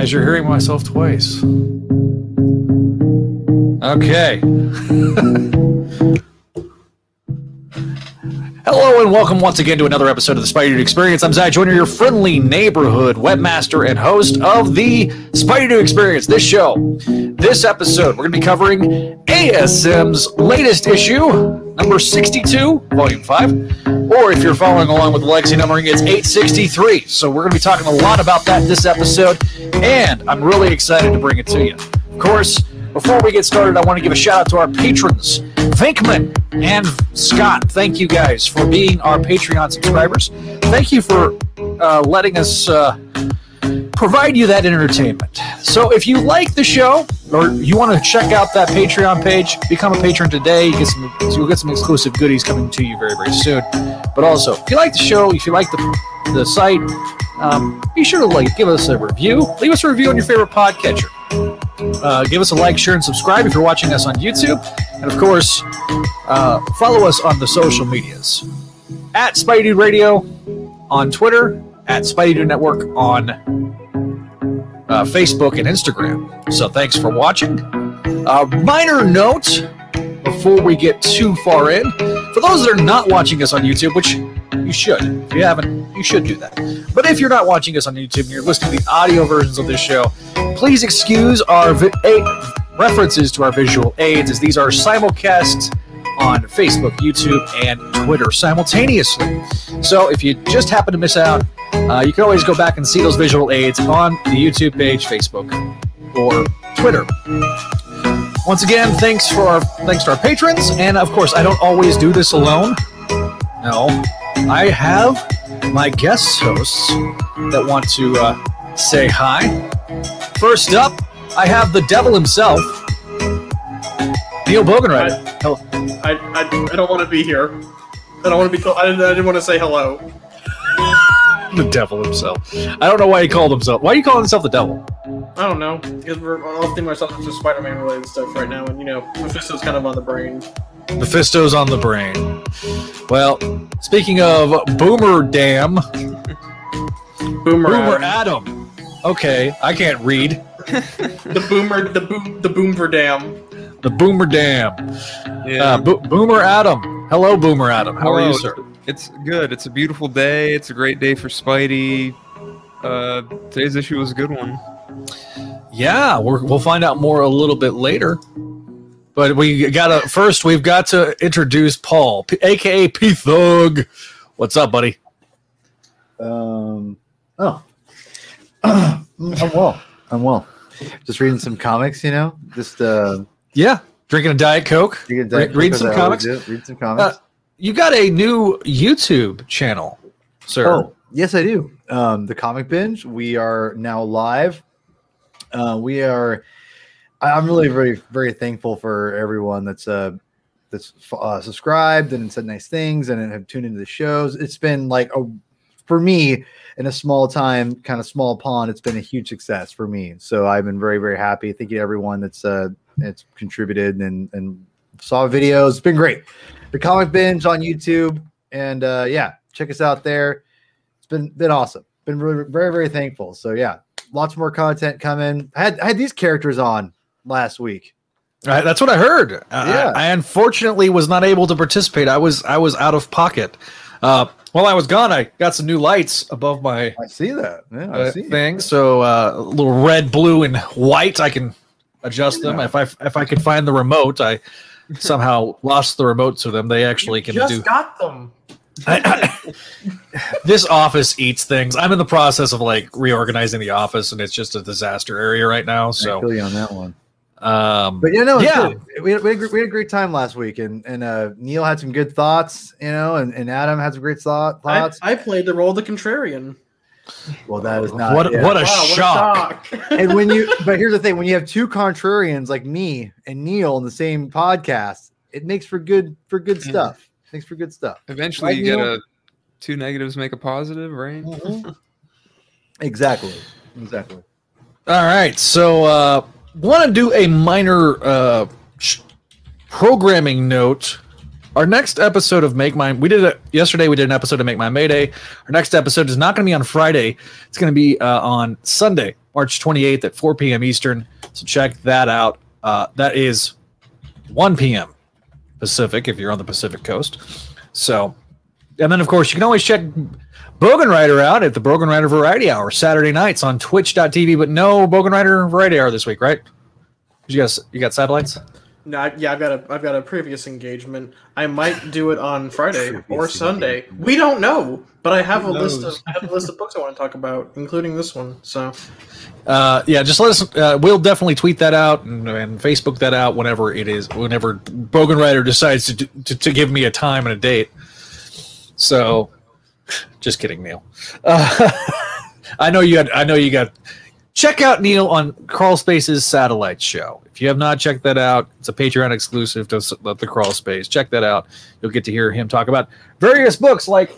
as you're hearing myself twice. Okay. Hello and welcome once again to another episode of the Spider Dude Experience. I'm Zach Joyner, your friendly neighborhood webmaster and host of the Spider Dude Experience. This show, this episode, we're going to be covering ASM's latest issue, number 62, volume 5. Or if you're following along with the legacy numbering, it's 863. So we're going to be talking a lot about that this episode, and I'm really excited to bring it to you. Of course, before we get started, I want to give a shout out to our patrons, Venkman and Scott. Thank you guys for being our Patreon subscribers. Thank you for uh, letting us uh, provide you that entertainment. So if you like the show or you want to check out that Patreon page, become a patron today. You get some, you'll get some exclusive goodies coming to you very, very soon. But also, if you like the show, if you like the, the site, um, be sure to like give us a review. Leave us a review on your favorite podcatcher. Uh, give us a like, share, and subscribe if you're watching us on YouTube. And of course, uh, follow us on the social medias at Spidey Dude Radio on Twitter, at Spidey Dude Network on uh, Facebook and Instagram. So thanks for watching. Uh, minor note before we get too far in for those that are not watching us on YouTube, which you should. If you haven't, you should do that. But if you're not watching us on YouTube and you're listening to the audio versions of this show, please excuse our vi- a- references to our visual aids, as these are simulcast on Facebook, YouTube, and Twitter simultaneously. So if you just happen to miss out, uh, you can always go back and see those visual aids on the YouTube page, Facebook, or Twitter. Once again, thanks for our thanks to our patrons, and of course, I don't always do this alone. No, I have my guest hosts that want to uh, say hi. First up, I have the devil himself, Neil Bogenreiter. Hello. I, I, I don't want to be here. I don't want to be told. I didn't, I didn't want to say hello. The devil himself. I don't know why he called himself. Why are you calling himself the devil? I don't know. Because we're all thinking myself into Spider-Man related stuff right now, and you know, Mephisto's kind of on the brain. Mephisto's on the brain. Well, speaking of Boomer Dam, Boomer, Boomer Adam. Adam. Okay, I can't read. the boomer, the boom, the boomer dam. The Boomer Dam. Yeah. Uh, Bo- Boomer Adam. Hello, Boomer Adam. How are you, sir? It's good. It's a beautiful day. It's a great day for Spidey. Uh, today's issue was a good one. Yeah, we're, we'll find out more a little bit later. But we gotta first. We've got to introduce Paul, P- aka P Thug. What's up, buddy? Um. Oh. I'm well. I'm well. Just reading some comics, you know. Just uh, Yeah, drinking a diet coke. reading Re- read some comics. Read some comics. Uh, you got a new YouTube channel, sir. oh, yes, I do. Um, the comic binge. We are now live. Uh, we are. I'm really very very thankful for everyone that's uh that's uh, subscribed and said nice things and have tuned into the shows. It's been like a for me in a small time, kind of small pond. It's been a huge success for me. So I've been very very happy. Thank you to everyone that's uh that's contributed and and saw videos. It's been great. The comic binge on YouTube and uh yeah, check us out there. It's been been awesome. Been really, very very thankful. So yeah, lots more content coming. I had I had these characters on last week. Uh, that's what I heard. Uh, Yeah. I, I unfortunately was not able to participate. I was I was out of pocket. Uh, while I was gone, I got some new lights above my I see that. Yeah, I uh, see. thing. So uh, a little red, blue, and white. I can adjust them if I if I could find the remote. I somehow lost the remote to them. They actually can Just do. got them. I, I, this office eats things. I'm in the process of like reorganizing the office, and it's just a disaster area right now. So I So, feel you on that one. um, But you know, Yeah. yeah, we had, we, had, a we had a great time last week, and and uh, Neil had some good thoughts, you know, and, and Adam had some great thought, I, thoughts. I played the role of the contrarian. Well, that is not what yeah. what a Wow, shock! shock. and when you, but here's the thing: when you have two contrarians like me and Neil in the same podcast, it makes for good for good Mhm. stuff. Makes for good stuff. Eventually, Right, you get a two negatives make a positive, right? Exactly. Exactly. All right, so uh, want to do a minor uh, sh- programming note. Our next episode of Make My we did it yesterday. We did an episode of Make My Mayday. Our next episode is not going to be on Friday. It's going to be uh, on Sunday. March 28th at 4 p.m. Eastern. So check that out. Uh, that is 1 p.m. Pacific if you're on the Pacific Coast. So, and then of course you can always check Bogan Rider out at the Bogan Rider Variety Hour Saturday nights on Twitch.tv. But no Bogan Rider Variety Hour this week, right? You got you got satellites? No, I- yeah, I've got a I've got a previous engagement. I might do it on Friday or Previous Sunday. We don't know, but I have Who a list of? I have a list of books I want to talk about, including this one. So Uh, yeah, just let us. Uh, we'll definitely tweet that out and, and Facebook that out whenever it is. Whenever Bogan Rider decides to, to to give me a time and a date. So, just kidding, Neil. Uh, I know you had. I know you got. Check out Neil on Crawl Space's Satellite Show. If you have not checked that out, it's a Patreon exclusive to the Crawl Space. Check that out. You'll get to hear him talk about various books like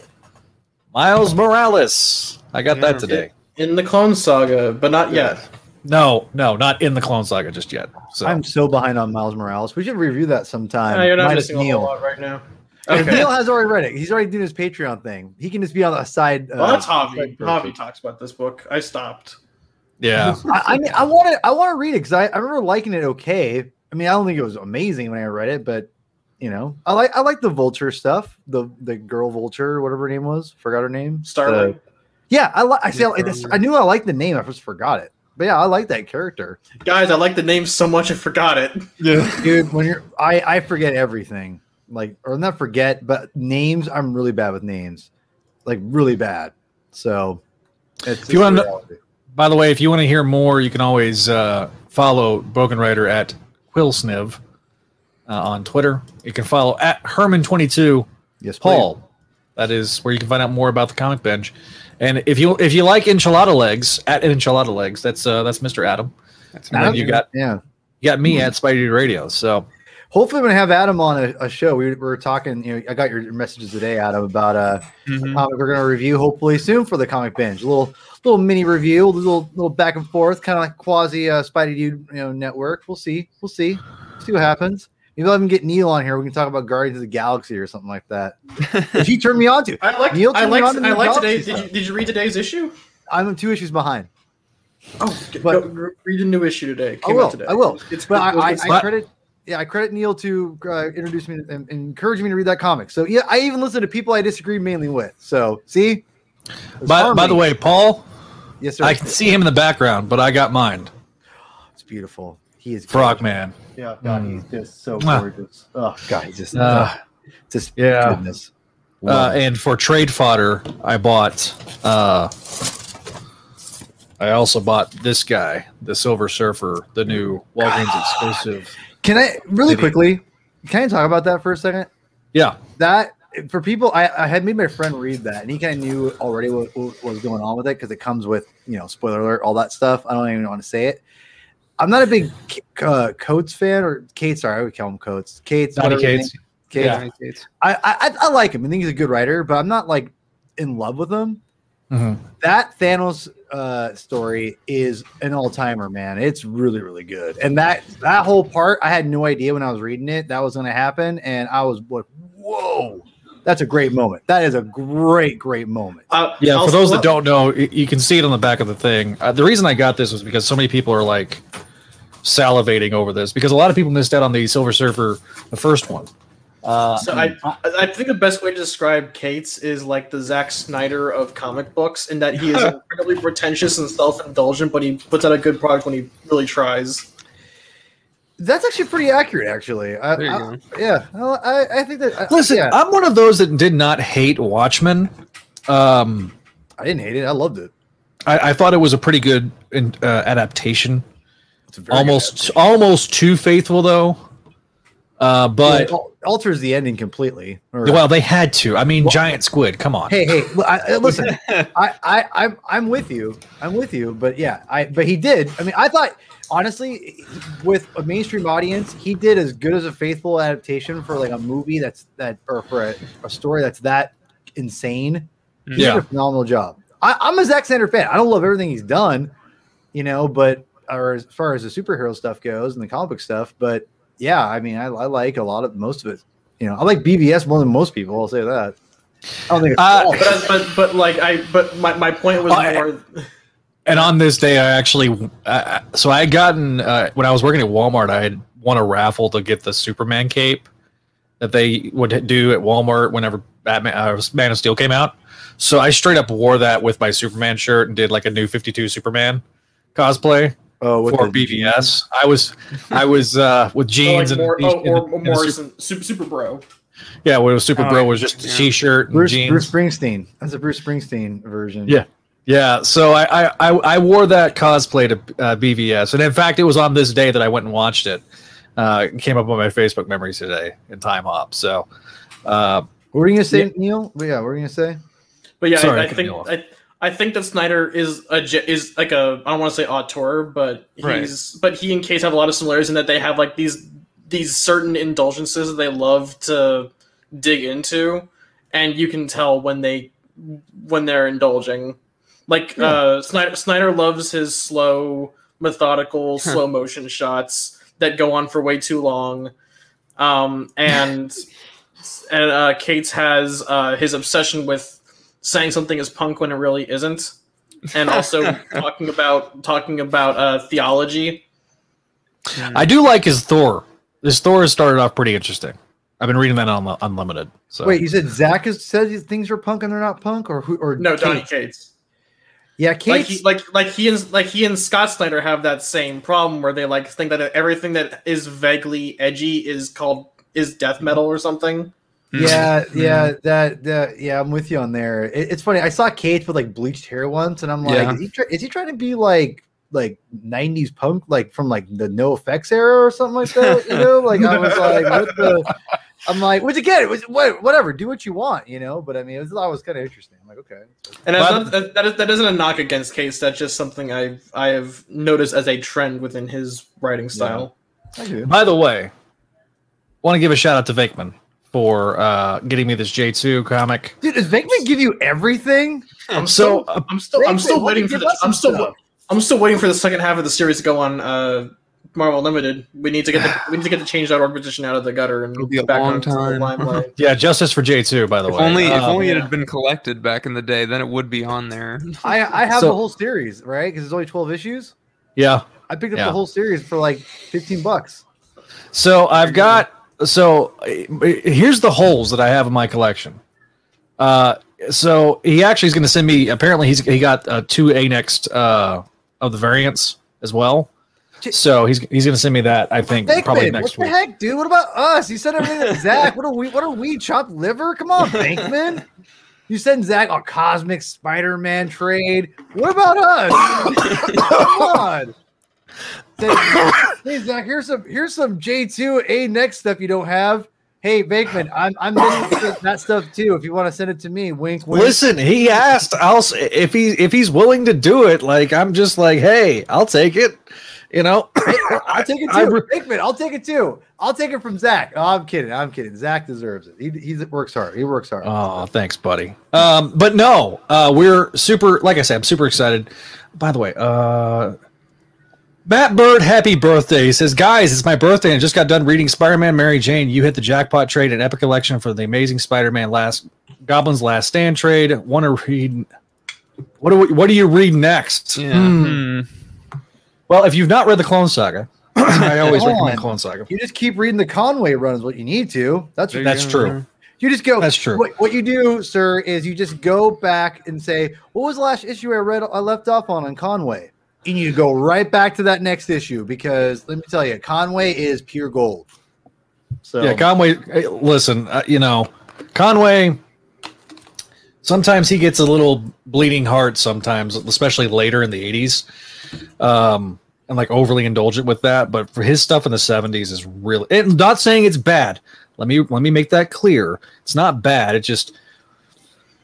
Miles Morales. I got Yeah. that today. in the Clone Saga, but not yet. No, no, not in the Clone Saga just yet. So I'm so behind on Miles Morales. We should review that sometime. No, you're not minus missing a whole Neil. lot right now. Okay. Neil has already read it. He's already doing his Patreon thing. He can just be on the side. well, that's uh, Javi. Javi talks about this book. I stopped. Yeah, I, I mean, I want to. I want to read it because I, I remember liking it. Okay. I mean, I don't think it was amazing when I read it, but you know, I like I like the vulture stuff. The the girl vulture, whatever her name was, forgot her name. Starling. The- yeah, I like. I say Yeah, I. I knew I liked the name. I just forgot it. But yeah, I like that character, Guys, I like the name so much I forgot it. Yeah. dude. When you're, I I forget everything. Like or not forget, but names. I'm really bad with names, like really bad. So, it's, If you wanna know- reality. By the way, if you want to hear more, you can always uh, follow Broken Rider at Quillsniv uh, on Twitter. You can follow at Herman22 yes, please. Paul. That is where you can find out more about the comic binge. And if you if you like enchilada legs at enchilada legs, that's uh, that's Mr. Adam. That's And then you got yeah. you got me at Spidey Radio. So Hopefully, we're gonna have Adam on a, a show. We were talking. You know, I got your messages today, Adam, about uh, Mhm. comic we're gonna review hopefully soon for the comic binge. A little little mini review, a little little back and forth, kind of like quasi uh, Spidey Dude you know network. We'll see. We'll see. See what happens. Maybe I'll even get Neil on here. We can talk about Guardians of the Galaxy or something like that. if you turn me on to, I like. Neil I like. to I like Galaxy today. Did you, did you read today's issue? I'm two issues behind. Oh, But- go, read a new issue today. I will. today. I will. It's But it was I, I, I credit, yeah, I credit Neil to uh, introduce me and, and encourage me to read that comic. So yeah, I even listen to people I disagree mainly with. So see, by, by the way, Paul, yes, sir. I can see him in the background, but I got mine. it's beautiful. He is Frog. Man. Yeah, God, Mm. he's just so Mwah. gorgeous. Oh God, he's just, Uh, just yeah. goodness. Uh, and for trade fodder, I bought. Uh, I also bought this guy, the Silver Surfer, the new Walgreens exclusive. can I really City. quickly? Can I talk about that for a second? Yeah, that for people I, I had made my friend read that and he kind of knew already what, what was going on with it because it comes with you know spoiler alert all that stuff i don't even want to say it i'm not a big uh, coates fan or kate sorry i would call him coates kate's Donny whatever Cates. Cates. Yeah. United I, I I like him i think he's a good writer but i'm not like in love with him Mhm. that Thanos uh, story is an all timer, man. It's really, really good. And that that whole part, I had no idea when I was reading it that was going to happen, and I was like, "Whoa, that's a great moment. That is a great, great moment." Uh, yeah. I'll- For those that well, don't know, you can see it on the back of the thing. Uh, the reason I got this was because so many people are like salivating over this because a lot of people missed out on the Silver Surfer, the first one. Uh, So I, I think the best way to describe Cates is like the Zack Snyder of comic books, in that he is incredibly pretentious and self-indulgent, but he puts out a good product when he really tries. That's actually pretty accurate, actually. I, There you I- go. Yeah, I, I- I think that. I- listen, yeah, I'm one of those that did not hate Watchmen. Um, I didn't hate it. I loved it. I, I thought it was a pretty good in, uh, adaptation. It's a very good almost adaptation. almost too faithful though. Uh, but Well, it alters the ending completely. Or- well, they had to. I mean, giant squid. Come on. hey, hey, l- I, I- listen, I, I, I'm, I'm with you. I'm with you. But yeah, I, but he did. I mean, I thought honestly, with a mainstream audience, he did as good as a faithful adaptation for like a movie that's that, or for a, a story that's that insane. He did Yeah. a phenomenal job. I, I'm a Zack Snyder fan. I don't love everything he's done, you know, but or as far as the superhero stuff goes and the comic book stuff, but yeah, I mean, I, I like a lot of most of it. You know, I like BVS more than most people. I'll say that. I don't think it's Uh. But, but but like I but my, my point was I- more. And on this day, I actually, uh, so I had gotten uh, when I was working at Walmart, I had won a raffle to get the Superman cape that they would do at Walmart whenever Batman, uh, Man of Steel came out. So I straight up wore that with my Superman shirt and did like a new Fifty Two Superman cosplay Oh, with for the BVS. I was, I was uh, with Or jeans like and, Mor- and oh, the- or, or Morrison, super, super bro. Yeah, when it was Super Oh, Bro was just a yeah. t-shirt and Bruce, jeans. Bruce Springsteen. That's a Bruce Springsteen version. Yeah. Yeah, so I, I I I wore that cosplay to uh, BVS, and in fact, it was on this day that I went and watched it. Uh, it came up on my Facebook memories today in Time Hop. So, uh, What were you gonna say, Neil? But yeah, what were you gonna say? But yeah, Sorry, I, I cut think. I, I think that Snyder is a is like a I don't want to say auteur, but he's Right. but he and Cates have a lot of similarities in that they have like these these certain indulgences that they love to dig into, and you can tell when they when they're indulging. Like uh, Snyder Snyder loves his slow, methodical, slow motion shots that go on for way too long, um, and and uh, Cates has uh, his obsession with saying something is punk when it really isn't, and also talking about talking about uh, theology. I do like his Thor. His Thor has started off pretty interesting. I've been reading that on the Unlimited. So Wait, you said Zach has said things are punk and they're not punk, or who? Or No, Donny Kate? Cates. Yeah, Kate. Like he, like like he and like he and Scott Snyder have that same problem where they like think that everything that is vaguely edgy is called is death metal or something. Hmm. yeah, hmm. yeah, that, that, yeah, I'm with you on there. It, it's funny. I saw Kate with like bleached hair once, and I'm like, Yeah. is, he try, is he trying to be like like '90s punk, like from like the NOFX era or something like that? You know, like I was like, what the? I'm like, which again, it was whatever, do what you want, you know. But I mean, it was, I was kind of interesting. I'm like, okay, And that's But- not, that, that, is, that isn't a knock against Cates. That's just something I've I have noticed as a trend within his writing style. I do. By the way, want to give a shout out to Venkman for uh, getting me this J2 comic. Dude, does Venkman give you everything? I'm So, still uh, I'm still I'm still waiting for the I'm still stuff? I'm still waiting for the second half of the series to go on uh, Marvel Limited. We need to get the, we need to get the change.org position out of the gutter and It'll be a back long onto the time. limelight. Yeah, Justice for J2, by the If way. only if Um, only it had been collected back in the day, then it would be on there. I I have So- the whole series, right? Because it's only 12 issues. Yeah. I picked up Yeah. the whole series for like 15 bucks. So I've got so uh, here's the holes that I have in my collection. Uh, so he actually is going to send me. Apparently, he's he got uh, two A next uh, of the variants as well. So he's he's going to send me that. I think probably Bankman, next what week. the heck, dude? What about us? You said everything to Zach. What are we? What are we? Chopped liver? Come on, Bankman. You send Zach a cosmic Spider-Man trade. What about us? Come on. Say, hey Zach, here's some here's some J2 A next stuff you don't have. Hey Bankman, I'm I'm missing that stuff too. If you want to send it to me, wink, wink. Listen, he asked. I'll if he if he's willing to do it. Like I'm just like, hey, I'll take it. You know, I'll take it too. re- Bankman, I'll take it too. I'll take it from Zach. Oh, I'm kidding. I'm kidding. Zach deserves it. He he works hard. He works hard. Oh, thanks, buddy. Um, but no, uh, we're super. Like I said, I'm super excited. By the way, uh, Matt Bird, happy birthday! He says, "Guys, it's my birthday, and I just got done reading Spider-Man, Mary Jane. You hit the jackpot trade and Epic Collection for the Amazing Spider-Man Last Goblin's Last Stand trade. Want to read? What do we, What do you read next? Yeah. Hmm. Well, if you've not read the Clone Saga, I always Hold recommend on. Clone Saga. You just keep reading the Conway run is what you need to. That's There you That's go. true. you just go. That's true. What, what you do, sir, is you just go back and say, "What was the last issue I read? I left off on on Conway." And you go right back to that next issue because let me tell you, Conway is pure gold. So Yeah, Conway. Listen, uh, you know, Conway. Sometimes he gets a little bleeding heart. Sometimes, especially later in the '80s, um, and like overly indulgent with that. But for his stuff in the '70s is really. And not saying it's bad. Let me let me make that clear. It's not bad. It just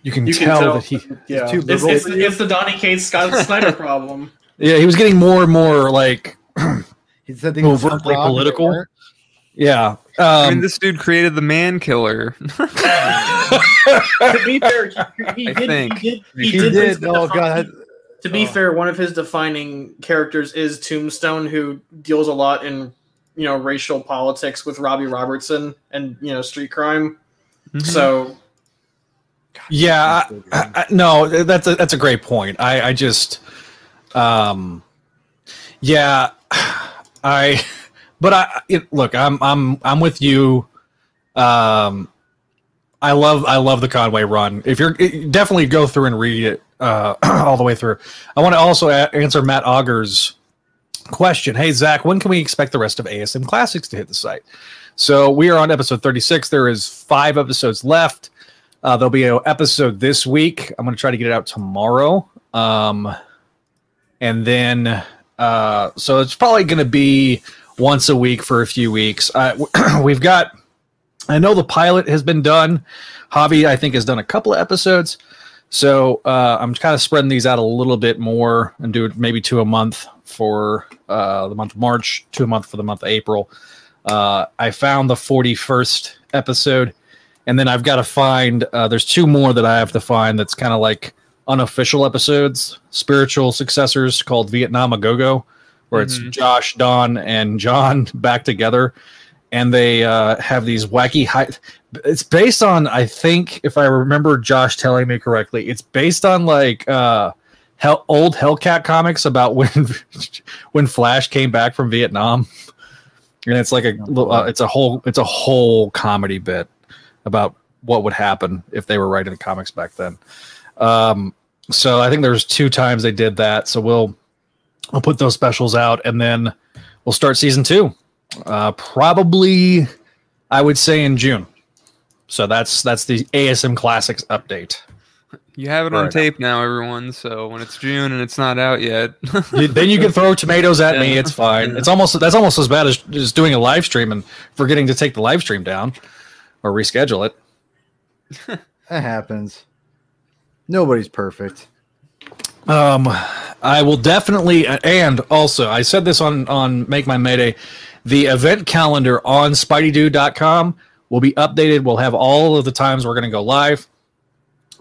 you can, You can tell, tell. that he. Yeah, too it's, it's, it's the Donny Cates Scott Snyder problem. Yeah, he was getting more and more like. he said things Overtly wrong, but political? Weren't. Yeah. I Um, mean, this dude created the Man Killer. to be fair, he, he I did, think. he did. He, He, did. did. Oh defi- god. To be Oh. fair, one of his defining characters is Tombstone, who deals a lot in you know racial politics with Robbie Robertson and you know street crime. Mhm. So Yeah, I, I, no, that's a, that's a great point. I, I just Um, yeah, I. But I it, look. I'm I'm I'm with you. Um, I love I love the Conway run. If you're it- definitely go through and read it uh, all the way through. I want to also a- answer Matt Auger's question. Hey Zach, when can we expect the rest of ASM Classics to hit the site? So we are on episode 36. There is five episodes left. Uh, there'll be an episode this week. I'm going to try to get it out tomorrow. Um, and then uh, so it's probably going to be once a week for a few weeks. Uh, we've got. I know the pilot has been done. Javi, I think, has done a couple of episodes. So uh, I'm kind of spreading these out a little bit more and do it maybe two a month for uh, the month of March, two a month for the month of April. Uh, I found the 41st episode, and then I've got to find. Uh, there's two more that I have to find. That's kind of like unofficial episodes, spiritual successors called Vietnam a Go Go, where it's Mhm. Josh, Don, and John back together, and they uh, have these wacky high. It's based on, I think, if I remember Josh telling me correctly, it's based on like uh, Hell, old Hellcat comics about when when Flash came back from Vietnam, and it's like a little- uh, it's a whole it's a whole comedy bit about what would happen if they were writing the comics back then. Um, so I think there's two times they did that. So we'll we'll put those specials out, and then we'll start season two. Uh, probably, I would say in June. So that's that's the ASM Classics update. You have it on Right. tape now, everyone. So when it's June and it's not out yet, then you can throw tomatoes at me. It's fine. Yeah. It's almost that's almost as bad as just doing a live stream and forgetting to take the live stream down or reschedule it. That happens. Nobody's perfect. Um, I will definitely, and also, I said this on on Make My Mayday. The event calendar on SpideyDude.com will be updated. We'll have all of the times we're going to go live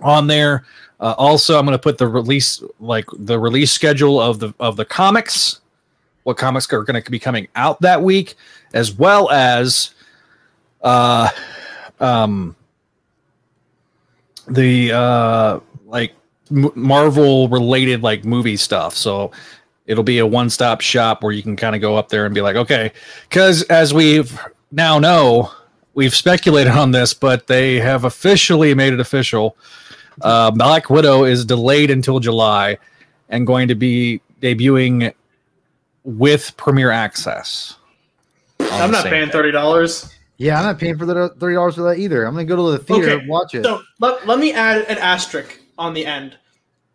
on there. Uh, also, I'm going to put the release, like the release schedule of the of the comics, what comics are going to be coming out that week, as well as, uh, um, the uh Marvel related like movie stuff. So it'll be a one stop shop where you can kind of go up there and be like, okay, because as we've now know, we've speculated on this, but they have officially made it official. Uh, Black Widow is delayed until July and going to be debuting with Premiere Access. I'm not paying thirty dollars. Yeah, I'm not paying for the thirty dollars for that either. I'm gonna go to the theater Okay, and watch it. So let, let me add an asterisk on the end.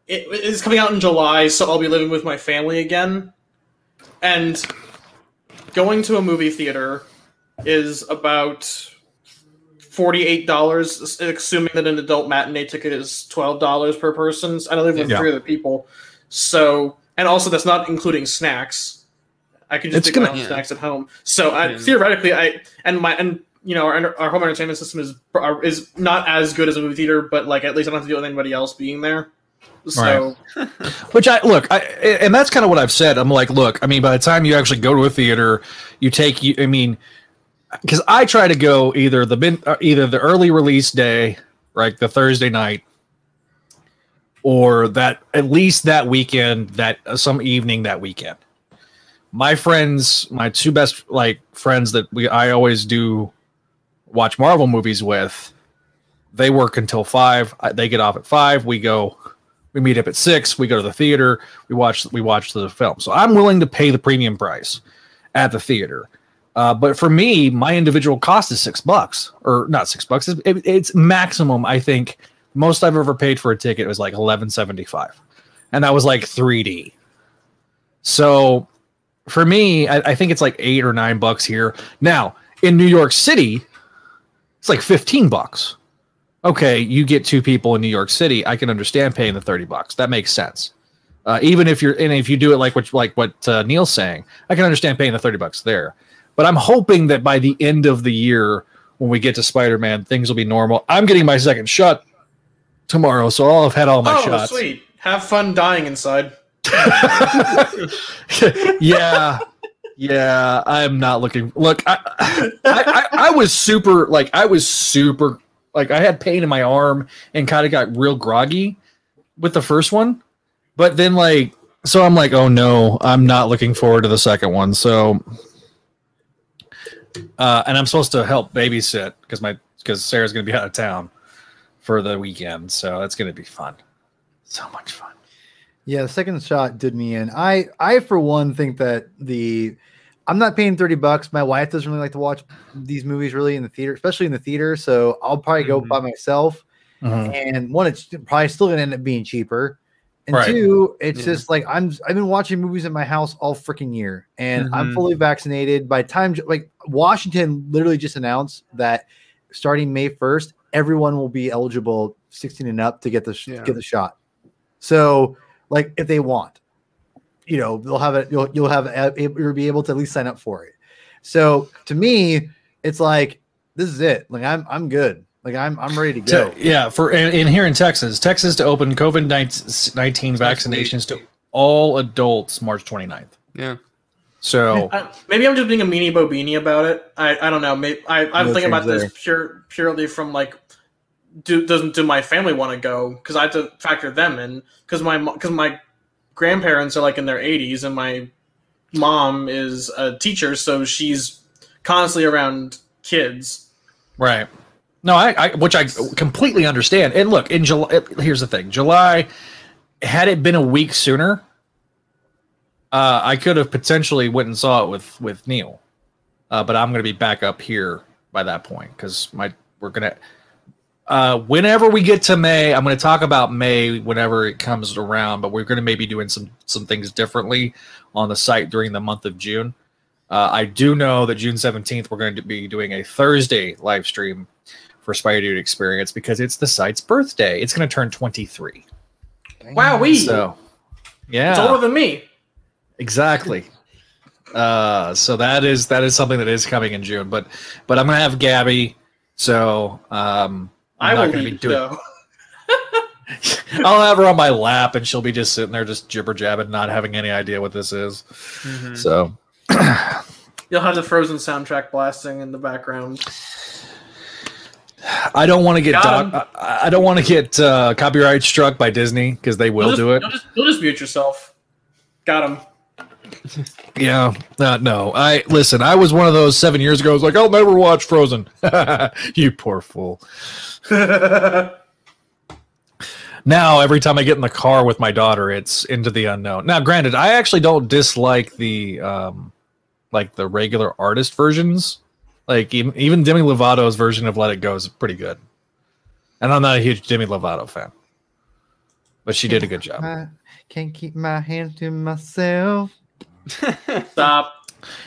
It is coming out in July, so I'll be living with my family again. And going to a movie theater is about forty-eight dollars, assuming that an adult matinee ticket is twelve dollars per person. I live with Yeah. three other people, so and also that's not including snacks. I can just It's take my gonna- own Yeah. snacks at home. So I, Yeah. theoretically, I and my and you know our, our home entertainment system is is not as good as a movie theater, but like at least I don't have to deal with anybody else being there. So Which I look, I and that's kind of what I've said. I'm like, look, I mean, by the time you actually go to a theater, you take you. I mean, because I try to go either the uh, either the early release day, right, the Thursday night, or that at least that weekend, that uh, some evening that weekend. My friends, my two best like friends that we I always do watch Marvel movies with, they work until five. They get off at five. We go we meet up at six. We go to the theater. We watch we watch the film. So i'm willing to pay the premium price at the theater. Uh, but for me my individual cost is six bucks or not six bucks. It's, it- it's maximum. I think most i've ever paid for a ticket was like 1175 and that was like 3d so for me I, I think it's like eight or nine bucks here. Now in new york city it's like 15 bucks okay, you get two people in New York City, I can understand paying the 30 bucks. That makes sense. Uh, even if you're and if you do it like what like what uh, Neil's saying, I can understand paying the 30 bucks there. But I'm hoping that by the end of the year, when we get to Spider-Man, things will be normal. I'm getting my second shot tomorrow, so I'll have had all my oh shots. sweet, have fun dying inside. yeah. Yeah, I'm not looking. Look, I, I, I, I was super like I was super like I had pain in my arm and kind of got real groggy with the first one, but then like so I'm like, oh no, I'm not looking forward to the second one. So, uh, and I'm supposed to help babysit because my because Sarah's gonna be out of town for the weekend, so that's gonna be fun. So much fun. Yeah, the second shot did me in. I I for one think that the I'm not paying 30 bucks. My wife doesn't really like to watch these movies really in the theater, especially in the theater. So I'll probably go Mhm. by myself. Mhm. And one, it's probably still gonna end up being cheaper. And Right. two, it's Yeah. just like I'm I've been watching movies in my house all freaking year and I'm Mhm. fully vaccinated. By time like Washington literally just announced that starting May 1st, everyone will be eligible 16 and up to get the sh- Yeah. get the shot. So like if they want, you know, they'll have it. You'll you'll have a- you'll be able to at least sign up for it. So to me, it's like this is it. Like I'm I'm good. Like I'm I'm ready to go. So, yeah, for and, and here in Texas, Texas to open COVID 19 Next vaccinations to all adults March 29th. Yeah. So I, maybe I'm just being a meanie bobini about it. I, I don't know. Maybe I, I'm No thinking about change this pure purely from like, do doesn't do my family want to go? Because I have to factor them in. Because my because my grandparents are like in their 80s, and my mom is a teacher, so she's constantly around kids. Right. No, I, I which I completely understand. And look, in July, here's the thing: July, had it been a week sooner, uh, I could have potentially went and saw it with with Neil. Uh, but I'm going to be back up here by that point because my we're gonna. Uh, whenever we get to May, I'm going to talk about May whenever it comes around. But we're going to maybe doing some some things differently on the site during the month of June. Uh, I do know that June 17th, we're going to be doing a Thursday live stream for Spider Dude Experience because it's the site's birthday. It's going to turn 23. Wow, we So, yeah, it's older than me. exactly. Uh, so that is that is something that is coming in June. But but I'm going to have Gabby. So um, I I'm will not going to be doing. I'll have her on my lap, and she'll be just sitting there, just jibber jabbing, not having any idea what this is. Mhm. So You'll have the Frozen soundtrack blasting in the background. I don't want to get I, I don't want to get uh, copyright struck by Disney because they will just, do it. You'll just, you'll just mute yourself. Got him. Yeah, uh, no. I listen. I was one of those seven years ago. I was like, I'll never watch Frozen. you poor fool. Now, every time I get in the car with my daughter, it's into the unknown. Now, granted, I actually don't dislike the um, like the regular artist versions. Like even, even Demi Lovato's version of Let It Go is pretty good. And I'm not a huge Demi Lovato fan, but she did a good job. I can't keep my hands to myself. Stop.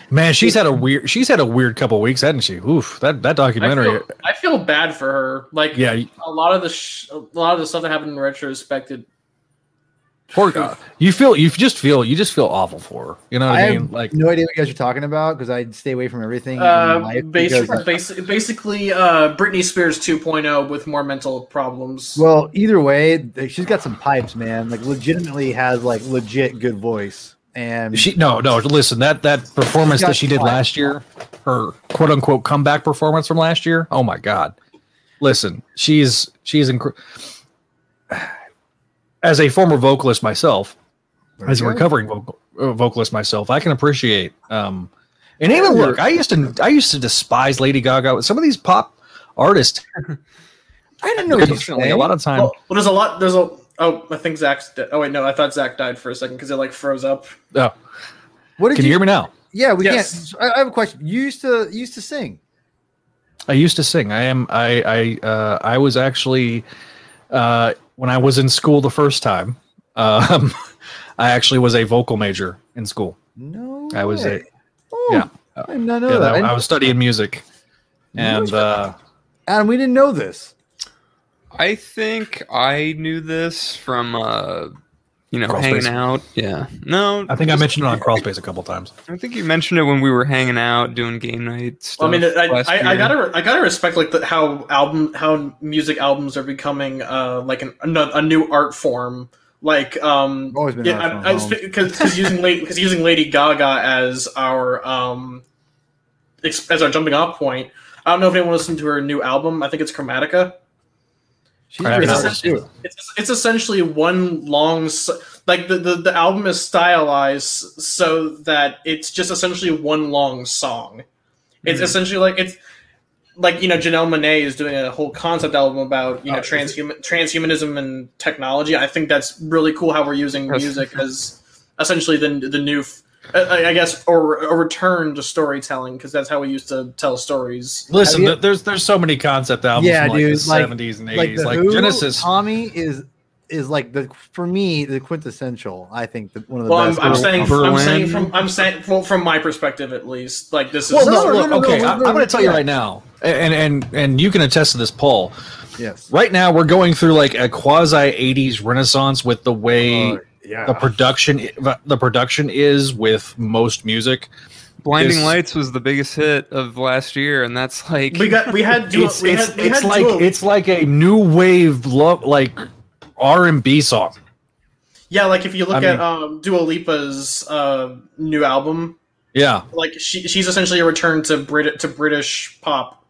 Man, she's had a weird. She's had a weird couple weeks, hasn't she? Oof, that that I documentary. feel, I feel bad for her. Like yeah, a lot of the sh- a lot of the stuff that happened in retrospect. Poor, uh, you feel you just feel you just feel awful for her. You know what I, I mean? have Like no idea what you guys are talking about because I stay away from everything. in uh, life basic, because- basic, basically, uh, Britney Spears 2.0 with more mental problems. well, either way, she's got some pipes, man. Like legitimately has like legit good voice, and she no no listen that that performance got that she did fire. last year, her quote unquote comeback performance from last year. Oh my god! Listen, she's she's incre- as a former vocalist myself, There as a recovering vocal, uh, vocalist myself, I can appreciate. Um, and even Yeah. look, I used to I used to despise Lady Gaga. Some of these pop artists, I didn't know what you unfortunately, a lot of time. well, well, there's a lot. There's a. Oh, I think Zach's. Dead. Oh wait, no, I thought Zach died for a second because it like froze up. Oh, What did can you hear me now? Yeah, we Yes. can't. I I have a question. You used to you used to sing. I used to sing. I am. I. I. Uh, I was actually uh, when I was in school the first time. Um, I actually was a vocal major in school. No, I was way. a- Oh, yeah. I did not know Yeah, that. that- I- I was studying music, and uh, Adam, we didn't know this. I think I knew this from uh you know Crawl hanging space. out. Yeah. No, I think I mentioned it on Crawlspace a couple times. I think you mentioned it when we were hanging out doing game night stuff. Well, I mean, I, I, I gotta I gotta respect like the, how album how music albums are becoming uh like an, a, new art form. Like um I've always been yeah, art form, I, I, Holmes. because because using lady because using Lady Gaga as our um as our jumping off point. I don't know if anyone listened to her new album. I think it's Chromatica. She's Right pretty after hard this. too. It's, it's essentially one long like the, the the album is stylized so that it's just essentially one long song. It's Mhm. essentially like it's like you know Janelle Monae is doing a whole concept album about you know Oh, transhuman transhumanism and technology. I think that's really cool how we're using music as essentially the the new. F- I I guess, or a return to storytelling because that's how we used to tell stories. Listen, you- there's there's so many concept albums Yeah, from like dude, the like- 70s and 80s, Like like, Who, Genesis. Tommy is is like the for me the quintessential. I think the, one of the Well, I'm, best. I'm Berlin- saying, I'm saying from I'm saying well, from my perspective at least, like this is Well, No, no, no, no, no, okay, I, no, I'm going to tell you right now, and and and you can attest to this, Paul. yes. Right now, we're going through like a quasi 80s renaissance with the way Uh, yeah. the production the production is with most music. Blinding This- Lights was the biggest hit of last year, and that's like we got we had Dua, It's we it's, we it's had like Dua- it's like a new wave love like R and B song. yeah, like if you look I at mean- um, Dua Lipa's uh, new album, Yeah, like she she's essentially a return to Brit to British pop.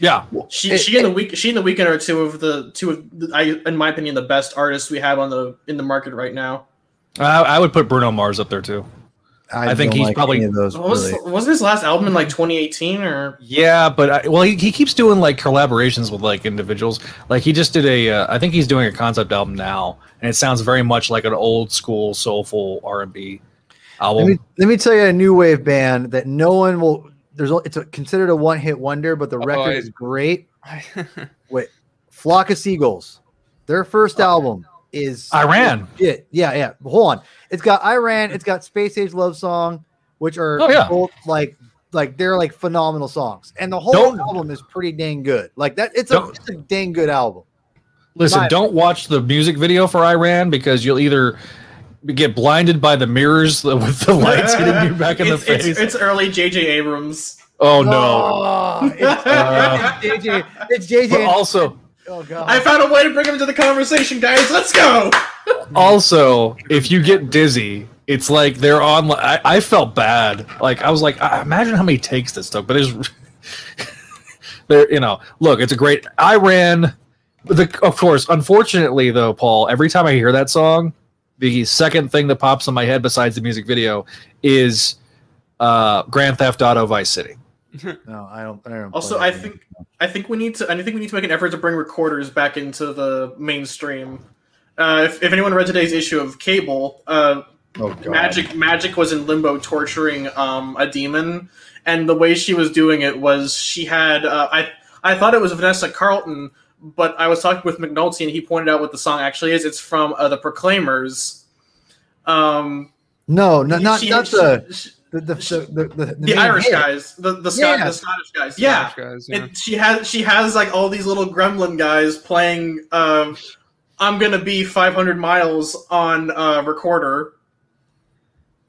Yeah. She It- she and the week she and the Weeknd are two of the two of the, I in my opinion the best artists we have on the in the market right now. I, I would put Bruno Mars up there too. I think he's like probably- any of those. Was really. wasn't his last album in like 2018 or Yeah, but I, well, he, he keeps doing like collaborations with like individuals. Like he just did a, uh, I think he's doing a concept album now, and it sounds very much like an old school soulful R and B Let album. me let me tell you a new wave band that no one will. There's a- it's a, considered a one hit wonder, but the Oh, record I- is great. Wait, Flock of Seagulls. Their first oh, album is I Ran. Yeah, yeah, yeah. Hold on. It's got I Ran. It's got Space Age Love Song, which are Oh, yeah. both like like they're like phenomenal songs, and the whole Don't- album is pretty dang good. Like that, it's a it's a dang good album. Listen, my- don't watch the music video for I Ran because you'll either get blinded by the mirrors with the lights hitting you back in the it's, face. it's, it's early JJ Abrams. oh no! Oh, it's, Uh, it's JJ. It's JJ. But also, oh god. I found a way to bring him into the conversation, guys. Let's go. also, if you get dizzy, it's like they're on. I, I felt bad. Like I was like, I imagine how many takes this took. But it's, there. You know, look, it's a great. I ran. The of course, unfortunately though, Paul. Every time I hear that song, the second thing that pops in my head besides the music video is uh Grand Theft Auto Vice City. no, I don't. I don't Also, I that think I think we need to I think we need to make an effort to bring recorders back into the mainstream. Uh, if, if anyone read today's issue of Cable, uh, Oh, God. Magik Magik was in limbo torturing um, a demon, and the way she was doing it was she had uh, I I thought it was Vanessa Carlton, but I was talking with McNulty and he pointed out what the song actually is. It's from uh, the Proclaimers. Um, No, no, not she- not she- the she- the the, the, the, the, the Irish hit. guys, the the, Scot- Yeah. the Scottish guys. Yeah, Guys, yeah. and she has she has like all these little gremlin guys playing um i'm gonna be 500 miles on uh recorder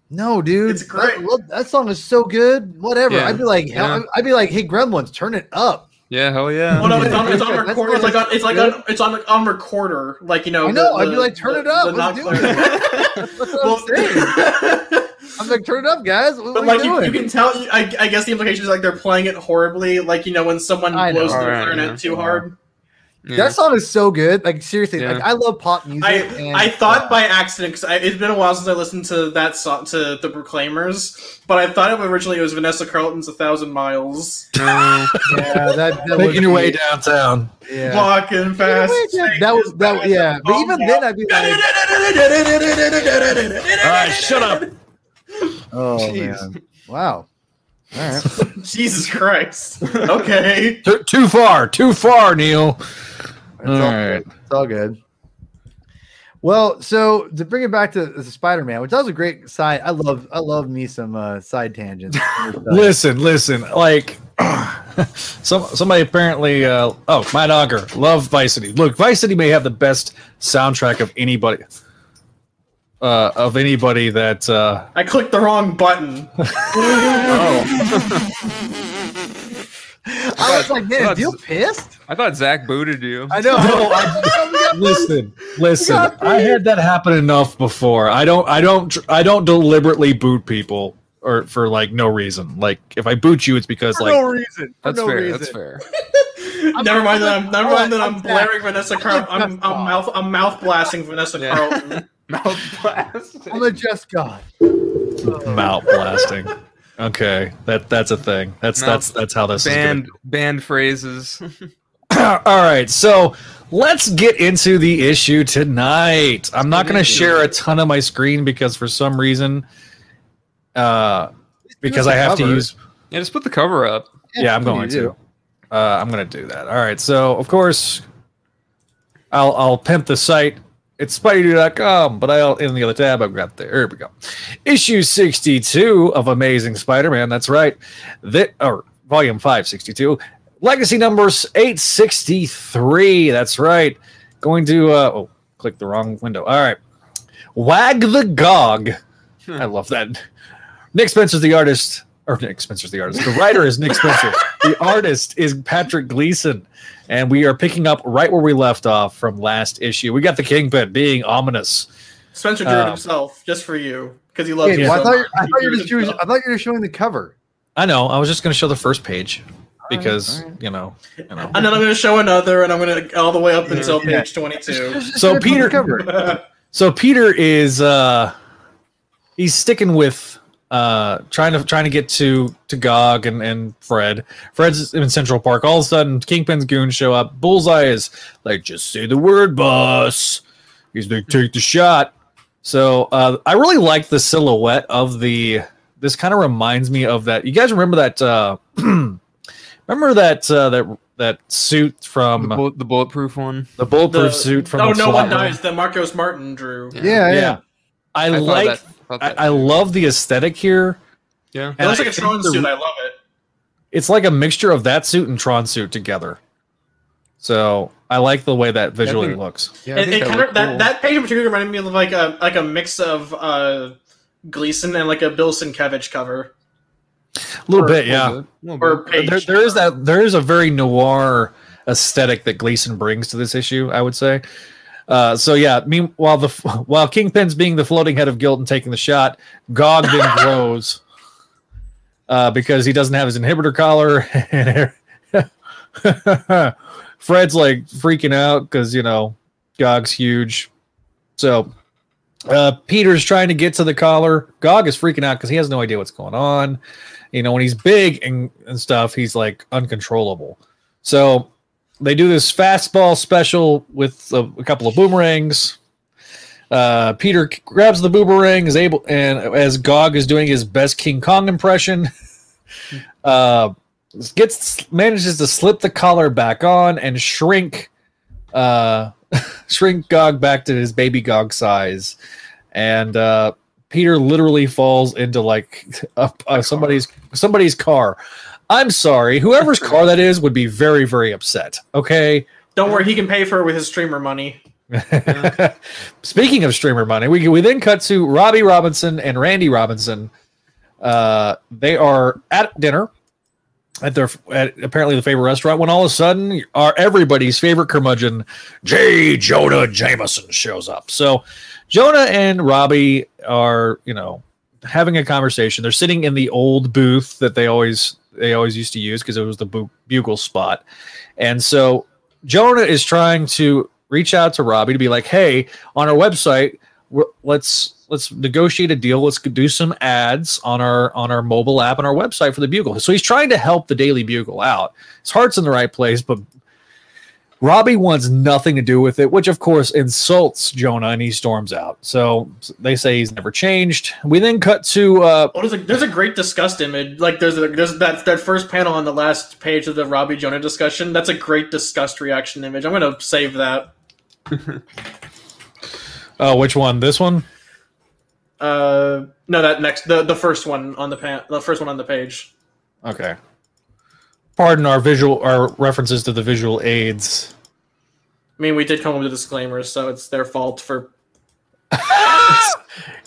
No, dude, It's great. That, that song is so good. Whatever. Yeah. I'd be like, hell, Yeah. I'd be like, hey, Gremlins, turn it up. Yeah, hell yeah. well no it's on, it's on That's recorder it's like on it's like on it's on on recorder like you know I know, the- I'd be like, turn the- it up, let's do clear- That's what I'm. I'm like, turn it up, guys. What, But what like you, you you can tell, I, I guess the implication is like they're playing it horribly. Like you know when someone I know. blows the Alright, clarinet yeah. too hard. Yeah. That song is so good. Like seriously, like I love pop music. I and, I thought uh, by accident because it's been a while since I listened to that song to the Proclaimers, but I thought it originally it was Vanessa Carlton's "A Thousand Miles." No. yeah, that, that Making your be- way downtown. Yeah. Walking fast. That was that. Yeah, but even then, I'd be like, All right, shut up. oh Jeez. man, wow. All right. Jesus Christ. Okay. Too, too far, too far, Neil. It's All all right. good. It's all good. Well, so to bring it back to the Spider-Man, which that was a great side. I love, I love me some uh, side tangents. Listen, listen. Like, some somebody apparently. Uh, oh, my dogger love Vice City. Look, Vice City may have the best soundtrack of anybody. Uh, of anybody that. Uh, I clicked the wrong button. I was like, man, That's- is pissed? I thought Zach booted you. I know. No, I- listen, listen. I had that happen enough before. I don't. I don't. I don't deliberately boot people or for like no reason. Like if I boot you, it's because For like no reason. For That's no fair. reason. That's fair. never mind that I'm never mind that I'm I'm blaring Vanessa Carlton. I'm, Just I'm mouth I'm mouth blasting Vanessa Yeah. Carlton. Mouth blasting. I'm a just god. Mouth blasting. Okay, that that's a thing. That's Mouth- that's that's how this Banned is. banned phrases. All right, so let's get into the issue tonight. I'm not going to share a ton of my screen because for some reason, uh, because I have to use. yeah, just put the cover up. Yeah, I'm going to. Uh, I'm going to do that. All right. So, of course, I'll I'll pimp the site. It's spidey.com, but I'll in the other tab I've got there. Here we go. Issue 62 of Amazing Spider-Man. That's right. That or volume 562. Legacy numbers 863. That's right. Going to uh oh, click the wrong window. All right. Wag the Gog. I love that. Nick Spencer's the artist, or Nick Spencer's the artist. The writer is Nick Spencer. the artist is Patrick Gleason. And we are picking up right where we left off from last issue. We got the Kingpin being ominous. Spencer drew it Uh, himself just for you because he loves Wait, you. well, I so thought you, much. I He thought you were just showing. I thought you were showing the cover. I know. I was just going to show the first page because, all right. you know, you know. And then I'm going to show another, and I'm going to all the way up until Yeah. page 22. Just So show it from the Peter- cover. So Peter is uh he's sticking with uh trying to trying to get to to Gog and and Fred. Fred's in Central Park. All of a sudden, Kingpin's goons show up. Bullseye is like, just say the word, boss. He's like, take the shot. So uh I really like the silhouette of the. This kind of reminds me of that. You guys remember that? uh Remember that uh, that that suit from the, bullet, the bulletproof one. The bulletproof The- suit from oh, the no one SWAT dies that Marcos Martin drew. Yeah. Yeah, yeah. Yeah. I, I like that- thought I, I love the aesthetic here. Yeah. It looks like a think Tron the- suit. I love it. It's like a mixture of that suit and Tron suit together. So I like the way that visually think- looks. Yeah, I it, think it that kind of looked that, that page in particular reminded me of like a like a mix of uh Gleason and like a Bill Sienkiewicz cover. A little Or- bit, yeah. little bit. Or page. There, there is that. There is a very noir aesthetic that Gleason brings to this issue. I would say. Uh, so yeah, meanwhile the while Kingpin's being the floating head of guilt and taking the shot, Gog then grows uh, because he doesn't have his inhibitor collar. Fred's like freaking out because you know Gog's huge. So uh, Peter's trying to get to the collar. Gog is freaking out because he has no idea what's going on. You know, when he's big and, and stuff, he's like uncontrollable. So they do this fastball special with a, a couple of boomerangs. Uh, Peter grabs the boomerang, is able, and as Gog is doing his best King Kong impression, uh, gets manages to slip the collar back on and shrink, uh, shrink Gog back to his baby Gog size, and uh, Peter literally falls into like a, a, somebody's somebody's car. I'm sorry, whoever's car that is would be very very upset. Okay. Don't worry, he can pay for it with his streamer money. Speaking of streamer money, we we then cut to Robbie Robinson and Randy Robinson. Uh, they are at dinner at their at apparently the favorite restaurant when all of a sudden our everybody's favorite curmudgeon J. Jonah Jameson shows up. So Jonah and Robbie are you know having a conversation. They're sitting in the old booth that they always they always used to use because it was the bu- bugle spot, and so Jonah is trying to reach out to Robbie to be like, "Hey, on our website, let's let's negotiate a deal. Let's do some ads on our on our mobile app and our website for the Bugle." So he's trying to help the Daily Bugle out. His heart's in the right place, but Robbie wants nothing to do with it, which of course insults Jonah, and he storms out. So they say he's never changed. We then cut to uh, Oh, there's a there's a great disgust image. Like there's a, there's that that first panel on the last page of the Robbie Jonah discussion. That's a great disgust reaction image. I'm gonna save that. oh, which one? This one? Uh, no, that next the the first one on the pan the first one on the page. Okay. Pardon our visual our references to the visual aids. I mean, we did come up with disclaimers, so it's their fault for.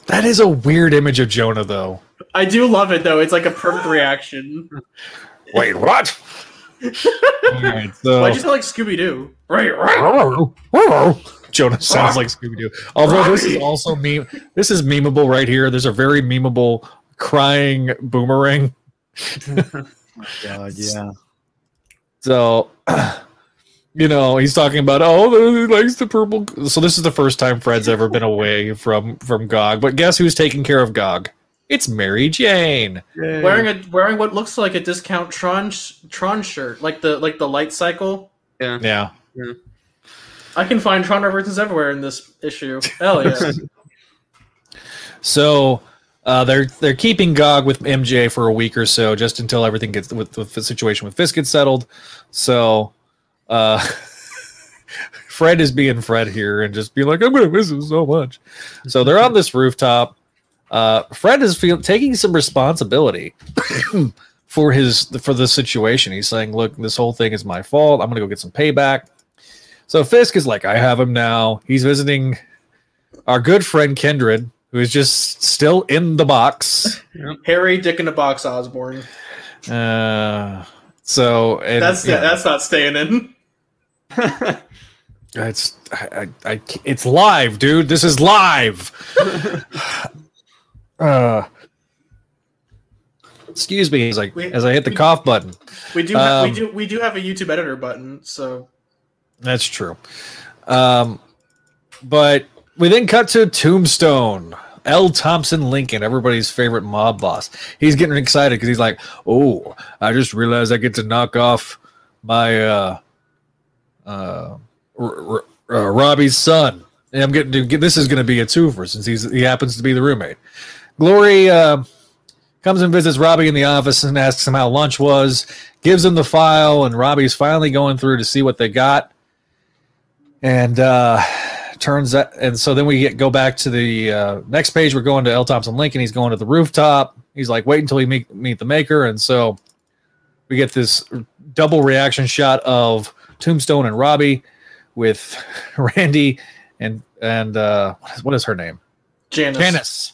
That is a weird image of Jonah, though. I do love it though. It's like a perfect reaction. Wait, what? Alright, so Why'd you sound like Scooby Doo? Right, right. Jonah sounds like Scooby Doo. Although this is also meme. This is memeable right here. There's a very memeable crying boomerang. Oh God, yeah. So you know, he's talking about oh, he likes the purple. So this is the first time Fred's ever been away from from Gog. But guess who's taking care of Gog? It's Mary Jane. Wearing a wearing what looks like a discount Tron Tron shirt, like the like the light cycle. Yeah. Yeah. I can find Tron references everywhere in this issue. Hell yeah! So uh, they're they're keeping Gog with MJ for a week or so, just until everything gets with, with the situation with Fisk gets settled. So uh, Fred is being Fred here and just being like, I'm gonna miss him so much. So they're on this rooftop. Uh, Fred is feel, taking some responsibility for his for the situation. He's saying, "Look, this whole thing is my fault. I'm gonna go get some payback." So Fisk is like, "I have him now." He's visiting our good friend Kindred, who is just still in the box. Harry Dick in the Box Osborne. Uh, so and, That's yeah, that's not staying in. it's I, I, I it's live, dude. This is live. uh, excuse me as I We- as I hit the we- cough button. We do have, Um, we do we do have a YouTube editor button, so That's true. Um, but we then cut to Tombstone. L. Thompson Lincoln, everybody's favorite mob boss. He's getting excited because he's like, "Oh, I just realized I get to knock off my uh, uh, R- R- uh, Robbie's son, and I'm getting to get this is going to be a twofer since he's he happens to be the roommate." Glory uh, comes and visits Robbie in the office and asks him how lunch was. Gives him the file, and Robbie's finally going through to see what they got and uh turns that, and so then we get go back to the uh, next page we're going to l thompson lincoln he's going to the rooftop he's like wait until we meet, meet the maker and so we get this double reaction shot of tombstone and robbie with randy and and uh what is, what is her name Janice. Janice.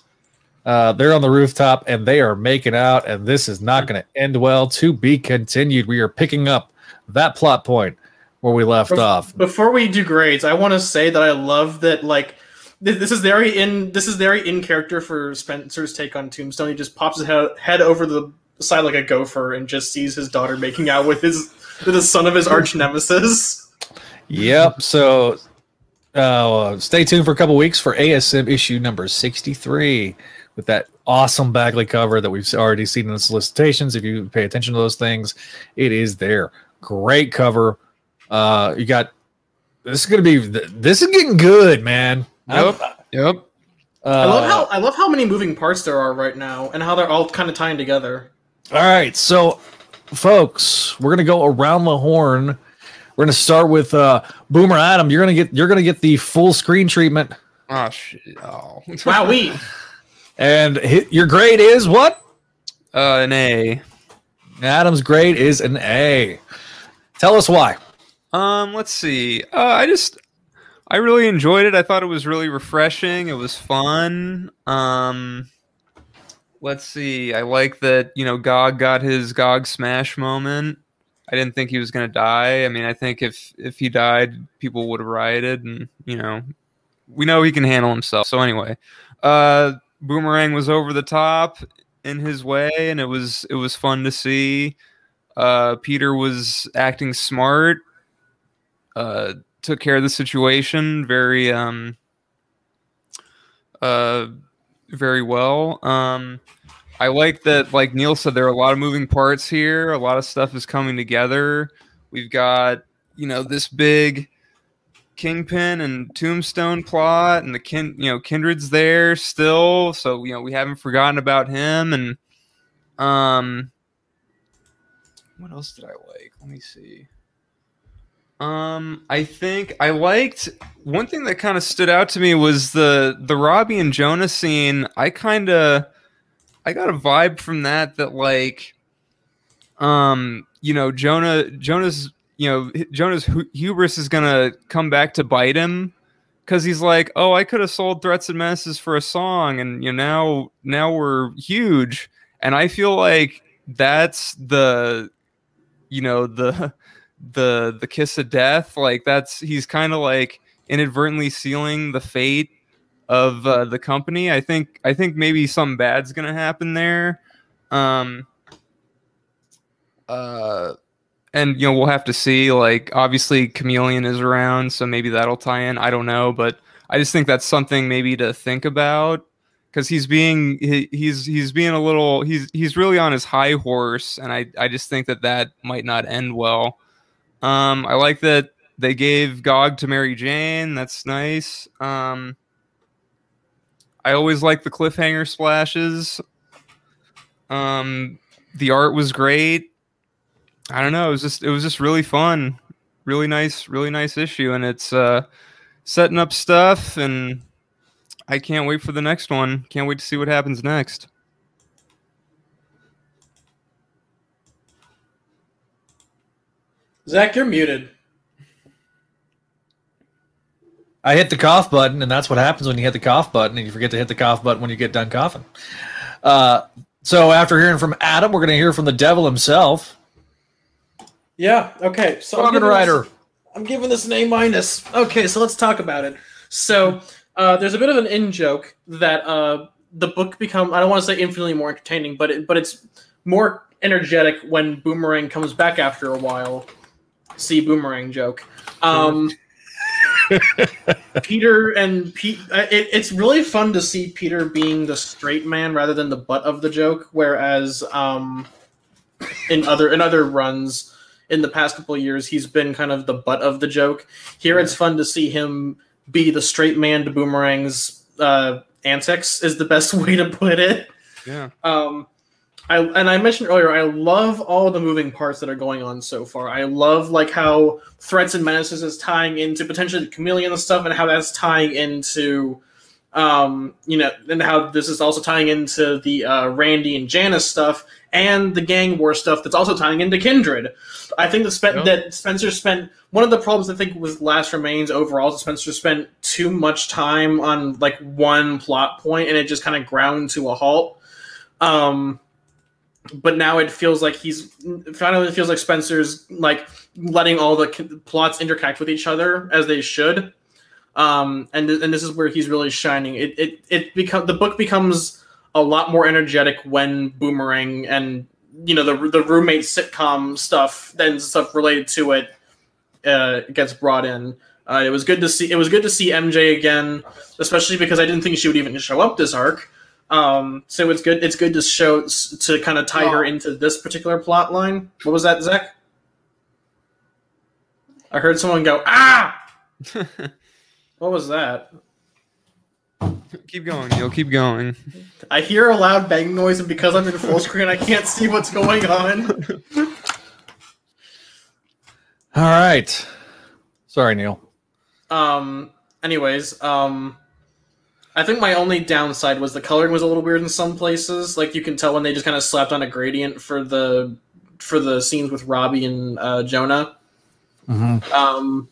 Uh, they're on the rooftop and they are making out, and this is not going to end well. To be continued. We are picking up that plot point where we left off. Before we do grades, I want to say that I love that like th- this is very in this is very in character for Spencer's take on Tombstone. He just pops his head, head over the side like a gopher and just sees his daughter making out with his with the son of his arch nemesis. Yep. So uh, stay tuned for a couple weeks for ASM issue number 63 with that awesome Bagley cover that we've already seen in the solicitations. If you pay attention to those things, it is there. Great cover. Uh, you got this is going to be this is getting good, man. Yep. Yep. Uh, I love how I love how many moving parts there are right now and how they're all kind of tying together. All right, so folks, we're gonna go around the horn. We're gonna start with uh, Boomer Adam. You're gonna get you're gonna get the full screen treatment, Oh shit. Oh. Wow, we and hit, your grade is what? Uh, an A. Adam's grade is an A. Tell us why. Um, let's see. Uh, I just I really enjoyed it. I thought it was really refreshing. It was fun. Um, let's see. I like that you know Gog got his Gog smash moment. I didn't think he was gonna die. I mean, I think if if he died, people would have rioted, and you know, we know he can handle himself. So anyway, uh, Boomerang was over the top in his way, and it was it was fun to see. Uh, Peter was acting smart uh, took care of the situation very um uh very well. Um i like that like neil said there are a lot of moving parts here. A lot of stuff is coming together. We've got you know this big kingpin and tombstone plot and the kin you know kindred's there still. So you know we haven't forgotten about him and um what else did i like? Let me see um, I think I liked one thing that kind of stood out to me was the the Robbie and Jonah scene. I kind of I got a vibe from that that like um, you know, Jonah Jonah's you know, Jonah's hu- hubris is going to come back to bite him cuz he's like, "Oh, I could have sold Threats and Menaces for a song and you know, now now we're huge." And I feel like that's the you know, the the the kiss of death like that's he's kind of like inadvertently sealing the fate of uh, the company i think i think maybe something bad's gonna happen there um uh and you know we'll have to see. Like obviously, Chameleon is around, so maybe that'll tie in. I don't know, but I just think that's something maybe to think about because he's being he, he's he's being a little he's he's really on his high horse, and I I just think that that might not end well. Um, I like that they gave Gog to Mary Jane. That's nice. Um, I always like the cliffhanger splashes. Um, the art was great. I don't know. It was just it was just really fun, really nice, really nice issue, and it's uh, setting up stuff, and I can't wait for the next one. Can't wait to see what happens next. Zach, you're muted. I hit the cough button, and that's what happens when you hit the cough button, and you forget to hit the cough button when you get done coughing. Uh, so after hearing from Adam, we're going to hear from the devil himself, Yeah. Okay. So I'm giving this- I'm giving this an A minus. Okay, so let's talk about it. So uh, there's a bit of an in joke that uh, the book become I don't want to say infinitely more entertaining, but it, but it's more energetic when Boomerang comes back after a while. See Boomerang joke. Um, Peter and Pete. uh, It, it's really fun to see Peter being the straight man rather than the butt of the joke. Whereas um, in other in other runs in the past couple of years, he's been kind of the butt of the joke. Here, it's fun to see him be the straight man to Boomerang's uh, antics. Is the best way to put it. Yeah. Um, I and I mentioned earlier, I love all the moving parts that are going on so far. I love like how threats and menaces is tying into potentially the chameleon and stuff, and how that's tying into, um, you know, and how this is also tying into the uh, Randy and Janice stuff and the gang war stuff that's also tying into Kindred. I think that, Spen- Yep. that Spencer spent one of the problems I think with Last Remains overall is Spencer spent too much time on like one plot point and it just kind of ground to a halt. Um, but now it feels like he's finally it feels like Spencer's like letting all the plots interconnect with each other as they should. Um, and th- and this is where he's really shining. It it it become the book becomes a lot more energetic when Boomerang and you know the the roommate sitcom stuff then stuff related to it uh, gets brought in. Uh, it was good to see. It was good to see MJ again, especially because I didn't think she would even show up this arc. Um, so it's good. It's good to show to kind of tie her into this particular plot line. What was that, Zach? I heard someone go ah. What was that? keep going, Neil. Keep going. I hear a loud bang noise, and because I'm in full screen, I can't see what's going on. All right. Sorry, Neil. Um. Anyways, um, I think my only downside was the coloring was a little weird in some places. Like you can tell when they just kind of slapped on a gradient for the for the scenes with Robbie and uh, Jonah. Mm-hmm. Um,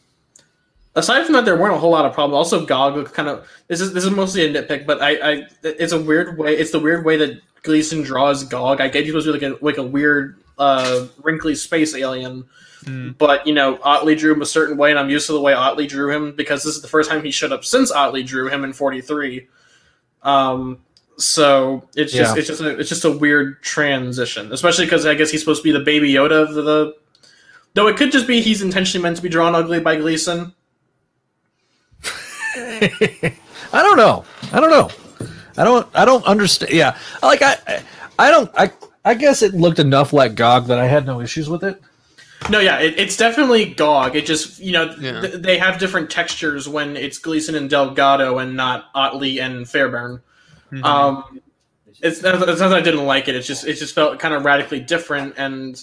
aside from that, there weren't a whole lot of problems. Also, Gog looked kind of this is this is mostly a nitpick, but I, I it's a weird way. It's the weird way that Gleason draws Gog. I get he was like a like a weird uh, wrinkly space alien, Mm. but you know Ottley drew him a certain way, and I'm used to the way Ottley drew him because this is the first time he showed up since Ottley drew him in '43. Um, so it's just Yeah. it's just a, it's just a weird transition, especially because I guess he's supposed to be the baby Yoda of the, the. Though it could just be he's intentionally meant to be drawn ugly by Gleason. I don't know. I don't know. I don't. I don't understand. Yeah, like I- I don't. I. I guess it looked enough like GOG that I had no issues with it. No, yeah, it, it's definitely Gog. It just you know Yeah. th- they have different textures when it's Gleason and Delgado and not Ottley and Fairbairn. Mhm. Um, it's, it's not that I didn't like it. It's just it just felt kind of radically different, and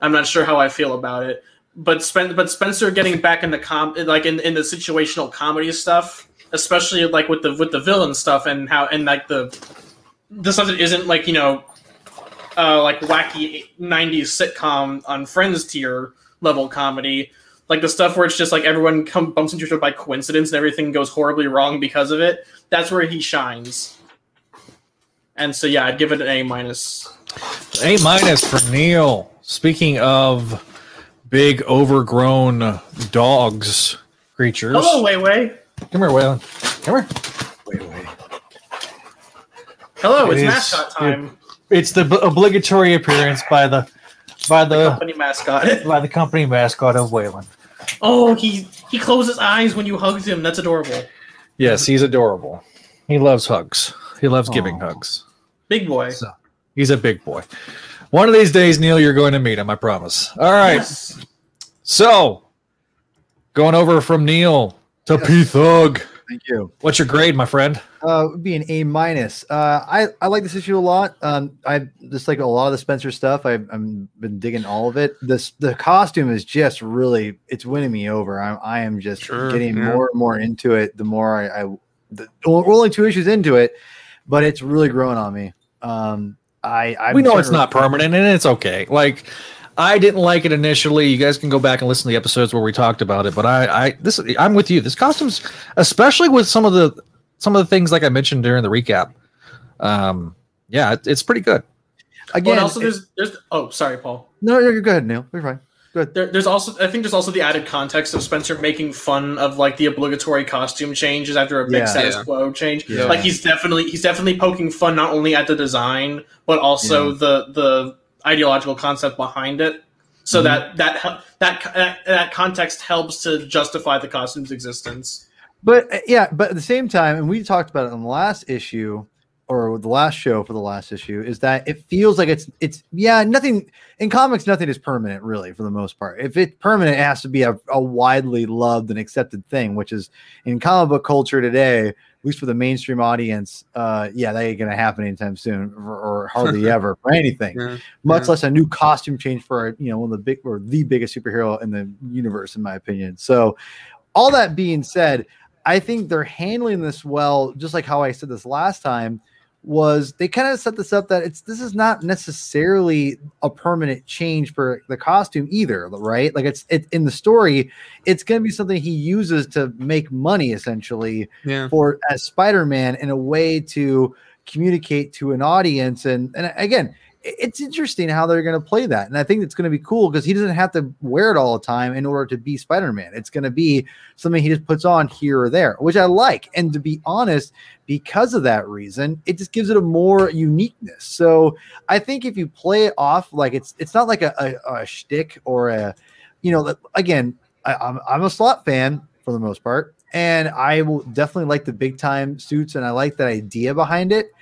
I'm not sure how I feel about it. But Spen- but Spencer getting back in the com like in, in the situational comedy stuff, especially like with the with the villain stuff and how and like the the stuff that isn't like you know uh, like wacky 90s sitcom on Friends tier level comedy. Like the stuff where it's just like everyone come, bumps into each other by coincidence and everything goes horribly wrong because of it. That's where he shines. And so yeah, I'd give it an A minus. A minus for Neil. Speaking of big overgrown dogs creatures, Hello, Wei Wei. come here, Waylon. Come here. Hello, It it's is- mascot time. It's the b- obligatory appearance by the by The the company mascot. by the company mascot of Wayland. Oh, he he closes eyes when you hugged him. That's adorable. Yes, he's adorable. He loves hugs. He loves giving hugs. Big boy. So, he's a big boy. One of these days, Neil, you're going to meet him. I promise. All right. Yes. So, going over from Neil to Yes. P Thug. Thank you. What's your grade, my friend? Uh, would be an A minus. Uh, I I like this issue a lot. Um, I just like a lot of the Spencer stuff. I've I'm been digging all of it. This the costume is just really it's winning me over. I'm I am just Sure, getting yeah. more and more into it. The more I, I the, we're only two issues into it, but it's really growing on me. Um, I I we know it's not permanent and it's okay. Like I didn't like it initially. You guys can go back and listen to the episodes where we talked about it. But I, I this I'm with you. This costume's especially with some of the some of the things like I mentioned during the recap. Um, yeah, it, it's pretty good. Again. and also it- there's there's oh sorry Paul. no, you're go ahead, Neil. You're fine. Good. There, there's also I think there's also the added context of Spencer making fun of like the obligatory costume changes after a big Yeah. status Yeah. quo change. Yeah. Like he's definitely he's definitely poking fun not only at the design but also the the ideological concept behind it. So Mhm. that that that that that context helps to justify the costume's existence. But uh, yeah, but at the same time, and we talked about it in the last issue or the last show for the last issue, is that it feels like it's it's yeah, nothing in comics, nothing is permanent really for the most part. If it's permanent, it has to be a, a widely loved and accepted thing, which is in comic book culture today, at least for the mainstream audience, uh, yeah, that ain't gonna happen anytime soon, or, or hardly ever for anything Yeah. much Yeah. less a new costume change for you know one of the big or the biggest superhero in the universe in my opinion so all that being said i think they're handling this well just like how i said this last time was they kind of set this up that it's this is not necessarily a permanent change for the costume either right like it's it in the story it's going to be something he uses to make money essentially Yeah. for as Spider-Man in a way to communicate to an audience. And and again, it's interesting how they're going to play that. And I think it's going to be cool because he doesn't have to wear it all the time in order to be Spider-Man. It's going to be something he just puts on here or there, which I like. And to be honest, because of that reason, it just gives it a more uniqueness. So I think if you play it off like it's it's not like a, a, a shtick or a, you know, again, I, I'm I'm a Slott fan for the most part, and I will definitely like the big time suits, and I like that idea behind it.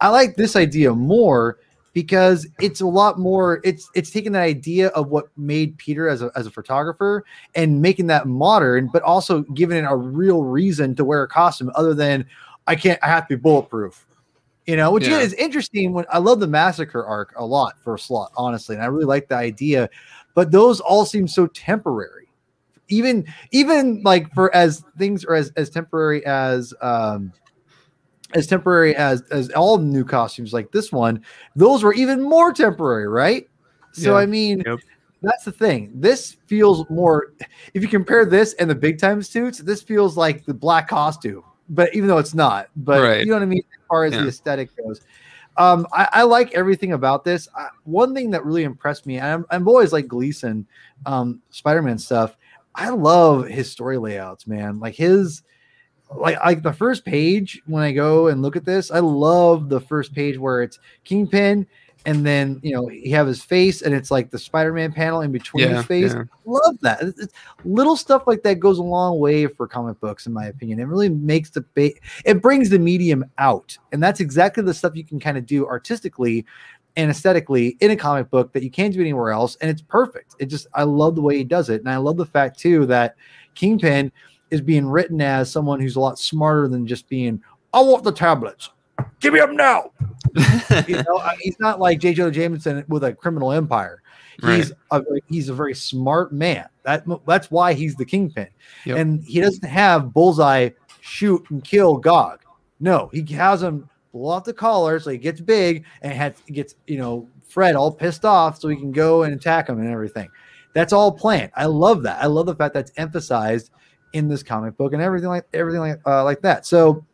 I like this idea more because it's a lot more. It's it's taking that idea of what made Peter as a as a photographer and making that modern, but also giving it a real reason to wear a costume other than I can't. I have to be bulletproof. You know, which Yeah. is interesting. When I love the massacre arc a lot for a Slott, honestly, and I really like the idea, but those all seem so temporary even even like for as things are as as temporary as um as temporary as as all new costumes like this one those were even more temporary right so Yeah. i mean Yep. that's the thing this feels more if you compare this and the big time suits this feels like the black costume but even though it's not but Right. you know what i mean as far as Yeah. the aesthetic goes um, I, I like everything about this. I, one thing that really impressed me, and I'm, I'm always like Gleason, um, Spider-Man stuff. I love his story layouts, man. Like his, like like the first page when I go and look at this, I love the first page where it's Kingpin, and then you know he have his face, and it's like the Spider-Man panel in between Yeah. his face. yeah. Love that. It's- it's- little stuff like that goes a long way for comic books, in my opinion. It really makes the ba- it brings the medium out, and that's exactly the stuff you can kind of do artistically and aesthetically in a comic book that you can't do anywhere else, and it's perfect. It just I love the way he does it, and I love the fact too that Kingpin is being written as someone who's a lot smarter than just being I want the tablets. Give me them now. You know, he's not like J. Jonah Jameson with a criminal empire. He's a, he's a very smart man. That that's why he's the kingpin. Yep. And he doesn't have bullseye shoot and kill Gog. No, he has him blow off the collar so he gets big and has, gets you know Fred all pissed off so he can go and attack him and everything. That's all planned. I love that. I love the fact that's emphasized in this comic book and everything like everything like uh, like that. So,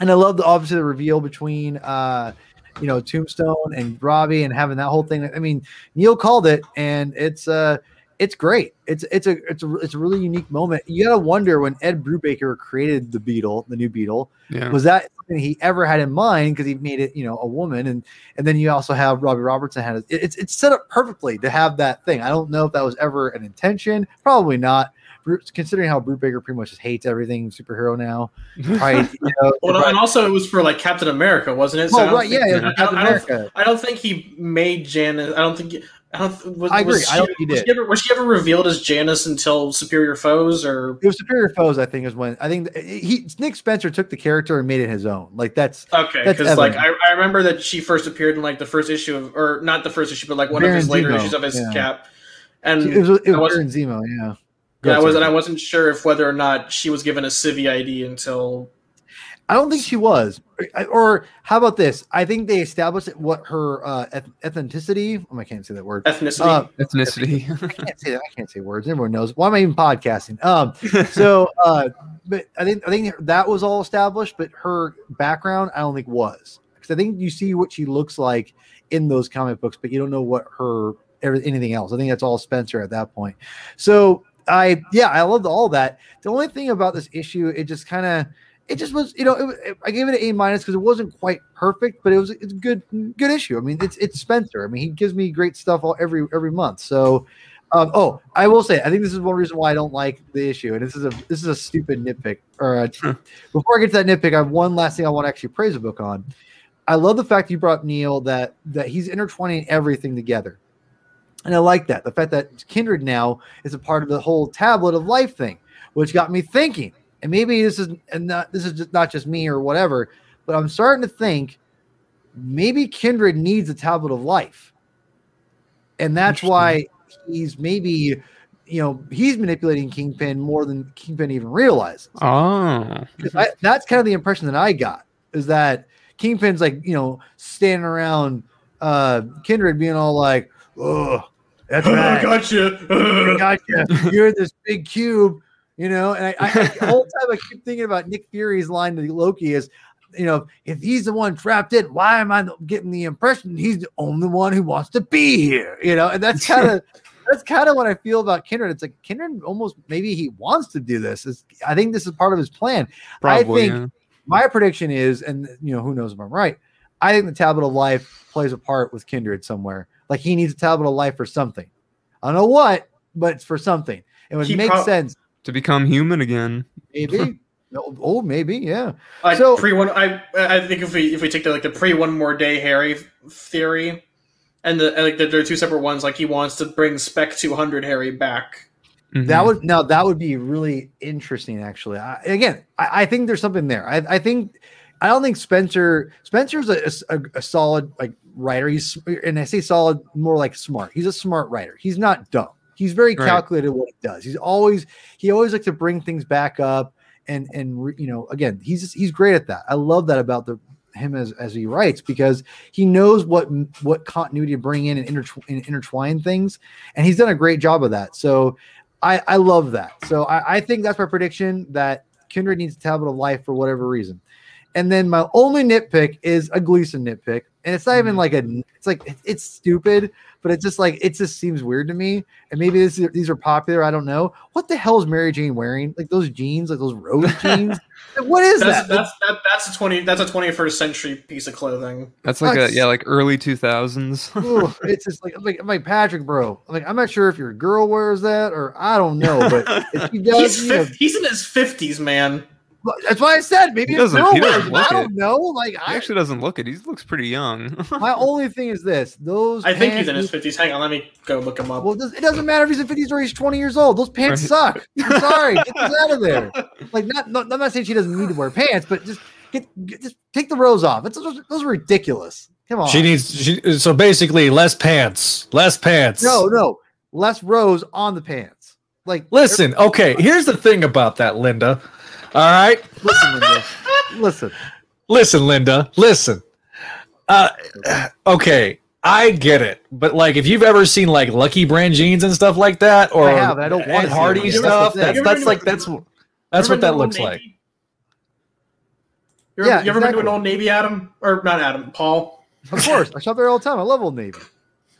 and I love the obviously the reveal between uh, you know Tombstone and Robbie and having that whole thing. I mean, Neil called it, and it's uh it's great. It's it's a it's a it's a really unique moment. You gotta wonder when Ed Brubaker created the Beetle, the new Beetle, Yeah. was that something he ever had in mind because he made it you know a woman and and then you also have robbie robertson had it, it's it's set up perfectly to have that thing i don't know if that was ever an intention probably not Bru- considering how Brubaker pretty much just hates everything superhero now probably, you know, Well, probably- and also it was for like Captain America, wasn't it? So I oh, right think- yeah, it was I for don't- I don't- I don't think he made Janice. I don't think. I don't. Was, I agree. Was I she, don't think he was did. she ever, was she ever revealed as Janice until Superior Foes, or it was superior foes i think is when i think eh, he nick spencer took the character and made it his own like that's okay? Because like I. I remember that she first appeared in like the first issue of, or not the first issue, but like one of his later Zemo, issues of his yeah. cap. And it was, it I was wasn't- Baron Zemo, yeah yeah, I was, and I wasn't sure if whether or not she was given a Civi ID until I don't think she was. Or- Or how about this? I think they established what her uh, ethnicity. Oh, I can't say that word. ethnicity. Uh, Ethnicity. I can't say that. I can't say words. Everyone knows. Why am I even podcasting? Um. So, uh, but I think I think that was all established. But her background, I don't think was because I think you see what she looks like in those comic books, but you don't know what her anything else. I think that's all Spencer at that point. So I yeah, I loved all that. The only thing about this issue, it just kind of it just was you know it, it- I gave it an A minus because it wasn't quite perfect, but it was it's a good good issue. I mean it's it's Spencer. I mean he gives me great stuff all every every month. So um, oh I will say I think this is one reason why I don't like the issue, and this is a this is a stupid nitpick. Or uh, before I get to that nitpick, I have one last thing I want to actually praise the book on. I love the fact you brought Neil that that he's intertwining everything together. And I like that. The fact that Kindred now is a part of the whole tablet of life thing, which got me thinking. And maybe this is and not this is just not just me or whatever, but I'm starting to think maybe Kindred needs a tablet of life. And that's why he's maybe you know he's manipulating Kingpin more than Kingpin even realizes. oh. I, that's kind of the impression that I got is that Kingpin's like, you know, standing around uh Kindred being all like, oh, that's right. gotcha. I got you. You're this big cube, you know. And I, I, I the whole time I keep thinking about Nick Fury's line to Loki is, you know, if he's the one trapped in, why am I getting the impression he's the only one who wants to be here? You know, and that's kind of that's kind of what I feel about Kindred. It's like Kindred almost maybe he wants to do this. It's, I think this is part of his plan. Probably. I think yeah. my prediction is, and you know, who knows if I'm right. I think the tablet of life plays a part with Kindred somewhere. Like he needs a tablet of life for something. I don't know what, but it's for something. It would He make prob- sense. to become human again. Maybe. oh, oh, maybe. Yeah. like So- pre one. I I think if we if we take the like the pre one more day Harry theory, and the and, like the, there are two separate ones. Like he wants to bring Spec two hundred Harry back. Mhm. That would now that would be really interesting. Actually, I, again, I, I think there's something there. I, I think I don't think Spencer Spencer's a, a, a solid like writer. He's and I say solid more like smart. He's a smart writer. He's not dumb. He's very Right. calculated what he does. He's always he always likes to bring things back up and and you know again he's he's great at that. I love that about the him as as he writes because he knows what what continuity to bring in and, intertw- and intertwine things, and he's done a great job of that. So I, I love that. So I, I think that's my prediction that Kindred needs a tablet of life for whatever reason. And then my only nitpick is a Gleason nitpick. And it's not even mm. like a it's like it's stupid, but it's just like it just seems weird to me. And maybe this is, these are popular, I don't know. What the hell is Mary Jane wearing? Like those jeans, like those rose jeans? Like, what is That's that? that's that, that's a twenty that's a twenty first century piece of clothing. That's like a yeah, like early two thousands. Ooh, it's just like I'm like I'm like Patrick, bro. I'm like I'm not sure if your girl wears that or I don't know, but if she does, He's you know, fif- he's in his fifties, man. Well, That's why I said maybe He it's doesn't- Bill he doesn't look I don't know. Like He I, actually doesn't look it. He looks pretty young. my only thing is this: those. I think he's in his fifties. Hang on, let me go look him up. Well, it does- it doesn't matter if he's in fifties or he's twenty years old. Those pants Right. suck. I'm sorry, get those out of there. Like, not, not. I'm not saying she doesn't need to wear pants, but just get, get just take the rows off. It's those, those are ridiculous. Come on. She needs she, so basically less pants, less pants. no, no, less rows on the pants. Like, Listen, okay, here's the thing about that, Linda. All right? listen, Linda. listen. Listen, Linda, listen. Uh okay, I get it. But like if you've ever seen like Lucky Brand jeans and stuff like that or I have, I don't wanna Ed see Hardy them. stuff, That's that's the thing. that's like that's that's what that looks like. You ever, Yeah, you ever been to an old Navy, Adam? Or not Adam, Paul? Of course, I shop there all the time. I love Old Navy.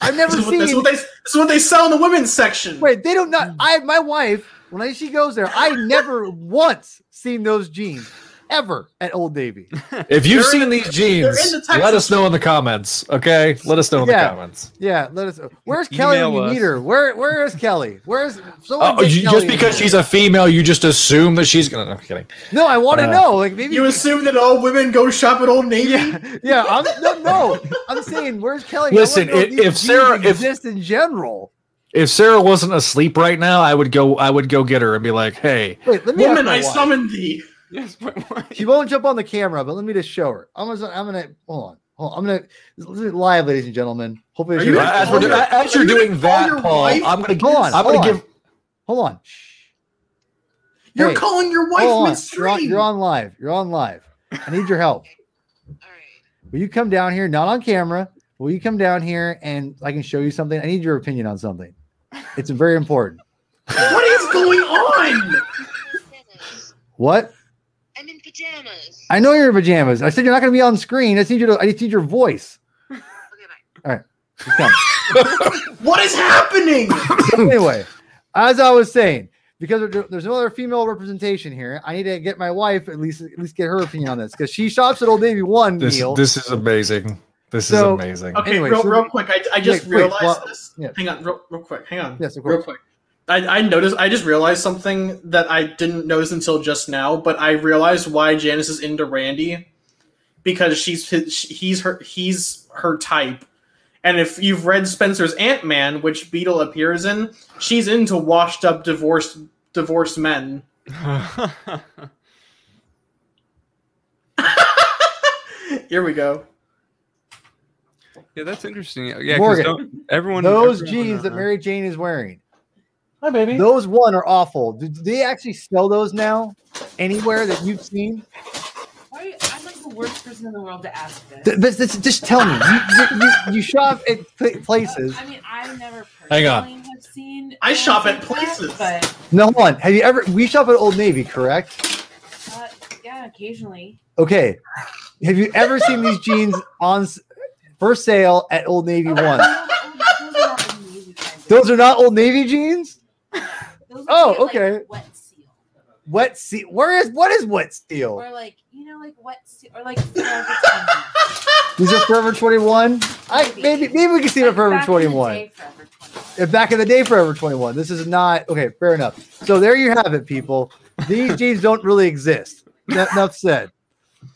I've never This is, what, seen. this, is what they, this is what they sell in the women's section. Wait, they don't not. I my wife when I, she goes there, I never once seen those jeans ever at Old Navy. If you've They're seen in the- these jeans, the let us know in the comments. Okay, let us know in Yeah. the comments. Yeah, let us. Where's Kelly when you us. need her? Where Where is Kelly? Where's someone Oh, you, Kelly just because she's a female, you just assume that she's gonna. No, I'm kidding. no, I want to Uh, know. Like maybe You assume that all women go shop at Old Navy? Yeah, yeah. I'm no, no. I'm saying, where's Kelly? Listen, if- these if Sarah- jeans if- exist in general. If Sarah wasn't asleep right now, I would go. I would go get her and be like, "Hey, Wait, let me. Woman, I my wife. summoned thee. Yes, but why? She won't jump on the camera, but let me just show her. I'm gonna. I'm gonna. Hold on. Hold on. I'm gonna this is live, ladies and gentlemen. Hopefully, Are she- you as, gonna we're, call your- as you're doing that, your Paul, wife? I'm gonna. Hold on, I'm hold gonna on. give. hold on. You're Hey, calling your wife Hold on. You're on, you're on live. You're on live. I need your help. Will you come down here, not on camera? Will you come down here and I can show you something? I need your opinion on something. It's very important. What is going on? What? I'm in pajamas. I know you're in pajamas. I said you're not going to be on screen. I just need you to. I just need your voice. Okay, bye. Just come. What is happening? So anyway, as I was saying, because there's no other female representation here, I need to get my wife at least at least get her opinion on this because she shops at Old Navy One. This, Neil. this is amazing. This So- is amazing. Okay, Anyway, real, so- real quick. I, I just Yeah, quick, realized well, this. yeah. Hang on, real, real quick. Hang on. Yes, of real quick. I, I noticed. I just realized something that I didn't notice until just now. But I realized why Janice is into Randy because she's his, he's her he's her type. And if you've read Spencer's Ant Man, which Beetle appears in, she's into washed up divorced divorced men. Here we go. Yeah, that's interesting. Yeah, 'cause Morgan, don't- everyone. Those everyone, jeans that Mary Jane is wearing, Hi, baby. those one are awful. Do do they actually sell those now anywhere that you've seen? Why, I'm like the worst person in the world to ask this. Th- this- this- just tell me. You, you, you, you shop at pla- places. I mean, I never Hang on. personally have seen. I shop at ads that, places. but No, hold on. Have you ever? We shop at Old Navy, correct? uh, yeah, occasionally. Okay. Have you ever seen these jeans on s- for sale at Old Navy One? Those, those are not amazing kinds. Those are not Old Navy jeans. Those oh, would be, like, okay. wet seal, Wet seal. Where is what is wet seal? or like you know, like wet seal, or like Forever 21. These are Forever Twenty One. I maybe maybe we can see it Like, Forever back in the Twenty One. day, Forever 21. Uh, back in the day, Forever Twenty One. This is not okay. Fair enough. So there you have it, people. These jeans don't really exist. Enough said.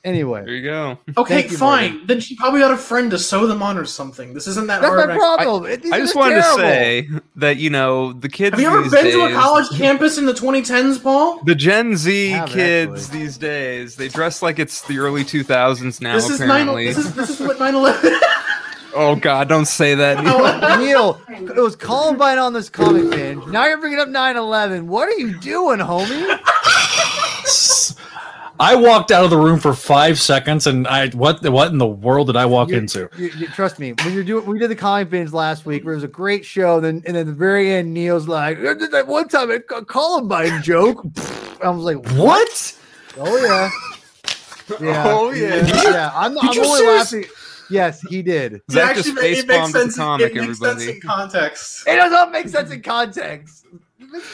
Anyway, There you go. Okay, you, fine. Morgan. Then she probably got a friend to sew them on or something. This isn't that that's hard. my of an ex- problem. These I just wanted terrible. to say that you know the kids. Have you ever these been to a college campus in the 2010s, Paul? The Gen Z have, kids actually. these days, they dress like it's the early 2000s now. this is nine. apparently. This is this is what 9/11. oh God, don't say that. Neil, it was Columbine on this comic binge. Now you're bringing up 9/11. What are you doing, homie? I walked out of the room for five seconds, and I what what in the world did I walk You- into? you- you- trust me, when you're doing, we did the comic binge last week. Where it was a great show. Then and then at the very end, Neil's like, that one time a Columbine joke." I was like, What? "Oh yeah, yeah, Oh, yeah. yeah." I'm, I'm you only serious- laughing. Yes, he did. It Zach It just actually face it makes bombed the sense. comic, it makes sense in context. It does not make sense in context.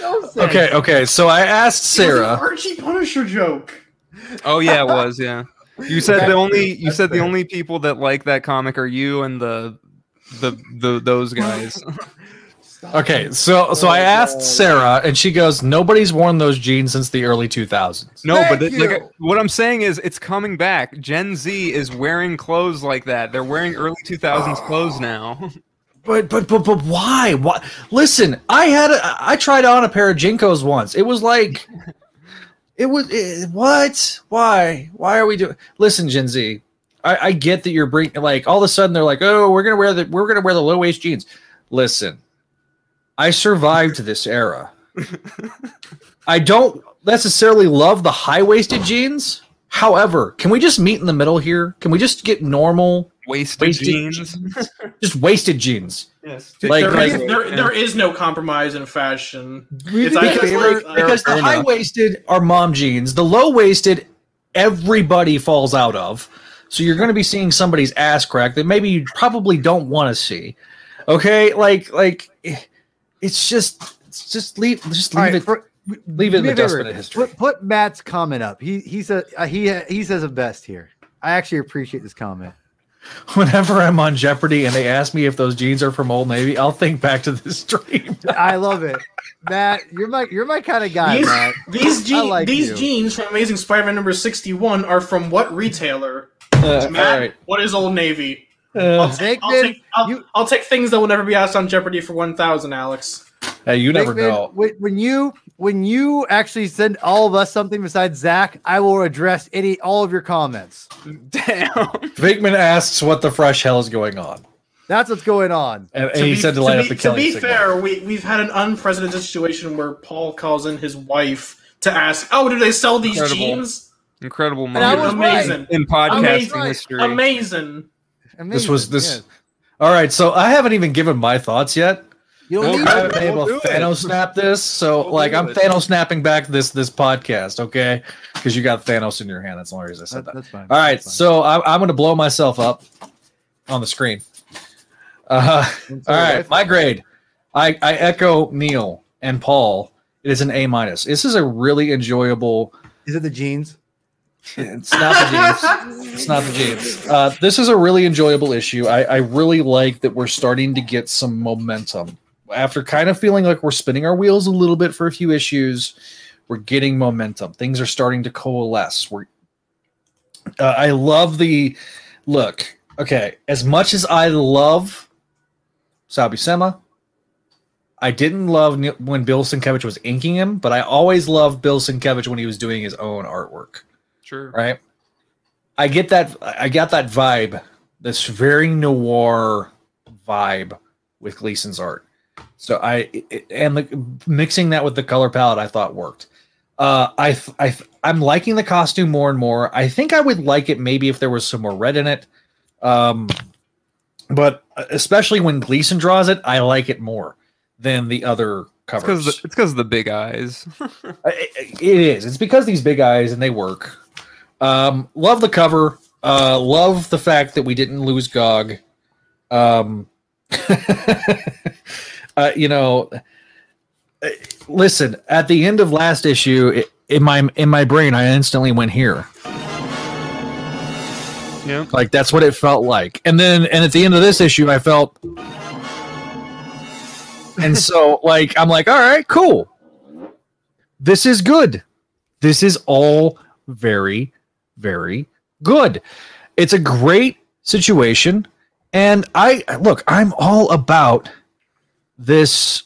No sense. Okay, okay. So I asked It was an Sarah. Archie Punisher joke. Oh yeah, it was. Yeah, you said Okay. the only you That's said the only people that like that comic are you and the the the those guys. Okay, so so I Oh, asked Sarah, and she goes, "Nobody's worn those jeans since the early 2000s." No, but it, like what I'm saying is it's coming back. Gen Z is wearing clothes like that. They're wearing early 2000s clothes now. But but but but why? Why? Listen, I had a, I tried on a pair of JNCOs once. It was like, it was it, what? Why? Why are we doing? Listen, Gen Z, I, I get that you're bringing like all of a sudden they're like, oh, we're gonna wear the we're gonna wear the low waist jeans. Listen, I survived this era. I don't necessarily love the high waisted jeans. However, can we just meet in the middle here? Can we just get normal, Wasted, Wasted jeans. just wasted jeans? Yes. Like- there, like- is, there, there is no compromise in fashion. We It's did either a favor- like, uh, because the high waisted are mom jeans, the low waisted everybody falls out of. So you're going to be seeing somebody's ass crack that maybe you probably don't want to see. Okay, like like eh, it's just it's just leave just leave right, it. for- leave it in the dustbin of history. Put, put Matt's comment up. He he said uh, he he says it best here. I actually appreciate this comment. Whenever I'm on Jeopardy and they ask me if those jeans are from Old Navy, I'll think back to this dream. I love it, Matt. You're my you're my kind of guy, These, Matt. these, I je- like these you. jeans from Amazing Spider-Man number sixty-one are from what retailer? Uh, Matt, all right. what is Old Navy? Uh, I'll, take, I'll, take, I'll, you- I'll take things that will never be asked on Jeopardy for one thousand, Alex. Hey, you never Nickman, know. When, when you when you actually send all of us something besides Zach, I will address any all of your comments. Damn. Venkman asks what the fresh hell is going on, That's what's going on. and, and To he be- said to light be, up the to be signal. fair, we, we've had an unprecedented situation where Paul calls in his wife to ask, "Oh, do they sell these Incredible. jeans?" Incredible And I moment was right. Amazing, in podcasting Amazing. history. amazing. This was this. yes. All right, so I haven't even given my thoughts yet. You Well, don't need I I- to. haven't been able We'll to do. Thanos snap this, so We'll like do I'm it. Thanos snapping back this this podcast, okay? Because you got Thanos in your hand. That's the only reason I said That- that. that's fine. All right, That's fine. so I'm, I'm going to blow myself up on the screen. Uh, And all right, my grade. I, I echo Neil and Paul. It is an A minus. This is a really enjoyable. Is it the jeans? It's not the jeans. It's not the jeans. Uh, this is a really enjoyable issue. I, I really like that we're starting to get some momentum after kind of feeling like we're spinning our wheels a little bit for a few issues. We're getting momentum. Things are starting to coalesce. We're. Uh, I love the look. Okay, as much as I love Sal Buscema, I didn't love when Bill Sienkiewicz was inking him, but I always loved Bill Sienkiewicz when he was doing his own artwork Sure. right? I get that. I got that vibe. This very noir vibe with Gleason's art. So I and the mixing that with the color palette, I thought worked. Uh, I I I'm liking the costume more and more. I think I would like it maybe if there was some more red in it. Um, but especially when Gleason draws it, I like it more than the other covers. it's because of the big eyes. It- it is. It's because these big eyes and they work. Um, love the cover. Uh, love the fact that we didn't lose Gog. Um, uh, you know, uh, listen. At the end of last issue, it, in my in my brain, I instantly went here. yeah. Like that's what it felt like. And then and at the end of this issue, I felt. And so, like, I'm like, all right, cool. This is good. This is all very, very good. It's a great situation. And I look, I'm all about this.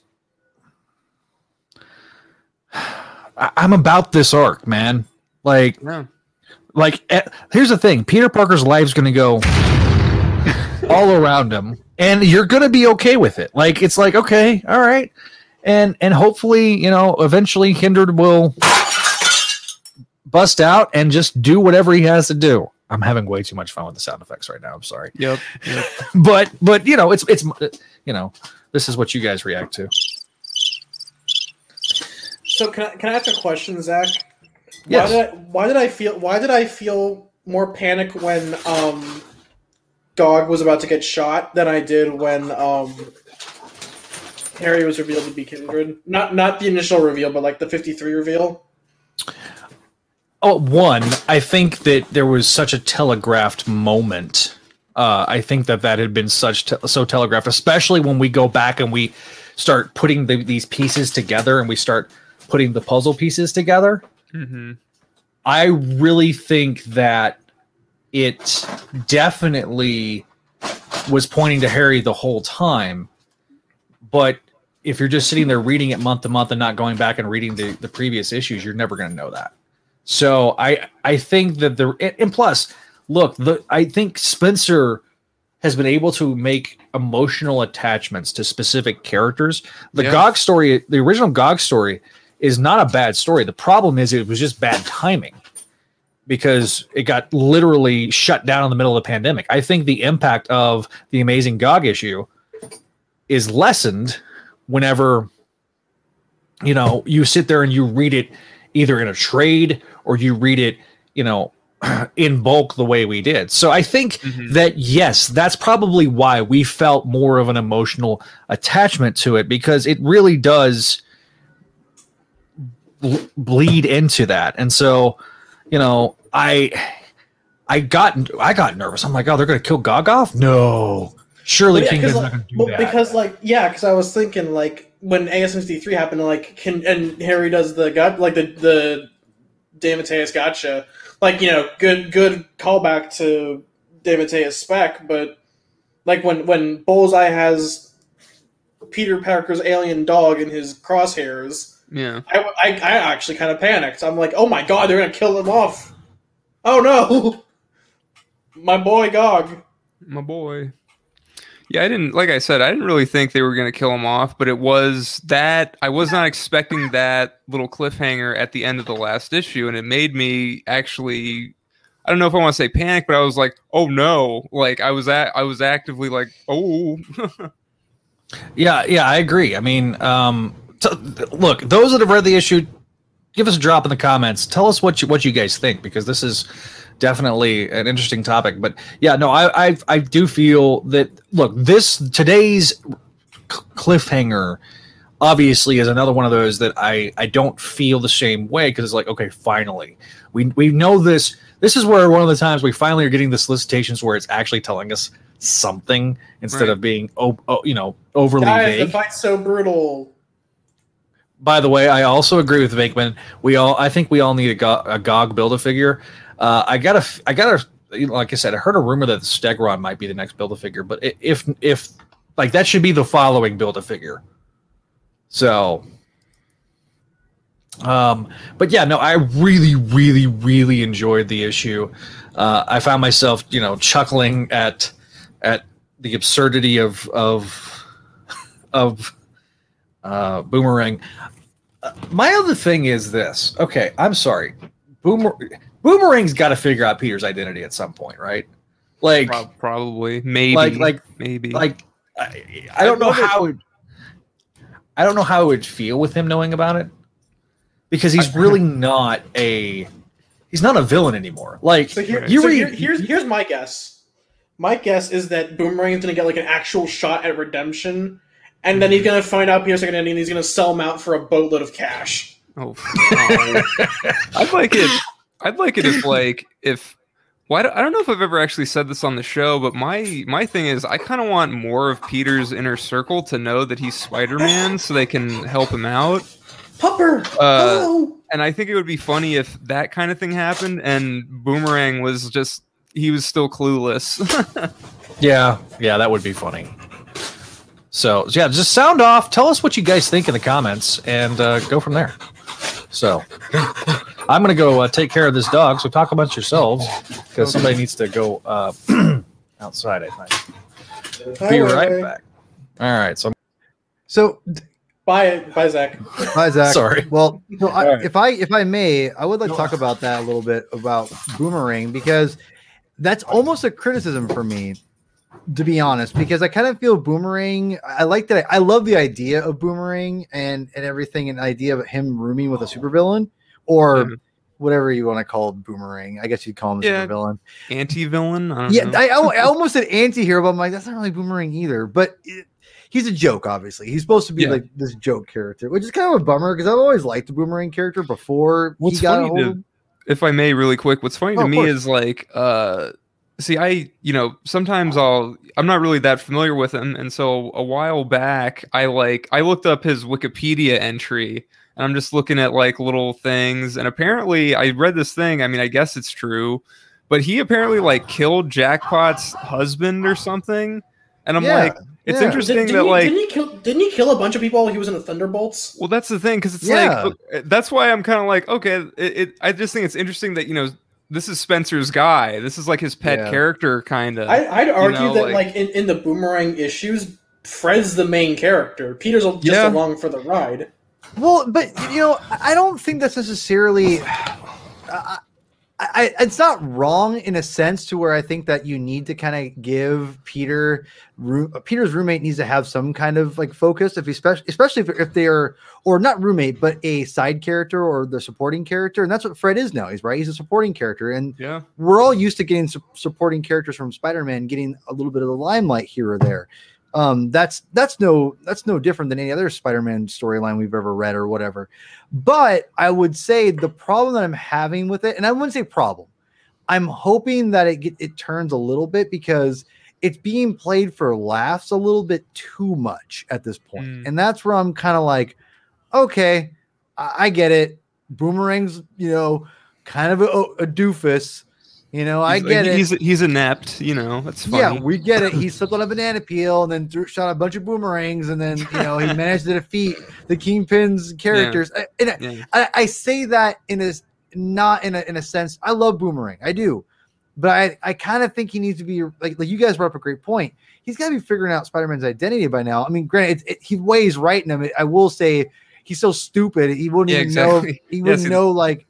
I'm about this arc, man. Like, Yeah. like eh, here's the thing peter parker's life's gonna go all around him and you're gonna be okay with it like it's like okay all right and and hopefully you know eventually kindred will bust out and just do whatever he has to do i'm having way too much fun with the sound effects right now i'm sorry Yep. yep. but but you know it's it's you know this is what you guys react to So can I, can I ask a question, Zach? Yes. Why did I, why did I feel why did I feel more panic when um Gog was about to get shot than I did when um Harry was revealed to be Kindred? Not not the initial reveal, but like the fifty three reveal. Oh, one, I think that there was such a telegraphed moment. Uh, I think that that had been such te- so telegraphed, especially when we go back and we start putting the, these pieces together and we start putting the puzzle pieces together. hmm I really think that it definitely was pointing to Harry the whole time. But if you're just sitting there reading it month to month and not going back and reading the, the previous issues, you're never going to know that. So I I think that the and plus, look, the I think Spencer has been able to make emotional attachments to specific characters. The Yeah. GOG story, the original GOG story, is not a bad story. The problem is it was just bad timing because it got literally shut down in the middle of the pandemic. I think the impact of the amazing GOG issue is lessened whenever you know you sit there and you read it either in a trade or you read it, you know, in bulk the way we did. So I think Mhm. that yes, that's probably why we felt more of an emotional attachment to it because it really does bl- bleed into that. And so, you know, I I got I got nervous. I'm like, oh, they're gonna kill Gog off? No, surely Well, yeah, King 'cause, is like- not gonna do well, that. because like yeah, because I was thinking like when ASMC three happened, like can and Harry does the got like the the Damateus gotcha, like you know, good good callback to Damateus spec, but like when when Bullseye has Peter Parker's alien dog in his crosshairs, Yeah. I, I, I actually kind of panicked. I'm like, oh my god, they're gonna kill him off. Oh no, my boy Gog. my boy. Yeah, I didn't like I said, I didn't really think they were gonna kill him off, but it was that I was not expecting that little cliffhanger at the end of the last issue, and it made me actually I don't know if I want to say panic, but I was like, oh no. Like I was at I was actively like, oh Yeah, yeah, I agree. I mean, um, t- look, those that have read the issue, give us a drop in the comments. Tell us what you what you guys think because this is definitely an interesting topic. But yeah, no, I I, I do feel that look, this today's c- cliffhanger obviously is another one of those that I I don't feel the same way because it's like okay, finally we we know this. This is where one of the times we finally are getting the solicitations where it's actually telling us something instead Right. of being oh, oh you know overly Guys, the vague. fight's so brutal. By the way, I also agree with Venkman. We all, I think, we all need a, Go- a GOG build a figure. Uh, I got a, I got a, like I said, I heard a rumor that the Stegron might be the next build a figure, but if, if, like that should be the following build a figure. So, um, but yeah, no, I really, really, really enjoyed the issue. Uh, I found myself, you know, chuckling at, at the absurdity of, of, of, uh, Boomerang. Uh, my other thing is this. Okay, I'm sorry. Boomer Boomerang's got to figure out Peter's identity at some point, right? Like, prob- probably. Maybe like, like, maybe like. I, I don't know how. It, I don't know how it would feel with him knowing about it, because he's really not a. He's not a villain anymore. Like So, here, you so read, here- here's here's my guess. My guess is that Boomerang is gonna get like an actual shot at redemption, and then he's gonna find out Peter's second ending, and he's gonna sell him out for a boatload of cash. Oh. I'd like it. I'd like it if like if. Well, I don't, I don't know if I've ever actually said this on the show, but my my thing is I kind of want more of Peter's inner circle to know that he's Spider Man, so they can help him out. Pupper. Uh, oh. And I think it would be funny if that kind of thing happened and Boomerang was just he was still clueless. Yeah, yeah, that would be funny. So yeah, just sound off. Tell us what you guys think in the comments, and uh, go from there. So I'm gonna go uh, take care of this dog. So talk amongst yourselves because somebody needs to go uh, outside. I think. Be right back. All right. So So, Bye, bye, Zach. hi Zach. Sorry. Well, so I, All right. if I if I may, I would like to talk about that a little bit about Boomerang because that's almost a criticism for me, to be honest. Because I kind of feel Boomerang. I like that. I love the idea of Boomerang and and everything, and idea of him rooming with a supervillain or Mhm. whatever you want to call Boomerang. I guess you'd call him a Yeah. supervillain. Anti villain. Yeah. I, I, almost said anti-hero, but I'm like, that's not really Boomerang either. But it, he's a joke, obviously. He's supposed to be Yeah. like this joke character, which is kind of a bummer because I've always liked the Boomerang character before What's he got a funny to- if I may, really quick, what's funny Oh, to me course. is like, uh, see, I, you know, sometimes I'll, I'm not really that familiar with him, and so a while back, I like, I looked up his Wikipedia entry, and I'm just looking at like little things, and apparently, I read this thing. I mean, I guess it's true, but he apparently like killed Jackpot's husband or something, and I'm Yeah, like, it's yeah. interesting Did, that didn't, he, like. didn't he kill? Didn't he kill a bunch of people while he was in the Thunderbolts? Well, that's the thing because it's Yeah. like uh, that's why I'm kind of like okay. It, it I just think it's interesting that you know this is Spencer's guy. This is like his pet Yeah. character, kind of. I, I'd argue know, that like- like, in, in the Boomerang issues, Fred's the main character. Peter's just Yeah. along for the ride. Well, but you know, I don't think that's necessarily. I, I, it's not wrong in a sense to where I think that you need to kind of give Peter roo- Peter's roommate needs to have some kind of like focus if especially especially if, if they are or not roommate but a side character or the supporting character and that's what Fred is now he's right he's a supporting character and Yeah. we're all used to getting su- supporting characters from Spider-Man getting a little bit of the limelight here or there. Um, that's that's no that's no different than any other Spider-Man storyline we've ever read or whatever. But I would say the problem that I'm having with it, and I wouldn't say problem, I'm hoping that it get, it turns a little bit because it's being played for laughs a little bit too much at this point. Mm. and that's where I'm kind of like, okay, I, I get it. Boomerang's you know kind of a, a doofus. You know, I He's- get it. He's he's inept. You know, that's funny. Yeah, we get it. He slipped on a banana peel and then threw, shot a bunch of boomerangs, and then you know he managed to defeat the Kingpin's characters. I- And I, Yeah. I, I say that in a not in a in a sense. I love Boomerang, I do, but I I kind of think he needs to be like like you guys brought up a great point. He's got to be figuring out Spider Man's identity by now. I mean, granted, it, it, he weighs right in him. I will say he's so stupid. He wouldn't Yeah, even know. He wouldn't it- know like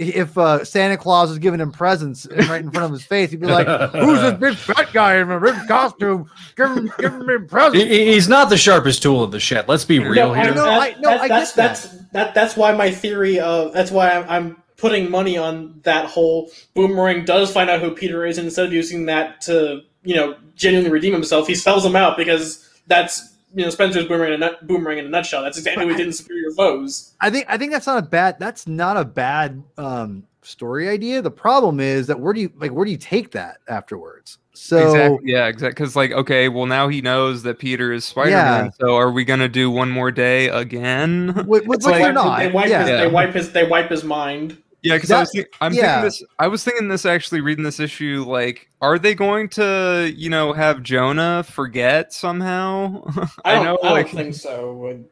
if uh, Santa Claus was giving him presents right in front of his face. He'd be like, "Who's this big fat guy in a red costume? Give him, give him a He- present." he's not the sharpest tool in the shed. Let's be real No, here. I, No, that- I- no, that- I that's get that. that's that that's why my theory of that's why I'm, I'm putting money on that whole boomerang does find out who Peter is and instead of using that to you know genuinely redeem himself, he sells him out because that's you know Spencer's boomerang in a nut, boomerang in a nutshell. That's exactly what he did in Superior Foes. I think I think that's not a bad. That's not a bad um, story idea. The problem is that where do you like where do you take that afterwards? So exactly. Yeah, exactly. Because like, okay, well now he knows that Peter is Spider Man. Yeah. So are we gonna do one more day again? What, what, It's what like- not? They wipe yeah. his, Yeah. they wipe his they wipe his mind. Yeah, because I was think, I'm yeah. thinking this. I was thinking this actually reading this issue. Like, are they going to, you know, have Jonah forget somehow? I don't, know, I don't like, think so.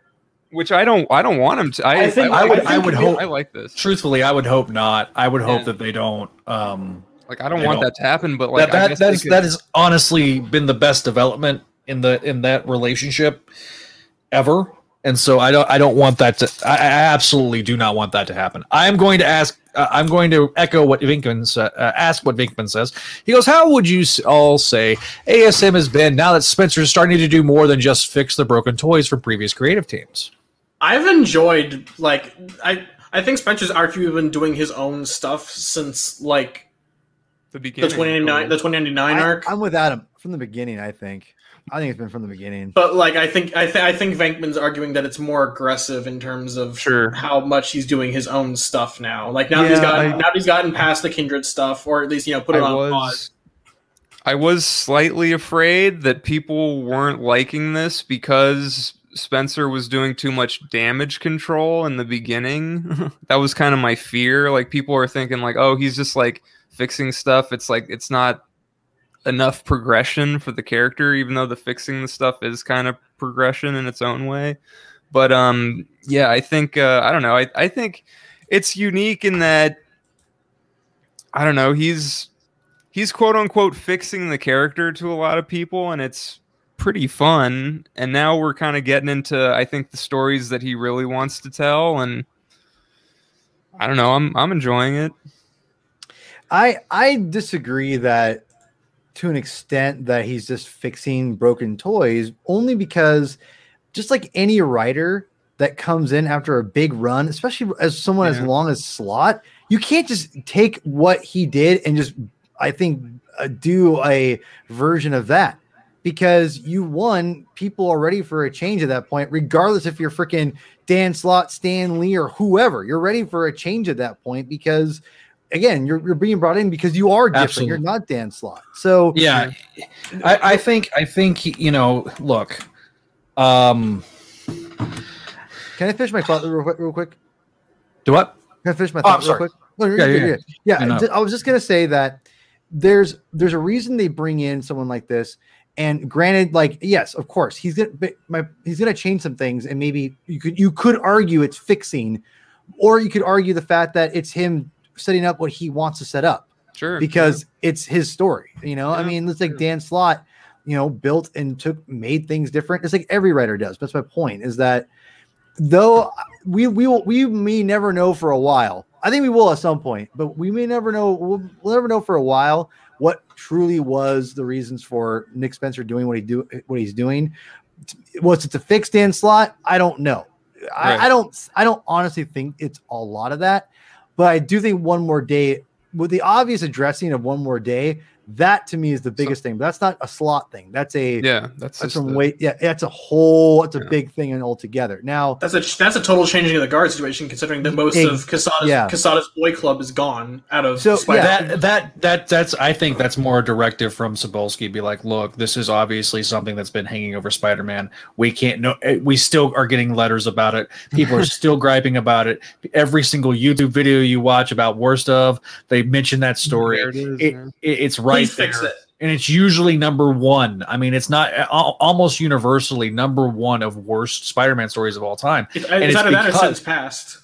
which I don't. I don't want him to. I, I think- I would- I I would think- hope- I like this. Truthfully, I would hope not. I would hope Yeah. that they don't. Um, Like, I don't want don't- that to happen. But like, that I that guess that could- that has honestly been the best development in the in that relationship ever. And so I don't I don't want that to I, I absolutely do not want that to happen. I'm going to ask uh, I'm going to echo what Venkman sa- uh, ask what Venkman says. He goes, "How would you all say ASM has been now that Spencer is starting to do more than just fix the broken toys from previous creative teams?" I've enjoyed like I I think Spencer's arguably been doing his own stuff since like the beginning the beginning. 2099 the 2099 I, arc. I'm with Adam from the beginning. I think. I think it's been from the beginning. But like I think I think I think Venkman's arguing that it's more aggressive in terms of Sure. how much he's doing his own stuff now. Like now that he's Yeah, gotten I- now that he's gotten past the kindred stuff, or at least you know put it I on pause. was. I was slightly afraid that people weren't liking this because Spencer was doing too much damage control in the beginning. that was kind of my fear. Like people are thinking like, "Oh, he's just like fixing stuff." It's like it's not enough progression for the character even though the fixing the stuff is kind of progression in its own way. But um yeah, I think uh I don't know. I I think it's unique in that I don't know, he's he's quote unquote fixing the character to a lot of people and it's pretty fun and now we're kind of getting into i think the stories that he really wants to tell and i don't know i'm i'm enjoying it I I disagree that to an extent that he's just fixing broken toys only because just like any writer that comes in after a big run, especially as someone as long as Slott, you can't just take what he did and just I think uh, do a version of that because you won people are ready for a change at that point regardless if you're freaking Dan Slott, Stan Lee or whoever. You're ready for a change at that point because again, you're, you're being brought in because you are different. Absolutely. You're not Dan Slott. So Yeah, I, I think I think you know. Look, um, can I finish my thought real quick? Real quick? do what? Can I finish my Oh, thought real sorry. quick? No, Yeah, good, yeah, good. Yeah, I I was just gonna say that there's there's a reason they bring in someone like this. And granted, like yes, of course, he's gonna my he's gonna change some things, and maybe you could you could argue it's fixing, or you could argue the fact that it's him setting up what he wants to set up sure because it's his story. You know, I mean, it's like sure. Dan Slott, you know, built and took made things different. It's like every writer does. That's my point. Is that though we we will we may never know for a while I think we will at some point, but we may never know. We'll, we'll never know for a while what truly was the reasons for Nick Spencer doing what he do what he's doing. Was it to fix Dan Slott? I don't know. Right. I, I don't. I don't honestly think it's a lot of that, but I do think one more day with the obvious addressing of one more day. That to me is the biggest thing. But that's not a Slott thing. That's a Yeah, that's that's some the- weight. Yeah, that's a whole. That's a Yeah. big thing and altogether. Now That's a that's a total changing of the guard situation, considering that most Ex- of Quesada's yeah. Quesada's boy club is gone out of So, yeah. that that that that's I think that's more a directive from Cebulski. Be like, look, this is obviously something that's been hanging over Spider-Man. We can't know. eh, We still are getting letters about it. People are still griping about it. Every single YouTube video you watch about worst of, they mention that story. There it is, It, it- it's right There. fix it. and it's usually number one. I mean, it's not al- almost universally number one of worst Spider-Man stories of all time. It- And It's it's or because- Sins Past.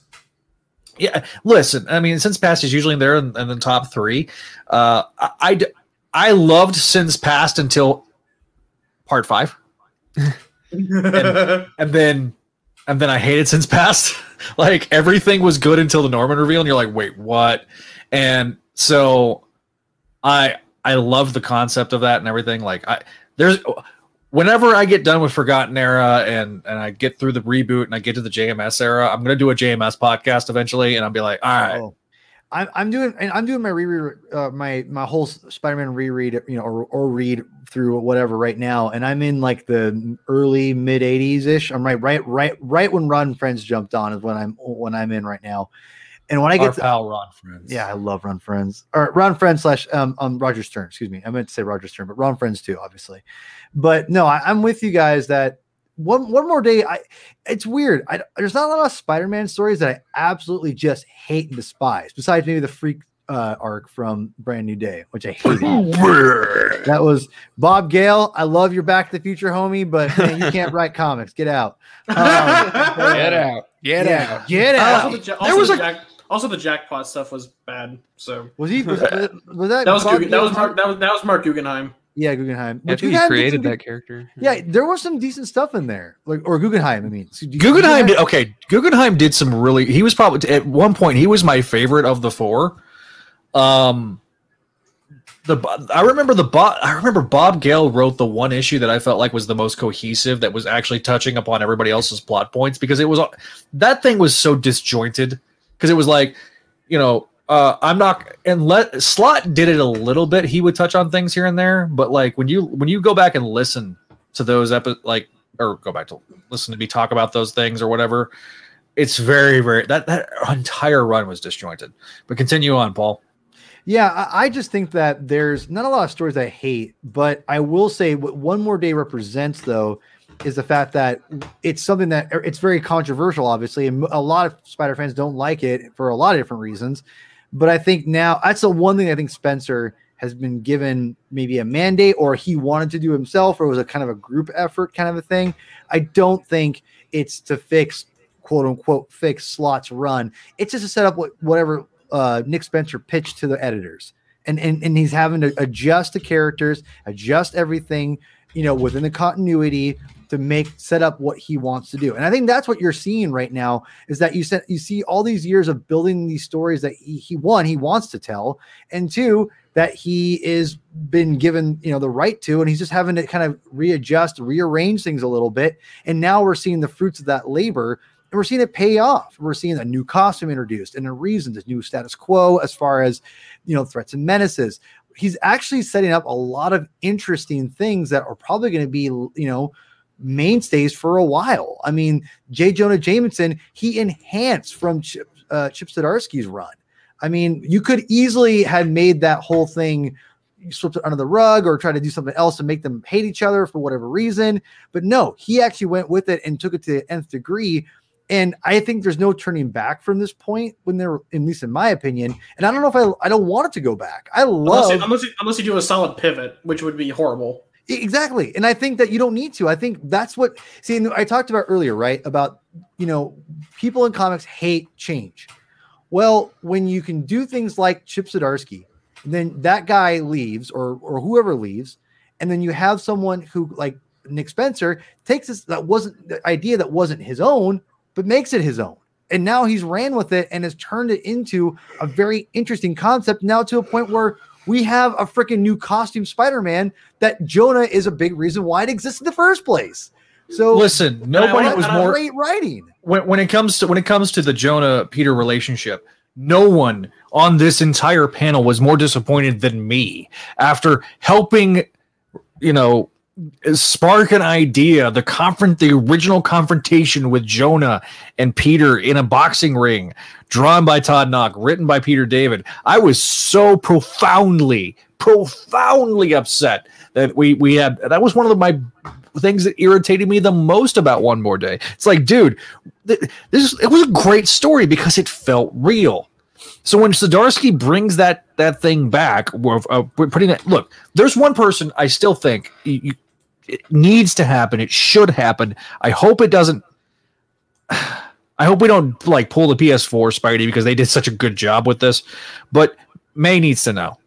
Yeah, listen, I mean, Sins Past is usually there in, in the top three. Uh, I, I I loved Sins Past until part five, and then and then I hated Sins Past. like everything was good until the Norman reveal, and you're like, wait, what? And so I I love the concept of that and everything. Like I there's whenever I get done with Forgotten Era and and I get through the reboot and I get to the JMS era, I'm gonna do a JMS podcast eventually, and I'll be like, all right, Oh. I'm, I'm doing and I'm doing my reread uh, my my whole Spider-Man reread you know or, or read through whatever right now and I'm in like the early mid 80s ish I'm right right right right when Ron Frenz jumped on is when I'm when I'm in right now and when I our get to, pal Ron Frenz. yeah I love Ron Frenz or Ron Frenz slash um um Roger Stern excuse me I meant to say Roger Stern but Ron Frenz too obviously but no I, I'm with you guys that one one more day I it's weird. I, there's not a lot of Spider-Man stories that I absolutely just hate and despise. Besides maybe the freak uh, arc from Brand New Day, which I hate. that was Bob Gale. I love your Back to the Future, homie, but man, you can't write comics. Get out. Um, Get out. Get yeah, out. Get Uh, out. Also, the, ja- there was the a- jack, also the jackpot stuff was bad. So was he? Was, was that? that was Bob Guggen, that was Mark that was that was Mark Guggenheim. Yeah, Guggenheim. I Which think he Guggenheim created some good- that character. Yeah, there was some decent stuff in there, like or Guggenheim. I mean, So do Guggenheim did okay. Guggenheim did some really. He was probably at one point he was my favorite of the four. Um, the I remember the Bob. I remember Bob Gale wrote the one issue that I felt like was the most cohesive. That was actually touching upon everybody else's plot points because it was that thing was so disjointed because it was like, you know. Uh, I'm not and let Slott did it a little bit. He would touch on things here and there, but like when you when you go back and listen to those epi- like or go back to listen to me talk about those things or whatever. It's very, very that that entire run was disjointed. But continue on, Paul. Yeah, I, I just think that there's not a lot of stories I hate, but I will say what One More Day represents, though, is the fact that it's something that er, it's very controversial, obviously, and a lot of Spider fans don't like it for a lot of different reasons. But I think now that's the one thing I think Spencer has been given maybe a mandate or he wanted to do himself or it was a kind of a group effort kind of a thing. I don't think it's to fix quote unquote fix Slott's run. It's just to set up what whatever uh, Nick Spencer pitched to the editors. And, and and he's having to adjust the characters, adjust everything, you know, within the continuity to make set up what he wants to do. And I think that's what you're seeing right now is that you said you see all these years of building these stories that he, he one he wants to tell, and two that he is been given you know the right to, and he's just having to kind of readjust, rearrange things a little bit. And now we're seeing the fruits of that labor and we're seeing it pay off. We're seeing a new costume introduced and a reason, this new status quo as far as you know threats and menaces. He's actually setting up a lot of interesting things that are probably going to be you know mainstays for a while. I mean, J. Jonah Jameson, he enhanced from Chip, uh, Chip Zdarsky's run. I mean, you could easily have made that whole thing swept under the rug or try to do something else to make them hate each other for whatever reason. But no, he actually went with it and took it to the nth degree. And I think there's no turning back from this point when they're, at least in my opinion. And I don't know if I, I don't want it to go back. I Unless love you, unless, you, unless you do a solid pivot, which would be horrible. Exactly. And I think that you don't need to. I think that's what see I talked about earlier, right? About you know, people in comics hate change. Well, when you can do things like Chip Zdarsky, then that guy leaves or or whoever leaves, and then you have someone who like Nick Spencer takes this that wasn't the idea that wasn't his own, but makes it his own. and now he's ran with it and has turned it into a very interesting concept now to a point where we have a freaking new costume Spider-Man that Jonah is a big reason why it exists in the first place. So Listen, nobody was more great writing. when, when it comes to when it comes to the Jonah Peter relationship, no one on this entire panel was more disappointed than me after helping, you know, spark an idea, the confront the original confrontation with Jonah and Peter in a boxing ring, drawn by Todd Nauck, written by Peter David. I was so profoundly, profoundly upset that we we had that was one of my things that irritated me the most about one more day. It's like, dude, th- this is, it was a great story because it felt real. So when Zdarsky brings that that thing back, we're, uh, we're putting it. Look, there's one person I still think you- it needs to happen. It should happen. I hope it doesn't. I hope we don't like pull the PS4 Spidey because they did such a good job with this. But May needs to know.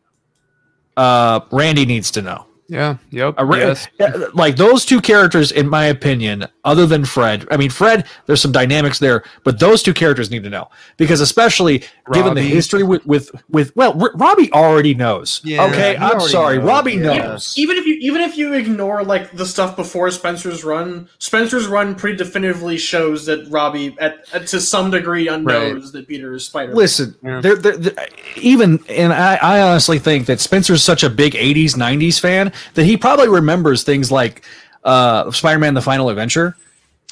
Uh, Randy needs to know. Yeah. Yep. A yes. like those two characters, in my opinion, other than Fred. I mean, Fred, there's some dynamics there, but those two characters need to know because, especially given the history with with with well, R- Robbie already knows. Yeah. okay, I'm sorry, knows, Robbie yeah. knows. even if you even if you ignore like the stuff before Spencer's run, Spencer's run pretty definitively shows that Robbie, at, at to some degree, knows that Peter is Spider. Listen, Yeah. they're, they're, they're- even, and I, I honestly think that Spencer's such a big '80s '90s fan that he probably remembers things like uh, Spider-Man: The Final Adventure,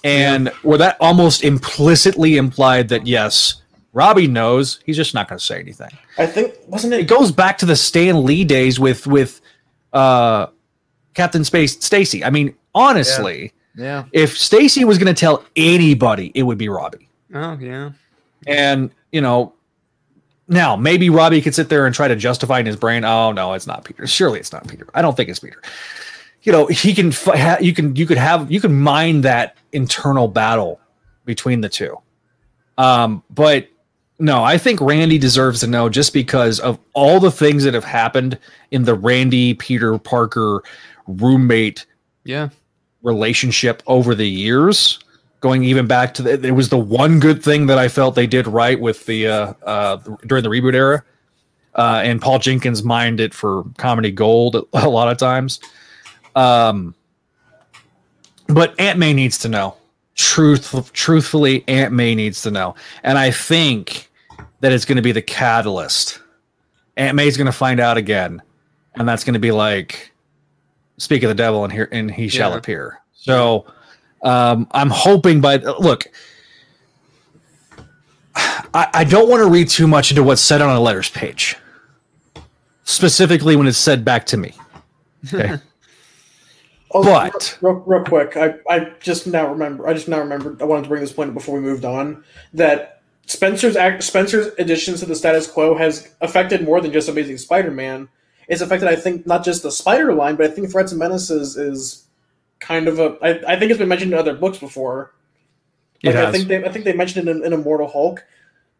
and where that almost implicitly implied that yes, Robbie knows. He's just not going to say anything. I think wasn't It it? goes back to the Stan Lee days with with uh, Captain Space Stacy. I mean, honestly, Yeah. if Stacy was going to tell anybody, it would be Robbie. Oh yeah. And you know, now maybe Robbie could sit there and try to justify in his brain, "Oh no, it's not Peter. Surely it's not Peter. I don't think it's Peter." You know, he can. you can. You could have. You can mine that internal battle between the two. Um, but no, I think Randy deserves to know just because of all the things that have happened in the Randy Peter Parker roommate Yeah. relationship over the years going even back to the, it was the one good thing that i felt they did right with the uh, uh during the reboot era uh and paul jenkins mined it for comedy gold a lot of times. Um but aunt may needs to know. Truth truthfully aunt may needs to know. And i think that it's going to be the catalyst. Aunt may's going to find out again. And that's going to be like speak of the devil and here and he shall Yeah. appear. So um i'm hoping by look I, I don't want to read too much into what's said on a letters page specifically when it's said back to me okay Oh, But- real, real quick, I, I just now remember. I just now remembered. I wanted to bring this point up before we moved on. That Spencer's act, Spencer's additions to the status quo has affected more than just Amazing Spider-Man. It's affected, I think, not just the Spider line, but I think Threats and Menaces is kind of a. I, I think it's been mentioned in other books before. Like, I think they, I think they mentioned it in, in Immortal Hulk,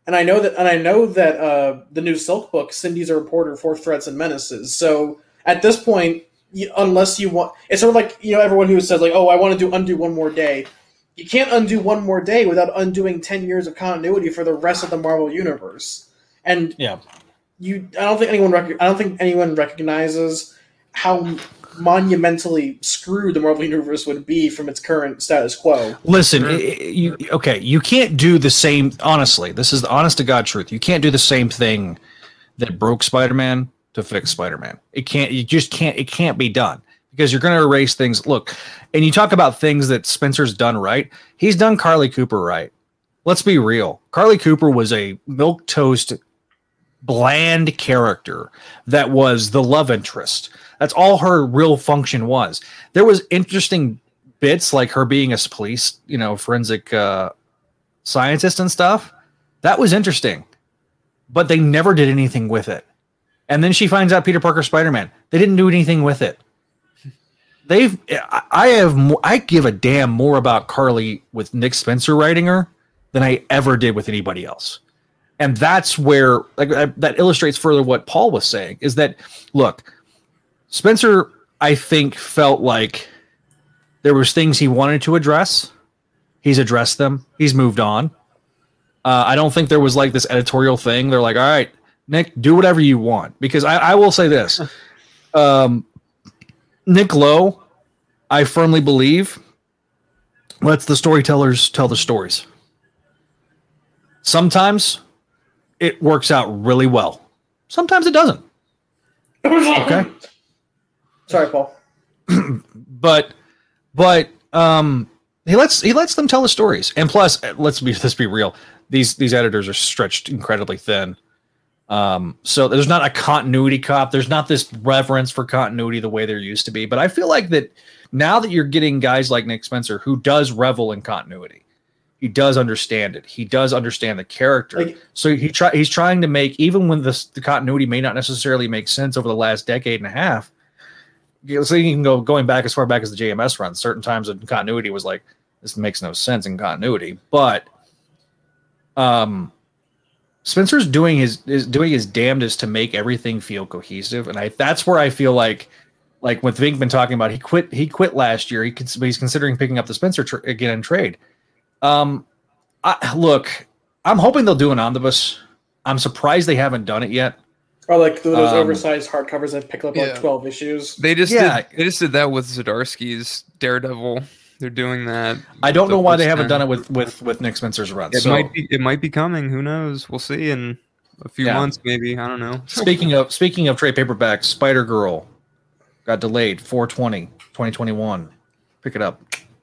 and I know that, and I know that uh, the new Silk book, Cindy's a reporter for Threats and Menaces. So at this point, you, unless you want, it's sort of like you know everyone who says like, oh, I want to do undo one more day. You can't undo one more day without undoing ten years of continuity for the rest of the Marvel universe. And Yeah. you, I don't think anyone, rec- I don't think anyone recognizes how monumentally screwed the Marvel universe would be from its current status quo. Listen, Sure. i- i- you okay? You can't do the same. Honestly, this is the honest to god truth. You can't do the same thing that broke Spider-Man to fix Spider-Man. It can't. You just can't. It can't be done because you're going to erase things. Look, and you talk about things that Spencer's done right. He's done Carly Cooper right. Let's be real. Carly Cooper was a milk toast, bland character that was the love interest. That's all her real function was. There was interesting bits like her being a police, you know, forensic uh, scientist and stuff. That was interesting, but they never did anything with it. And then she finds out Peter Parker Spider Man. They didn't do anything with it. They've, I have, I give a damn more about Carly with Nick Spencer writing her than I ever did with anybody else. And that's where, like, that illustrates further what Paul was saying is that, look, Spencer, I think, felt like there was things he wanted to address. He's addressed them. He's moved on. Uh, I don't think there was like this editorial thing. They're like, all right, Nick, do whatever you want. Because I, I will say this um, Nick Lowe, I firmly believe, lets the storytellers tell the stories. Sometimes it works out really well, sometimes it doesn't. Okay. Sorry, Paul. but but um he lets he lets them tell the stories. And plus let's be let's be real. These these editors are stretched incredibly thin. Um so there's not a continuity cop. There's not this reverence for continuity the way there used to be. But i feel like that now that you're getting guys like nick spencer who does revel in continuity he does understand it. He does understand the character. Like- so he try he's trying to make even when this the continuity may not necessarily make sense over the last decade and a half so you can go going back as far back as the JMS run. Certain times of continuity was like this makes no sense in continuity, but um, Spencer's doing his is doing his damnedest to make everything feel cohesive, and I that's where I feel like like with Venkman talking about he quit he quit last year. He cons- he's considering picking up the Spencer tr- again in trade. Um, I, look, I'm hoping they'll do an omnibus. I'm surprised they haven't done it yet. Or like those Um, oversized hardcovers that pick up Yeah. like twelve issues. They just Yeah. did, they just did that with Zdarsky's Daredevil. They're doing that. I don't know The why they haven't done it with with with Nick Spencer's run. It So- might be it might be coming. Who knows? We'll see in a few Yeah. months, maybe. I don't know. speaking of speaking of trade paperbacks, Spider Girl got delayed 420 2021. Pick it up.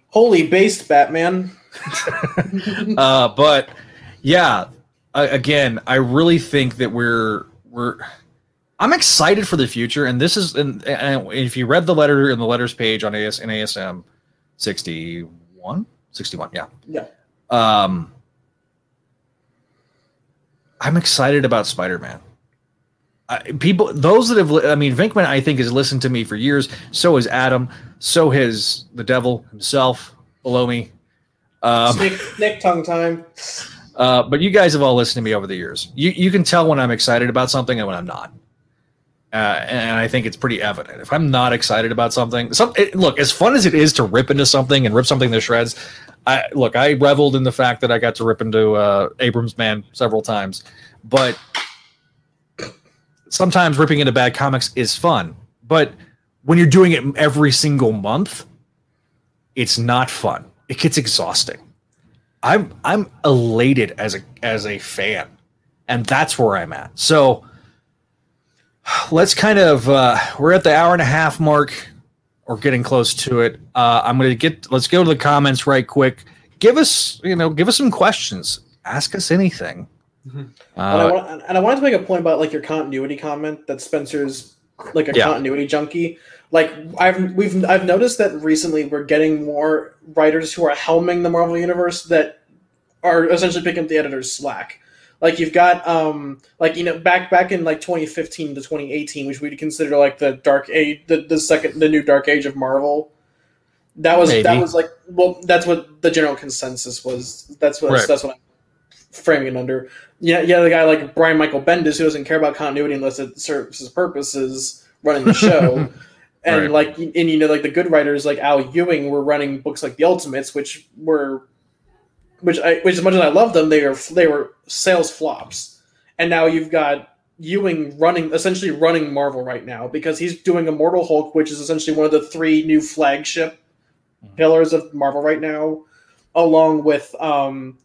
Holy based Batman. Uh, but yeah, I, again, I really think that we're we're. I'm excited for the future, and this is and, and if you read the letter in the letters page on AS in ASM 61 61 yeah Yeah. um i'm excited about spider-man I, people those that have i mean venkman i think has listened to me for years so has adam so has the devil himself below me um, Nick tongue time. Uh, but you guys have all listened to me over the years you, you can tell when i'm excited about something and when i'm not uh, and I think it's pretty evident. If I'm not excited about something, some it, look as fun as it is to rip into something and rip something to shreds. I look, I reveled in the fact that I got to rip into uh, Abrams Man several times, but sometimes ripping into bad comics is fun. But when you're doing it every single month, it's not fun. It gets exhausting. I'm I'm elated as a as a fan, and that's where I'm at. So let's kind of uh, we're at the hour and a half mark or getting close to it uh, i'm gonna get let's go to the comments right quick give us you know give us some questions ask us anything and, I uh, want, and I wanted to make a point about like your continuity comment that Spencer's like a Yeah. continuity junkie. Like I've we've I've noticed that recently we're getting more writers who are helming the Marvel universe that are essentially picking up the editor's slack. Like you've got um like you know back back in like 2015 to 2018, which we'd consider like the dark age, the, the second the new dark age of Marvel. That was that was like well that's what the general consensus was. That's what Right. that's what I'm framing it under. Yeah, yeah, the guy like Brian Michael Bendis who doesn't care about continuity unless it serves his purposes running the show. and Right. like and you know like the good writers like Al Ewing were running books like The Ultimates, which were which I which as much as I love them, they are they were sales flops. And now you've got Ewing running essentially running Marvel right now because he's doing Immortal Hulk, which is essentially one of the three new flagship pillars of Marvel right now, along with um,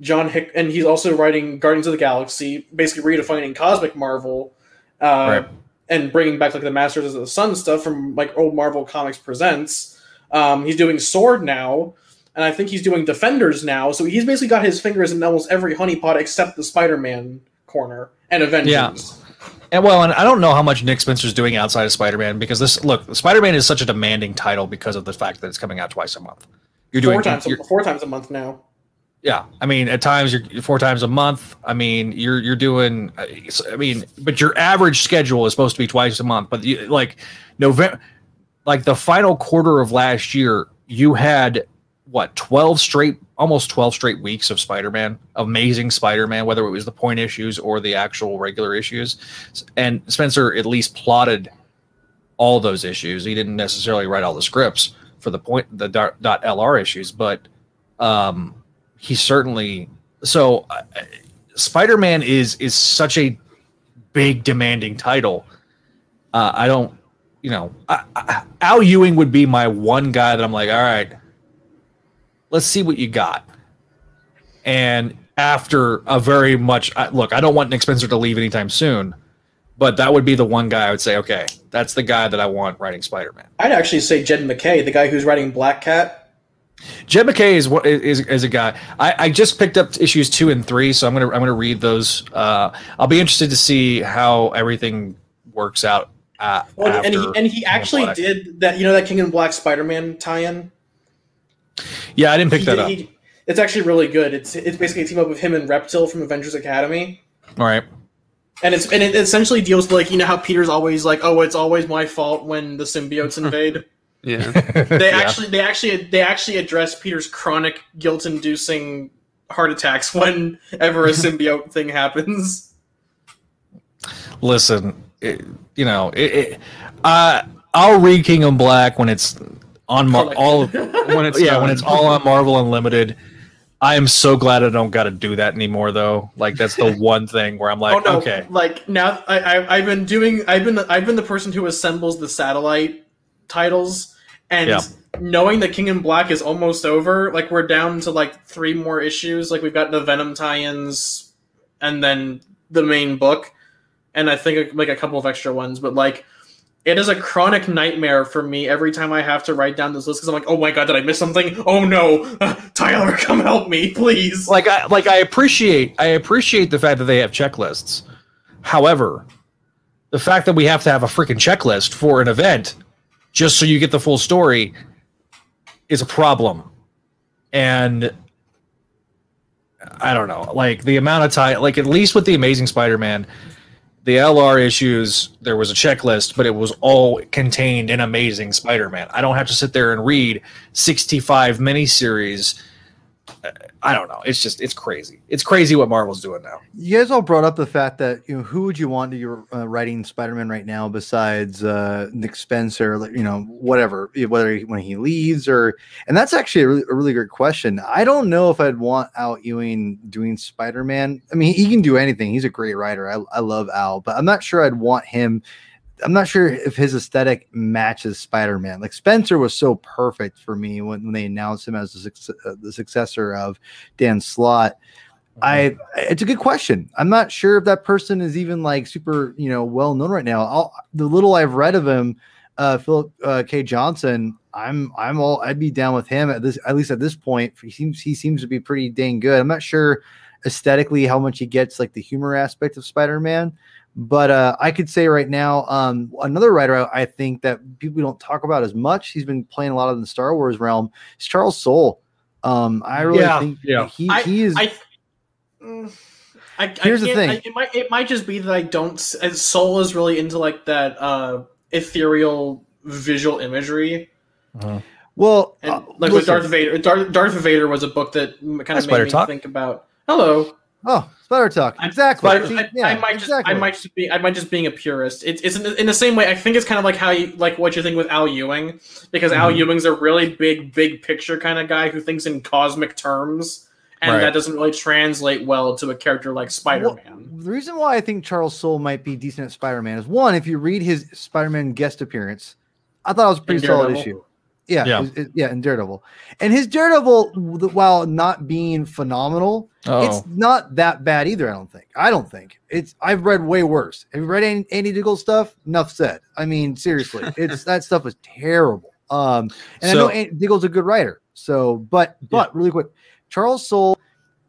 John Hick, and he's also writing Guardians of the Galaxy, basically redefining cosmic Marvel, uh, Right. And bringing back like the Masters of the Sun stuff from like old Marvel Comics Presents. Um, he's doing Sword now, and I think he's doing Defenders now. So he's basically got his fingers in almost every honeypot except the Spider-Man corner and Avengers. Yeah. and well and i don't know how much nick spencer's doing outside of spider-man because this look spider-man is such a demanding title because of the fact that it's coming out twice a month you're doing four times, four times a month now. Yeah, I mean, at times you're four times a month. I mean, you're you're doing. uh, I mean, but your average schedule is supposed to be twice a month. But you, like November, like the final quarter of last year, you had what twelve straight, almost twelve straight weeks of Spider-Man, amazing Spider-Man, whether it was the point issues or the actual regular issues. And Spencer at least plotted all those issues. He didn't necessarily write all the scripts for the point the dot lr issues, but um he certainly so uh, Spider-Man is is such a big demanding title. Uh, I don't, you know, I, I, Al Ewing would be my one guy that I'm like, all right, let's see what you got. And after a very much I- look, I don't want Nick Spencer to leave anytime soon, but that would be the one guy I would say, okay, that's the guy that I want writing Spider-Man. I'd actually say Jed MacKay, the guy who's writing Black Cat. Jed MacKay is what is is a guy. I, I just picked up issues two and three, so I'm gonna I'm gonna read those. Uh, I'll be interested to see how everything works out. Uh, Well, and he and he King actually did that. You know that King in Black Spider-Man tie-in. Yeah, I didn't pick He that did- up. he- it's actually really good. It's it's basically a team up with him and Reptile from Avengers Academy. All right. And it's and it essentially deals with like you know how Peter's always like, oh, it's always my fault when the symbiotes invade. Yeah. They Yeah. actually they actually they actually address Peter's chronic guilt-inducing heart attacks whenever a symbiote thing happens. listen, it, you know, it, it, uh, I'll read King in Black when it's on Mar- all. When it's yeah, when it's all on Marvel Unlimited. I am so glad I don't got to do that anymore, though. Like that's the one thing where I'm like, oh no! okay, Like now, I, I I've been doing. I've been I've been the person who assembles the satellite titles, and Yeah. knowing that King in Black is almost over. Like we're down to like three more issues. Like we've got the Venom tie-ins, and then the main book, and I think like a couple of extra ones. But like. It is a chronic nightmare for me every time I have to write down this list because I'm like, oh my god, did I miss something? Oh no, Tyler, come help me, please. like I like I appreciate I appreciate the fact that they have checklists. However, the fact that we have to have a freaking checklist for an event just so you get the full story is a problem. And I don't know, like the amount of time like at least with the Amazing Spider-Man, the LR issues, there was a checklist, but it was all contained in Amazing Spider-Man. I don't have to sit there and read 65 miniseries I don't know. It's just it's crazy. It's crazy what Marvel's doing now. You guys all brought up the fact that you know who would you want to your uh, writing Spider-Man right now besides uh, Nick Spencer, you know, whatever, whether he, when he leaves or, and that's actually a really, a really great question. I don't know if I'd want Al Ewing doing Spider-Man. I mean, he can do anything. He's a great writer. I, I love Al, but I'm not sure I'd want him. I'm not sure if his aesthetic matches Spider-Man. Like Spencer was so perfect for me when, when they announced him as the, uh, the successor of Dan Slott. I it's a good question. I'm not sure if that person is even like super, you know, well known right now. I'll, the little I've read of him, uh, Philip uh, K. Johnson, I'm I'm all I'd be down with him at this at least at this point. He seems he seems to be pretty dang good. I'm not sure aesthetically how much he gets like the humor aspect of Spider-Man, but uh, I could say right now, um, another writer I, I think that people don't talk about as much. He's been playing a lot in the Star Wars realm. Is Charles Soule. Um, I really Yeah, think yeah. he I- he is. I, mm, I, Here's the I can't- thing. I, it might it might just be that I don't. s- As Soule is really into like that uh, ethereal visual imagery, well, and uh, like with listen. Darth Vader. Darth, Darth Vader was a book that kind Hi, of Spider made me Talk. think about. Hello, Oh, Spider Talk. Exactly. I, yeah, I might just exactly. I might just be I might just being a purist. It's it's in the, in the same way. I think it's kind of like how you like what you think with Al Ewing because Al Mhm. Ewing's a really big big picture kind of guy who thinks in cosmic terms, and Right. that doesn't really translate well to a character like Spider Man. The reason why I think Charles Soule might be decent at Spider Man is one, if you read his Spider Man guest appearance, I thought it was a pretty solid issue. Yeah, Yeah. it- yeah, in Daredevil, and his Daredevil, while not being phenomenal, Oh, it's not that bad either. I don't think. I don't think it's. I've read way worse. Have you read Andy, Andy Diggle stuff? Enough said. I mean, seriously, it's that stuff is terrible. Um, and I know Andy Diggle's a good writer. So, but but really quick, Charles Soule.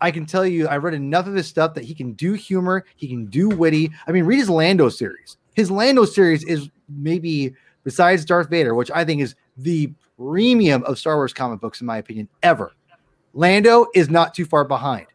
I can tell you, I read enough of his stuff that he can do humor, he can do witty. I mean, read his Lando series. His Lando series is maybe besides Darth Vader, which I think is the premium of Star Wars comic books, in my opinion, ever. Lando is not too far behind.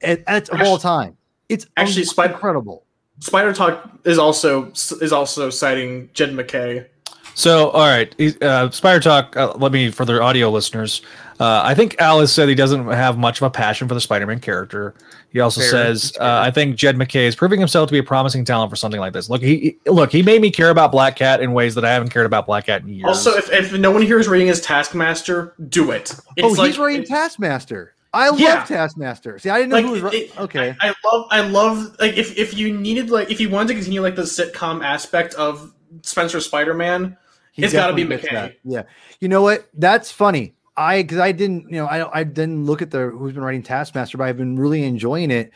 And that's of all time. It's Actually, un- Spider- incredible. Spider Talk is also is also citing Jed MacKay. so all right, uh, Spider Talk. Uh, let me for the audio listeners. Uh, I think Alice said he doesn't have much of a passion for the Spider-Man character. He also Fair. says, uh, "I think Jed MacKay is proving himself to be a promising talent for something like this. Look, he he- look he made me care about Black Cat in ways that I haven't cared about Black Cat in years. Also, if, if no one here is reading his Taskmaster, do it. It's oh, like, he's writing it- Taskmaster. I love Yeah. Taskmaster. See, I didn't know Like, who was ru- it- okay. I, I love I love like if if you needed like if you wanted to continue like the sitcom aspect of Spencer Spider Man, He it's gotta be definitely MacKay. that. Yeah, you know what? That's funny. I because I didn't, you know, I I didn't look at the who's been writing Taskmaster, but I've been really enjoying it.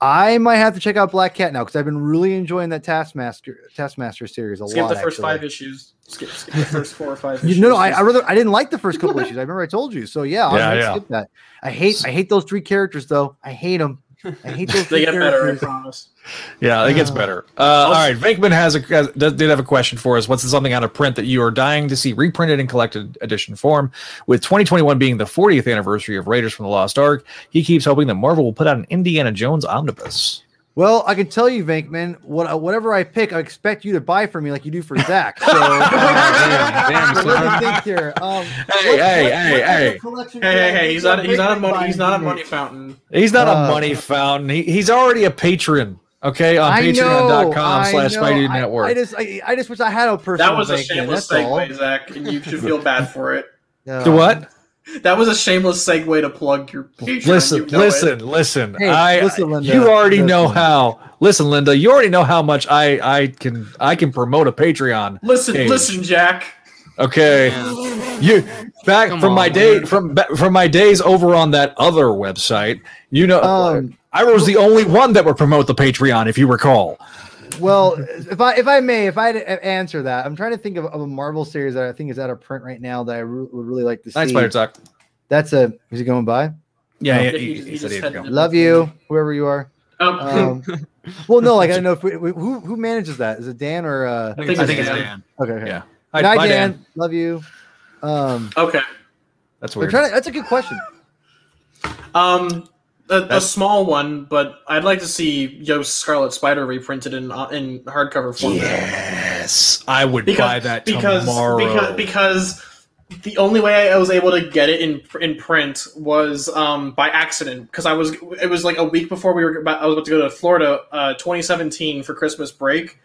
I might have to check out Black Cat now because I've been really enjoying that Taskmaster Taskmaster series a skip lot. Skip the first actually. five issues. Skip, skip the first four or five. You issues. no, no, I, I rather I didn't like the first couple issues. I remember I told you. So yeah, I'll Yeah, yeah. skip that. I hate I hate those three characters though. I hate them. I hate those. they get better. I promise. Yeah, it gets Uh, better. Uh, all right, Venkman has a has, does- did have a question for us. What's something out of print that you are dying to see reprinted in collected edition form? With 2021 being the 40th anniversary of Raiders from the Lost Ark, he keeps hoping that Marvel will put out an Indiana Jones omnibus. Well, I can tell you, Venkman, what whatever I pick, I expect you to buy for me like you do for Zach. So, uh, Damn, so let me think here. Um, Hey, what- hey, what- hey, what hey. Hey, hey, hey! need He's not. He's not a money. He's not a money fountain. He's not Uh, a money fountain. He, he's already a patron. Okay, on I know, patreon.com I slash know. Spidey I- Network. I, just, I, I just wish I had a person. That was a shameless that's segue, Zach, and you should feel bad for it. Uh, the what? That was a shameless segue to plug your Patreon. Listen, you know listen, it. listen. Hey, I, listen, Linda. you already know how. Listen, Linda, you already know how much I I can I can promote a Patreon. Listen, Cage. listen, Jack. Okay, you back Come from my on, day man. from from my days over on that other website. You know, Um, I was the only one that would promote the Patreon, if you recall. Well, if I if I may, if I answer that, I'm trying to think of, of a Marvel series that I think is out of print right now that I re- would really like to see. see. Spider Talk. That's a. Is he going by? Yeah, Oh. yeah, He- he, he he said he'd go. Love you, whoever you are. Um, Um, well, no, like I don't know if we, we- who who manages that. Is it Dan or? Uh, I think I it's think it's Dan. Dan. okay, okay. Yeah. Good Hi, bye, Dan. Dan. Love you. Um, okay. That's weird. to, that's a good question. Um, a, a small one, but I'd like to see Yost Scarlet Spider reprinted in uh, in hardcover format. Yes, I would Because buy that because, tomorrow. because because the only way I was able to get it in in print was um by accident because I was it was like a week before we were about, I was about to go to Florida, uh, 2017 for Christmas break.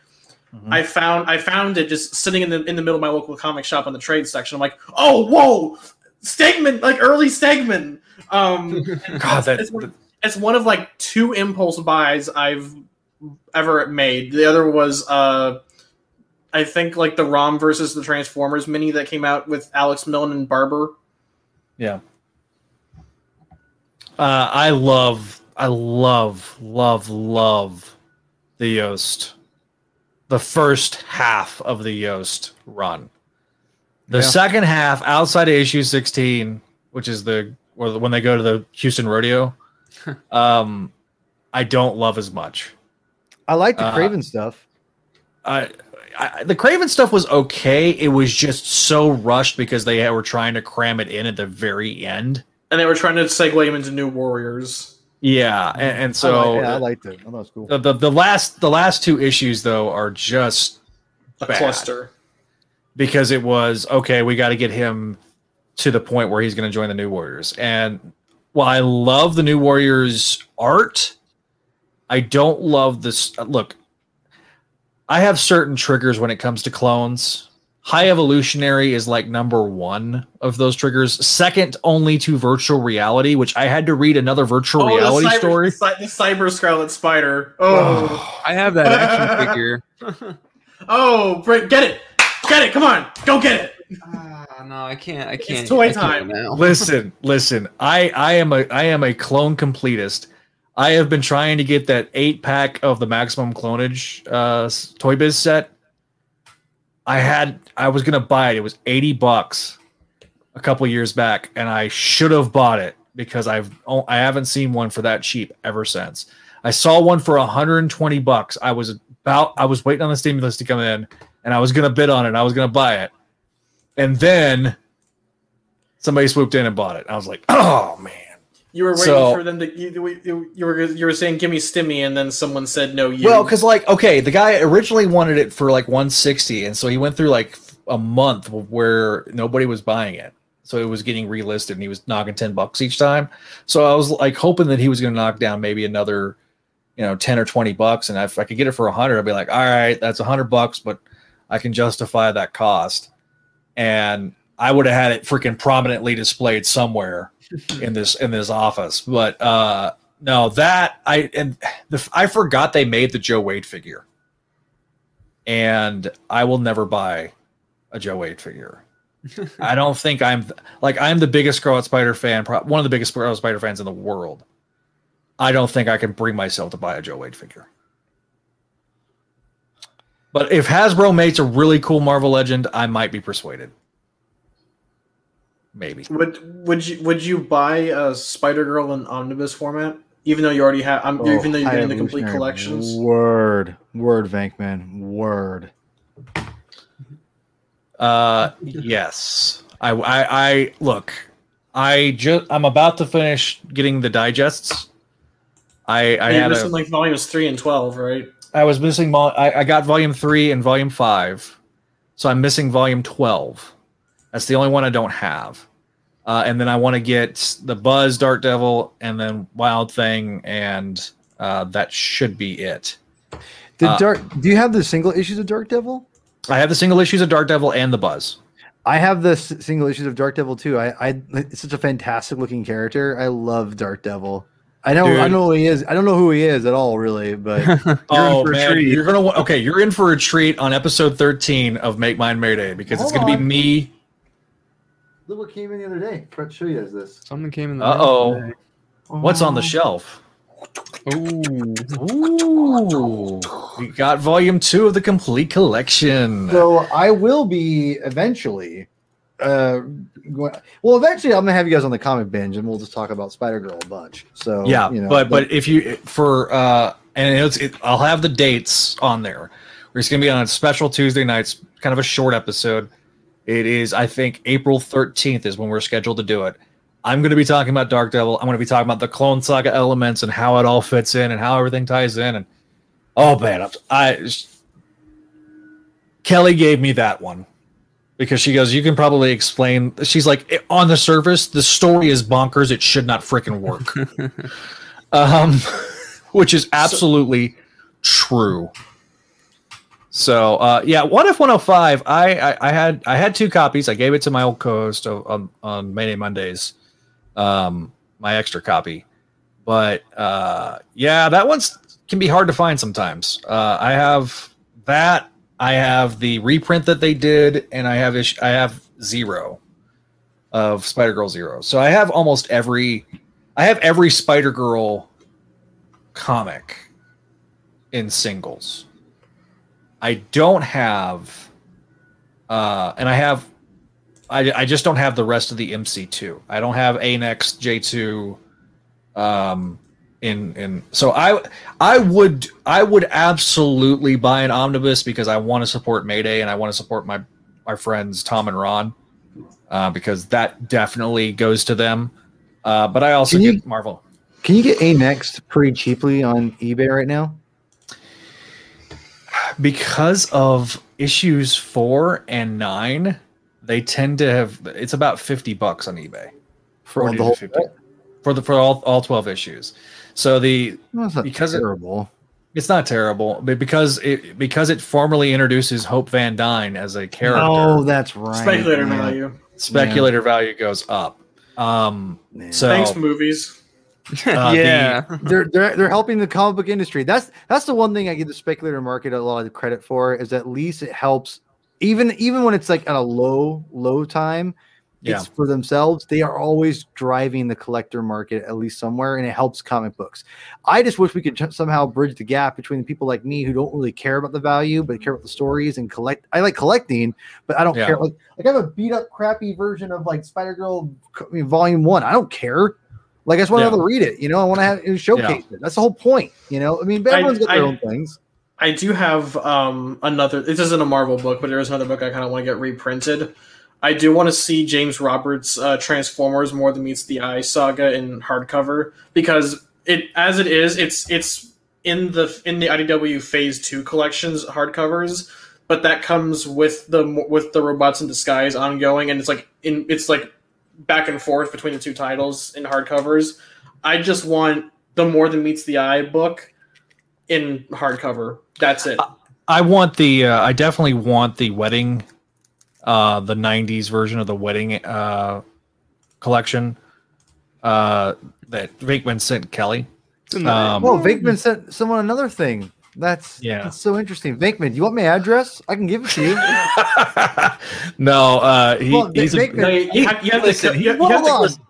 Mhm. I found I found it just sitting in the in the middle of my local comic shop on the trade section. I'm like, oh whoa, Stegman, like early Stegman. Um, God, that, it's, one- it's one of like two impulse buys I've ever made. The other was uh I think like the ROM versus the Transformers mini that came out with Alex Milne and Barber. Yeah. Uh, I love, I love, love, love the Yost. The first half of the Yost run. The Yeah. second half, outside of issue sixteen, which is the or when they go to the Houston Rodeo, um, I don't love as much. I like the Uh, Kraven stuff. I, I, the Kraven stuff was okay. It was just so rushed because they were trying to cram it in at the very end. And they were trying to segue him into New Warriors. Yeah, and, and I so like, yeah, I liked it. Oh, that was cool. the, the the last the last two issues though are just A Bad. cluster. because it was okay. We got to get him to the point where he's going to join the New Warriors. And while I love the New Warriors art, I don't love this. Look, I have certain triggers when it comes to clones. High evolutionary is like number one of those triggers, second only to virtual reality, which I had to read another virtual Oh, reality the cyber, story. The, the Cyber Scarlet Spider. Oh, oh. I have that action figure. oh, Brent, get it, get it! Come on, go get it. Uh, No, I can't. I can't. It's toy can't time. now. listen, listen. I I am a I am a clone completist. I have been trying to get that eight pack of the maximum clonage uh, Toy Biz set. I had I was gonna buy it. It was eighty bucks a couple years back, and I should have bought it because I've I haven't seen one for that cheap ever since. I saw one for 120 bucks. I was about I was waiting on the stimulus to come in, and I was gonna bid on it. and I was gonna buy it, and then somebody swooped in and bought it. I was like, oh man. You were waiting So- for them to. You, you, you were you were saying, "Give me Stimmy," and then someone said, "No, you." Well, because like, okay, the guy originally wanted it for like 160, and so he went through like a month where nobody was buying it. So it was getting relisted, and he was knocking 10 bucks each time. So I was like hoping that he was going to knock down maybe another, you know, 10 or 20 bucks, and if I could get it for 100, I'd be like, all right, that's 100 bucks, but I can justify that cost. And I would have had it freaking prominently displayed somewhere in this in this office. But uh no, that I and the, I forgot they made the Joe Wade figure, and I will never buy a Joe Wade figure. I don't think I'm like I'm the biggest Scarlet Spider fan, one of the biggest Scarlet Spider fans in the world. I don't think I can bring myself to buy a Joe Wade figure. But if Hasbro makes a really cool Marvel Legend, I might be persuaded. Maybe. Would would you would you buy a Spider Girl in omnibus format, even though you already have, um, even though you're getting the complete collections? Word, word, Venkman, word. Uh, yes. I, I, I look. I just I'm about to finish getting the digests. I I you're had missing a, like volumes three and twelve, right? I was missing vol- I, I got volume three and volume five, so I'm missing volume twelve. That's the only one I don't have. Uh, and then I want to get the Buzz Dark Devil and then Wild Thing, and uh, that should be it. The Uh, dark. Do you have the single issues of Dark Devil? I have the single issues of Dark Devil and the Buzz. I have the s- single issues of Dark Devil too. I, I, it's such a fantastic looking character. I love Dark Devil. I know, I Dude. know who he is. I don't know who he is at all, really. But oh for a man, treat. you're gonna okay. You're in for a treat on episode 13 of Make Mine Mayday because it's gonna be me. look what came in the other day. Brett show you guys this. Something came in the Uh oh, what's on the shelf? Ooh. Ooh, we got volume two of the complete collection. So I will be eventually. Uh, well, eventually I'm gonna have you guys on the comic binge, and we'll just talk about Spider Girl a bunch. So yeah, you know, but but if you for uh, and it's it, I'll have the dates on there. It's gonna be on a special Tuesday nights, kind of a short episode. It is, I think, April 13th is when we're scheduled to do it. I'm going to be talking about Dark Devil. I'm going to be talking about the Clone Saga elements and how it all fits in and how everything ties in. And oh man, I'm- I Kelly gave me that one because she goes, "You can probably explain." She's like, "Eh, "On the surface, the story is bonkers. It should not freaking work." um, which is absolutely true. So uh, yeah, what if one hundred five. I, I I had I had two copies. I gave it to my old co-host on on Mayday Mondays, um, my extra copy. But uh, yeah, that one's can be hard to find sometimes. Uh, I have that. I have the reprint that they did, and I have ish, I have zero of Spider Girl Zero. So I have almost every. I have every Spider Girl comic in singles. I don't have, uh, and I have, I, I just don't have the rest of the MC2. I don't have A-Next J2, um, in in. So I I would I would absolutely buy an omnibus because I want to support Mayday and I want to support my my friends Tom and Ron, uh, because that definitely goes to them. Uh, but I also you- get Marvel. can you get A-Next pretty cheaply on eBay right now? because of issues four and nine, they tend to have it's about fifty bucks on eBay For 40 the whole 50. for the for all, all twelve issues. So the That's not Because it- it's not terrible, but because it because it formally introduces Hope Van Dyne as a character, Oh, that's right. Speculator yeah. value. speculator value goes up. Um, Man. so Thanks, movies. uh, the- yeah. they're they're they're helping the comic book industry. That's that's the one thing I give the speculator market a lot of credit for is at least it helps even even when it's like at a low low time. Yeah. It's for themselves. They are always driving the collector market at least somewhere, and it helps comic books. I just wish we could ch- somehow bridge the gap between the people like me who don't really care about the value but care about the stories and collect. I like collecting, but I don't Yeah. care. Like, like I have a beat up, crappy version of like Spider Girl I mean, Volume One. I don't care. Like I just want to Yeah. be able to read it. You know, I want to have it showcase it. That's the whole point. You know, I mean, everyone's got their I- own things. I do have um, another. This isn't a Marvel book, but there is another book I kind of want to get reprinted. I do want to see James Roberts' uh, Transformers More Than Meets the Eye saga in hardcover because it, as it is, it's it's in the in the IDW Phase Two collections hardcovers, but that comes with the with the Robots in Disguise ongoing, and it's like in it's like back and forth between the two titles in hardcovers. I just want the More Than Meets the Eye book in hardcover. That's it. I want the uh, I definitely want the wedding uh, the '90s version of the wedding uh, collection uh, that Venkman sent Kelly. It's in Um, Oh, Venkman sent someone another thing. That's Yeah. That's so interesting. Venkman, you want my address? I can give it to you. no, uh, he, Well, he's a, No, you, you have, you have Listen, you, you Hold have to on. listen.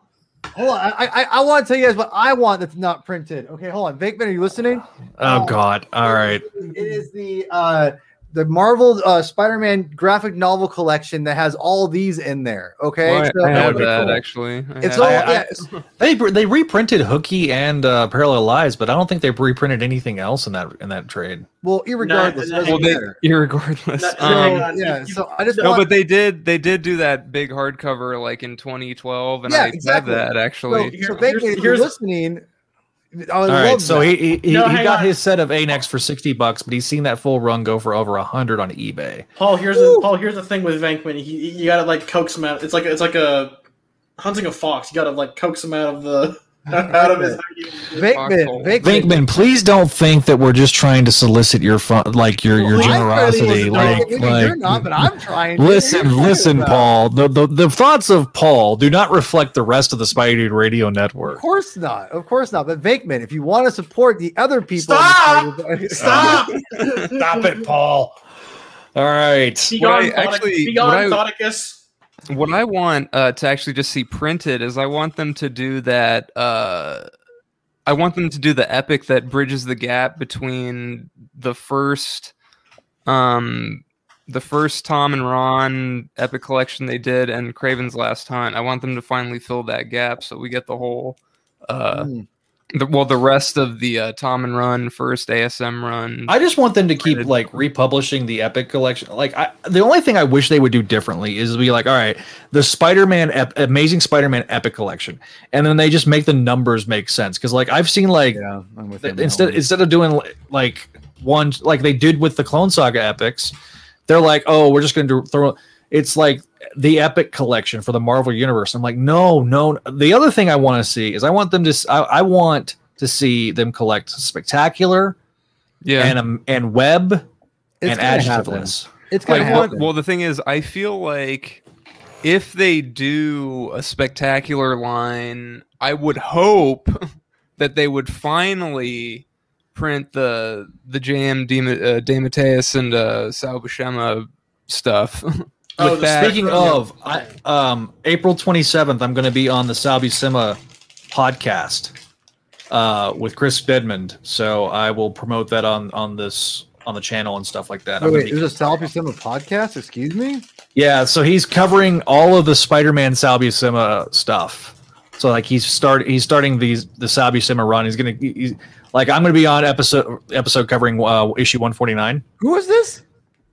Hold on. I I, I want to tell you guys what I want that's not printed. Okay, hold on. Venkman, are you listening? oh god. All right. It is the uh the Marvel uh, Spider-Man graphic novel collection that has all these in there. Okay, Well, I- So- I have that cool. actually. I It's have all I- that. I- yeah, it's- They they reprinted Hooky and uh, Parallel Lives, but I don't think they reprinted anything else in that in that trade. well, irregardless, No, doesn't well, they, irregardless. That- So, um, on. yeah, so I just no, want, but they did. They did do that big hardcover like in 2012, and Yeah, I exactly. have that so, actually. Here- so here's- Venkman, if you're here's- listening, I would All right, love so that. he he, he, No, he got on. his set of A-Next for sixty bucks, but he's seen that full run go for over a hundred on eBay. Paul, here's the Paul. Here's the thing with Venkman. He, you gotta like coax him out. It's like it's like a hunting a fox. You gotta like coax him out of the out of his. Venkman, Foxhole. Venkman, Venkman, please don't think that we're just trying to solicit your fun, like your your Well, generosity. really- Like, like you're not, but I'm trying. listen, What listen, about? Paul. The, the the thoughts of Paul do not reflect the rest of the Spidey Dude Radio Network. Of course not. Of course not. But Venkman, if you want to support the other people, Stop! Stop! Stop! Stop it, Paul. All right. Be What I actually- be gone, Thoticus. What I want uh, to actually just see printed is I want them to do that. Uh, I want them to do the epic that bridges the gap between the first, um, the first Tom and Ron epic collection they did and Kraven's Last Hunt. I want them to finally fill that gap so we get the whole, uh, Mm. The, well, the rest of the uh, Tom and Ron first ASM run. I just want them to keep Printed. like republishing the Epic collection. Like, I, the only thing I wish they would do differently is be like, all right, the Spider-Man, ep- Amazing Spider-Man Epic collection, and then they just make the numbers make sense. Because like I've seen like Yeah, I'm with th- instead one. instead of doing like one like they did with the Clone Saga epics, they're like, oh, we're just going to throw. It's like the Epic collection for the Marvel universe. I'm like, no, no. The other thing I want to see is I want them to. I want to see them collect spectacular yeah. and um, and web It's and gonna adjectiveless. It's gonna I want, happen. well, the thing is, I feel like if they do a spectacular line, I would hope that they would finally print the the JM Dema- uh, DeMatteis and uh, Sal Buscema stuff. Oh, that, Speaking of, I, um, April 27th, I'm going to be on the Sal Buscema podcast uh, with Chris Bedmond. So I will promote that on on this on the channel and stuff like that. I'm Wait, gonna wait, be- there's a Sal Buscema podcast. Excuse me. yeah, so he's covering all of the Spider-Man Sal Buscema stuff. So like he's start he's starting these the Sal Buscema run. He's gonna he's, like I'm gonna be on episode episode covering uh, issue 149. Who is this?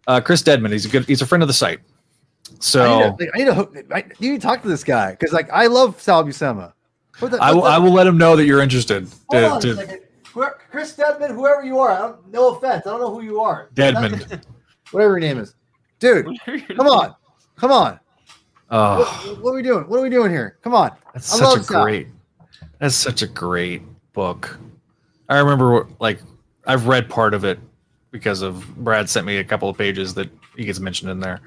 Uh, Chris Dedman. He's a good. He's a friend of the site. So I need to, like, I need to, hook- you need to talk to this guy because like I love Sal Buscema. The- I will. the- I will let him know that you're interested. Hold to- on to- Chris Deadman, whoever you are, I don't, no offense, I don't know who you are. Deadman. whatever your name is, dude. Come on, come on. Oh, What, what are we doing? What are we doing here? Come on. that's I such a Sal. great. That's such a great book. I remember, like, I've read part of it because of Brad sent me a couple of pages that he gets mentioned in there,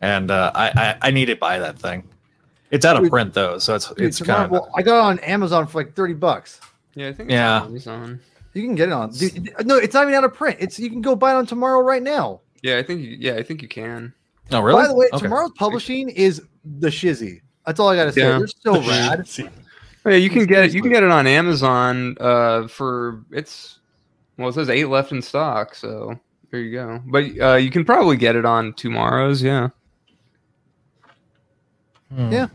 and uh, I, I I need to buy that thing. It's out of Dude, print though, so it's Dude, it's kind of well, I got it on Amazon for like thirty bucks. yeah, I think Yeah. it's on Amazon. You can get it on. Dude, no, it's not even out of print. It's you can go buy it on tomorrow right now. Yeah, I think you, yeah, I think you can. oh really. By the way, Okay. TwoMorrows publishing is the shizzy. That's all I gotta say. Yeah. They're so rad. Oh, yeah, you can get it. You can get it on Amazon uh, for it's well, it says eight left in stock, so there you go. But uh, you can probably get it on TwoMorrows. Yeah, Hmm. Yeah.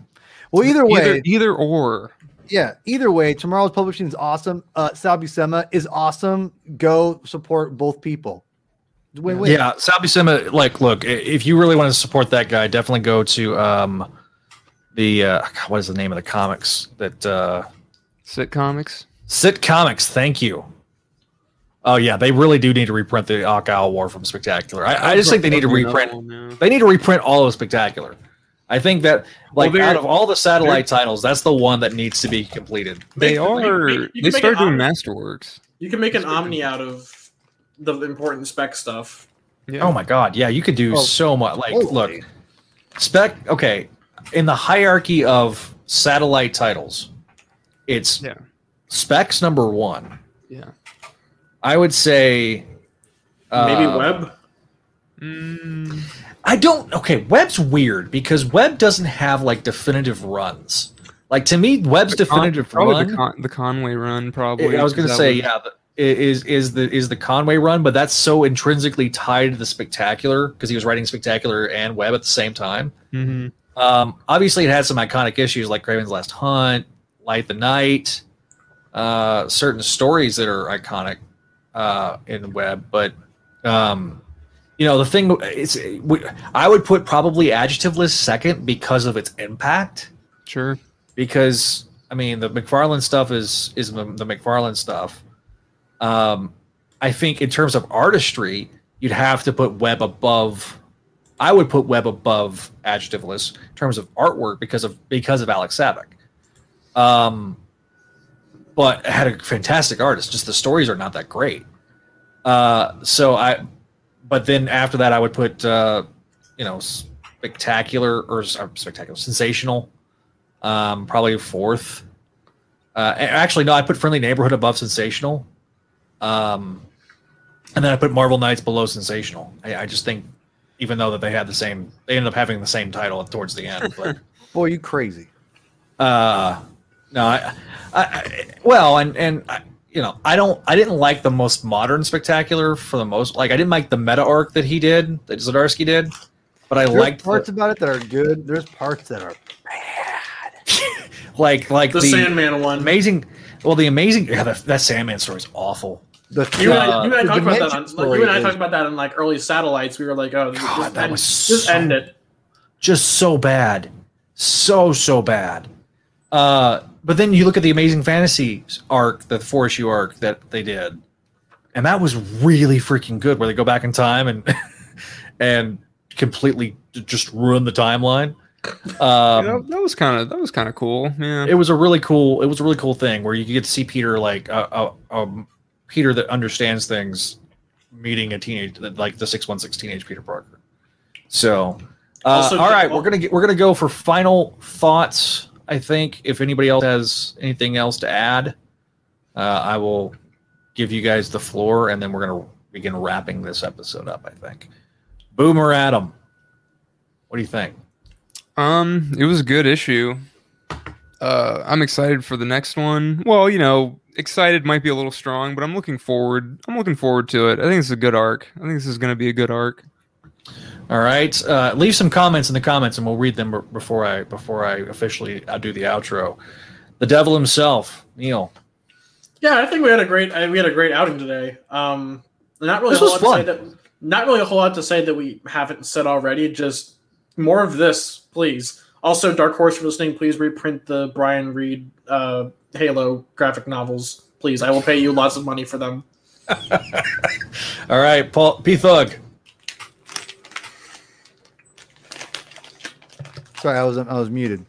Well, either way, either, either or. yeah, either way, TwoMorrows publishing is awesome. Uh, Sal Buscema is awesome. Go support both people. Win win. Yeah, Sal Buscema. Like, look, if you really want to support that guy, definitely go to um, the uh, what is the name of the comics that uh, Sit comics. Sit Comics. Thank you. Oh yeah, they really do need to reprint the Owl War from Spectacular. I, I just think they need to reprint. They need to reprint all of Spectacular. I think that like Well, out of all the satellite titles, that's the one that needs to be completed. They Make- are. you- you they make start doing om- Masterworks. You can make an omni out of the important spec stuff. Yeah. Oh my god, yeah, you could do Oh, so much. Like, Holy. look, spec. Okay, in the hierarchy of satellite titles, it's Yeah. specs number one. Yeah. I would say Maybe uh, web. Mm, I don't. Okay, Web's weird because Web doesn't have like definitive runs. Like to me, Web's the Con- definitive probably run. the, Con- the Conway run, probably. I was going to say, was- yeah, is is the is the Conway run, but that's so intrinsically tied to the spectacular because he was writing spectacular and Web at the same time. Mhm. Um, obviously, it had some iconic issues like Kraven's Last Hunt, Light the Night, uh, certain stories that are iconic uh, in Web, But um, you know, the thing is, I would put probably adjectiveless second because of its impact. Sure. Because I mean, the McFarlane stuff is is the, the McFarlane stuff. Um, I think in terms of artistry, you'd have to put Web above. I would put Web above adjectiveless in terms of artwork because of because of Alex Saviuk. Um, but had a fantastic artist. Just the stories are not that great. Uh, so I, but then after that, I would put uh, you know spectacular or spectacular, sensational, um, probably fourth. Uh, actually, no, I put friendly neighborhood above sensational. Um, and then I put Marvel Knights below sensational. I, I just think, even though that they had the same, they ended up having the same title towards the end. But Boy, you crazy. uh, no, I, I, I well, and and I, you know, I don't, I didn't like the most modern spectacular for the most. Like, I didn't like the meta arc that he did, that Zdarsky did, but I There's liked parts the, about it that are good. There's parts that are bad. like like The, the, Sandman one. amazing. Well, the amazing yeah, that, that Sandman story is awful. the You and, Uh, I, you and I the talked about that. On, story you and I talked about that in like early satellites. We were like, "Oh, just, God, just that end, was just end it." just so bad, so so bad. Uh, but then you look at the Amazing Fantasy arc, the four issue arc that they did, and that was really freaking good. Where they go back in time and and completely just ruin the timeline. Um, that, that was kind of that was kind of cool. Yeah. it was a really cool it was a really cool thing where you get to see peter like a, uh, um, peter that understands things meeting a teenage like the 616 teenage peter parker so uh, Also, all right well- we're gonna get we're gonna go for final thoughts i think if anybody else has anything else to add uh, i will give you guys the floor and then we're gonna begin wrapping this episode up i think boomer adam what do you think Um, it was a good issue. Uh, I'm excited for the next one. Well, you know, excited might be a little strong, but I'm looking forward. I'm looking forward to it. I think it's a good arc. I think this is going to be a good arc. All right. Uh, leave some comments in the comments, and we'll read them b- before I before I officially uh, do the outro. The devil himself, Neil. Yeah, I think we had a great uh, we had a great outing today. Um, not really This a whole was lot to say that not really a whole lot to say that we haven't said already. Just more of this, please. Also, Dark Horse for listening. Please reprint the Brian Reed uh, Halo graphic novels, please. I will pay you lots of money for them. All right, Paul P Thug. Sorry, I was I was muted.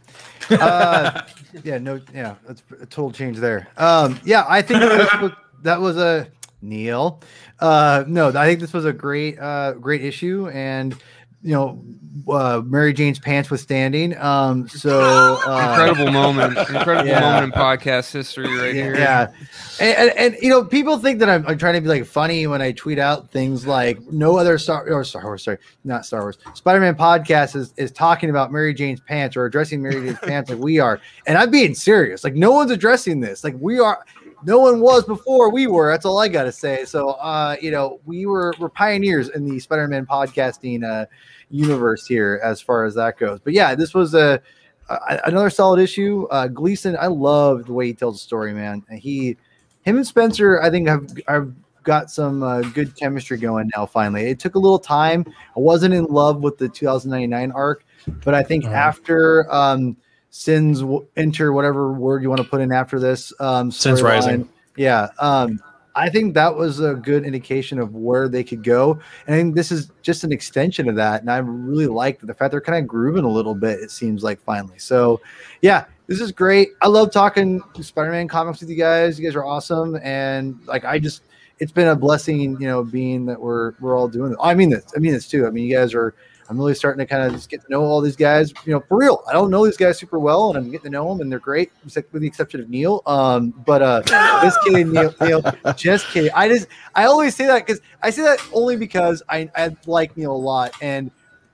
Uh, yeah, no, yeah, that's a total change there. Um, yeah, I think that was, that was a Neil. Uh, no, I think this was a great, uh, great issue, and you know, uh, Mary Jane's pants withstanding. Um, so uh, Incredible moment. Incredible yeah. moment in podcast history right here. Yeah, and, and, and you know, people think that I'm, I'm trying to be like funny when I tweet out things like no other Star or Star Wars, sorry, not Star Wars, Spider-Man podcast is is talking about Mary Jane's pants or addressing Mary Jane's pants like we are, and I'm being serious. Like no one's addressing this. Like we are. No one was before we were. That's all I gotta say. So, uh, you know, we were we're pioneers in the Spider-Man podcasting uh, universe here, as far as that goes. But yeah, this was a uh, another solid issue. Uh, Gleason, I love the way he tells the story, man. And he, him and Spencer, I think have have got some uh, good chemistry going now. Finally, it took a little time. I wasn't in love with the 2099 arc, but I think Uh-huh. after um, Sins enter whatever word you want to put in after this um, Sins Rising. yeah. Um, I think that was a good indication of where they could go. And I think this is just an extension of that. And I really like the fact they're kind of grooving a little bit, it seems like finally. So, yeah, this is great. I love talking Spider Man comics with you guys. You guys are awesome. And like, I just, it's been a blessing, you know, being that we're we're all doing it. I mean this. I mean this too. I mean, you guys are I'm really starting to kind of just get to know all these guys. You know, for real. I don't know these guys super well, and I'm getting to know them, and they're great, except with the exception of Neil. Um, but uh, just kidding, Neil, Neil. Just kidding. I just I always say that because I say that only because I I like Neil a lot, and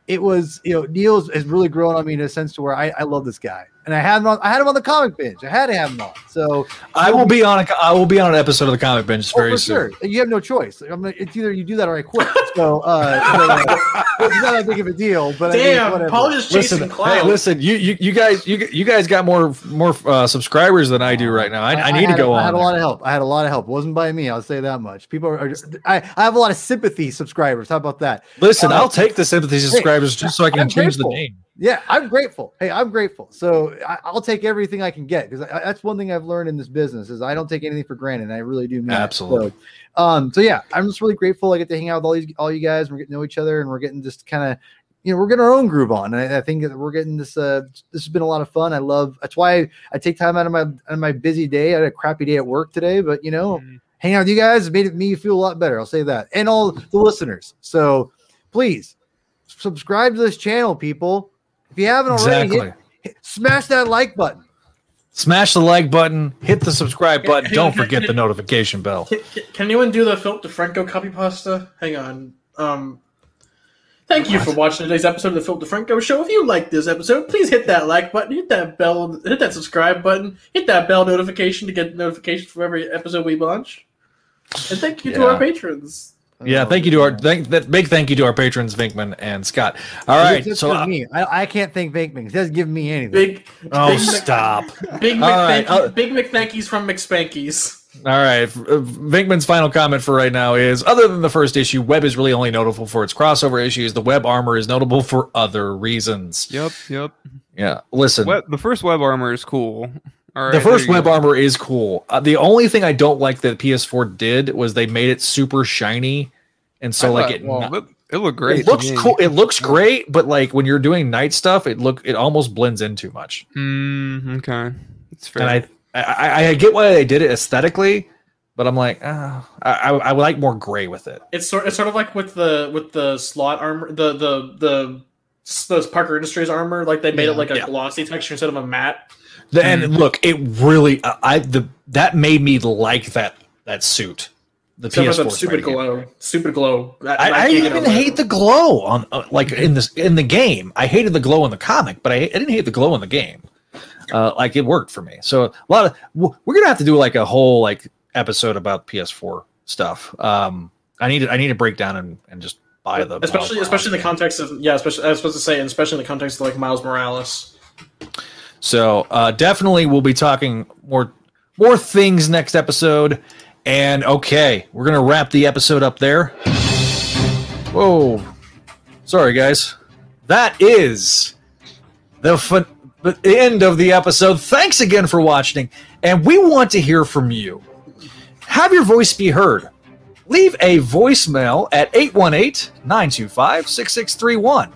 it was you know Neil has really grown on me in a sense to where I, I love this guy, and I had him on I had him on the comic binge. I had to have him on. So I will be on a I will be on an episode of the comic binge Oh, very for soon. sure. You have no choice. I mean, it's either you do that or I quit. So, uh, so, uh, it's not that big of a deal. But I mean, Damn. Paul just chasing Listen, clout. hey, listen, you, you you guys you you guys got more more uh, subscribers than I do right now. I, I, need to had- go I on. had a lot of help. I had a lot of help. It wasn't by me. I'll say that much. People are. are I, I have a lot of sympathy subscribers. How about that? Listen, Uh, I'll take the sympathy subscribers just so I can I'm change grateful. the name. Yeah, I'm grateful. Hey, I'm grateful. So I, I'll take everything I can get because that's one thing I've learned in this business is I don't take anything for granted. And I really do. Mean. Absolutely. So, um. So yeah, I'm just really grateful. I get to hang out with all these all you guys. We're getting to know each other, and we're getting just kind of. You know, we're getting our own groove on, and I, I think that we're getting this. Uh, this has been a lot of fun. I love. That's why I, I take time out of my out of my busy day. I had a crappy day at work today, but you know, Mm. hanging out with you guys made me feel a lot better. I'll say that, and all the listeners. So please subscribe to this channel, people. If you haven't already, Exactly. hit- smash that like button. Smash the like button, hit the subscribe button. Hang Don't on, forget hang the on. notification bell. Can, can- can anyone do the Philip DeFranco copy pasta? Hang on. Um, thank you for watching today's episode of the Philip DeFranco Show. If you like this episode, please hit that like button, hit that bell, hit that subscribe button, hit that bell notification to get notifications for every episode we launch. And thank you to our patrons. Yeah, thank you to our thank that big thank you to our patrons Venkman and Scott. All That's right, so uh, me. I, I can't thank Venkman. He doesn't give me anything. Big, oh big, Mc- stop. big, All right, McThanky, uh, big McThankies from McSpankies. All right, uh, Venkman's final comment for right now is: other than the first issue, Web is really only notable for its crossover issues. The Web armor is notable for other reasons. Yep, yep. Yeah, listen. Web, the first web armor is cool. All right, the first web go. armor is cool. Uh, the only thing I don't like that PS4 did was they made it super shiny, and so I like thought- it, well, not- it, it looked great. it looks me. cool. It looks great, but like when you're doing night stuff, it look it almost blends in too much. Mm, okay, it's fair. And I, I I get why they did it aesthetically, but I'm like, ah, I I I would like more gray with it. It's sort it's sort of like with the with the Slott armor the the the those Parker Industries armor like they made it like a Yeah. glossy texture instead of a matte. The- And look, it really I I- the that made me like that that suit. The Except for PS4 that stupid Spider-Man. glow, stupid glow. That- I, I can't even over hate the glow on uh, like in this in the game. I hated the glow in the comic, but I, I didn't hate the glow in the game. Uh, like it worked for me. So a lot of we're gonna have to do like a whole like episode about PS4 stuff. Um, I need to I need to break down and, and just buy the especially especially in the context of yeah, especially I was supposed to say, and especially in the context of like Miles Morales. So uh, definitely we'll be talking more more things next episode. And okay, we're gonna wrap the episode up there. Whoa, sorry guys. That is the the end of the episode. Thanks again for watching, and we want to hear from you. Have your voice be heard. Leave a voicemail at 818 925 6631.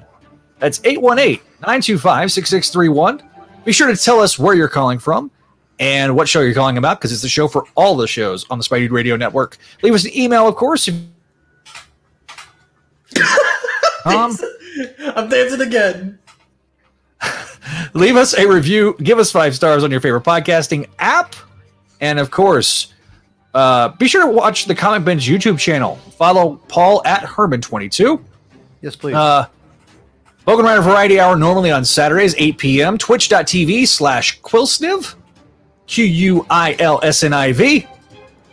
That's 818 925 6631. Be sure to tell us where you're calling from and what show you're calling about because it's the show for all the shows on the Spidey Radio Network. Leave us an email, of course. if- Um, I'm dancing again. leave us a review give us five stars on your favorite podcasting app and of course uh, be sure to watch the comic binge youtube channel follow paul at herman22 Yes, please. uh, Bogan Rider Variety Hour normally on Saturdays, 8 p.m. Twitch.tv slash Quilsniv, Q U I L S N I V.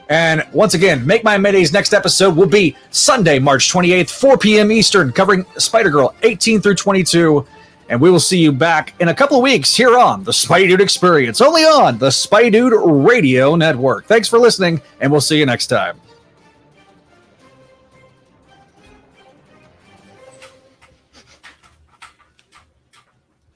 And once again, Make My Maydays next episode will be Sunday, March 28th, 4 p.m. Eastern, covering Spider Girl 18 through 22. And we will see you back in a couple of weeks here on the Spidey Dude Experience, only on the Spidey Dude Radio Network. Thanks for listening, and we'll see you next time.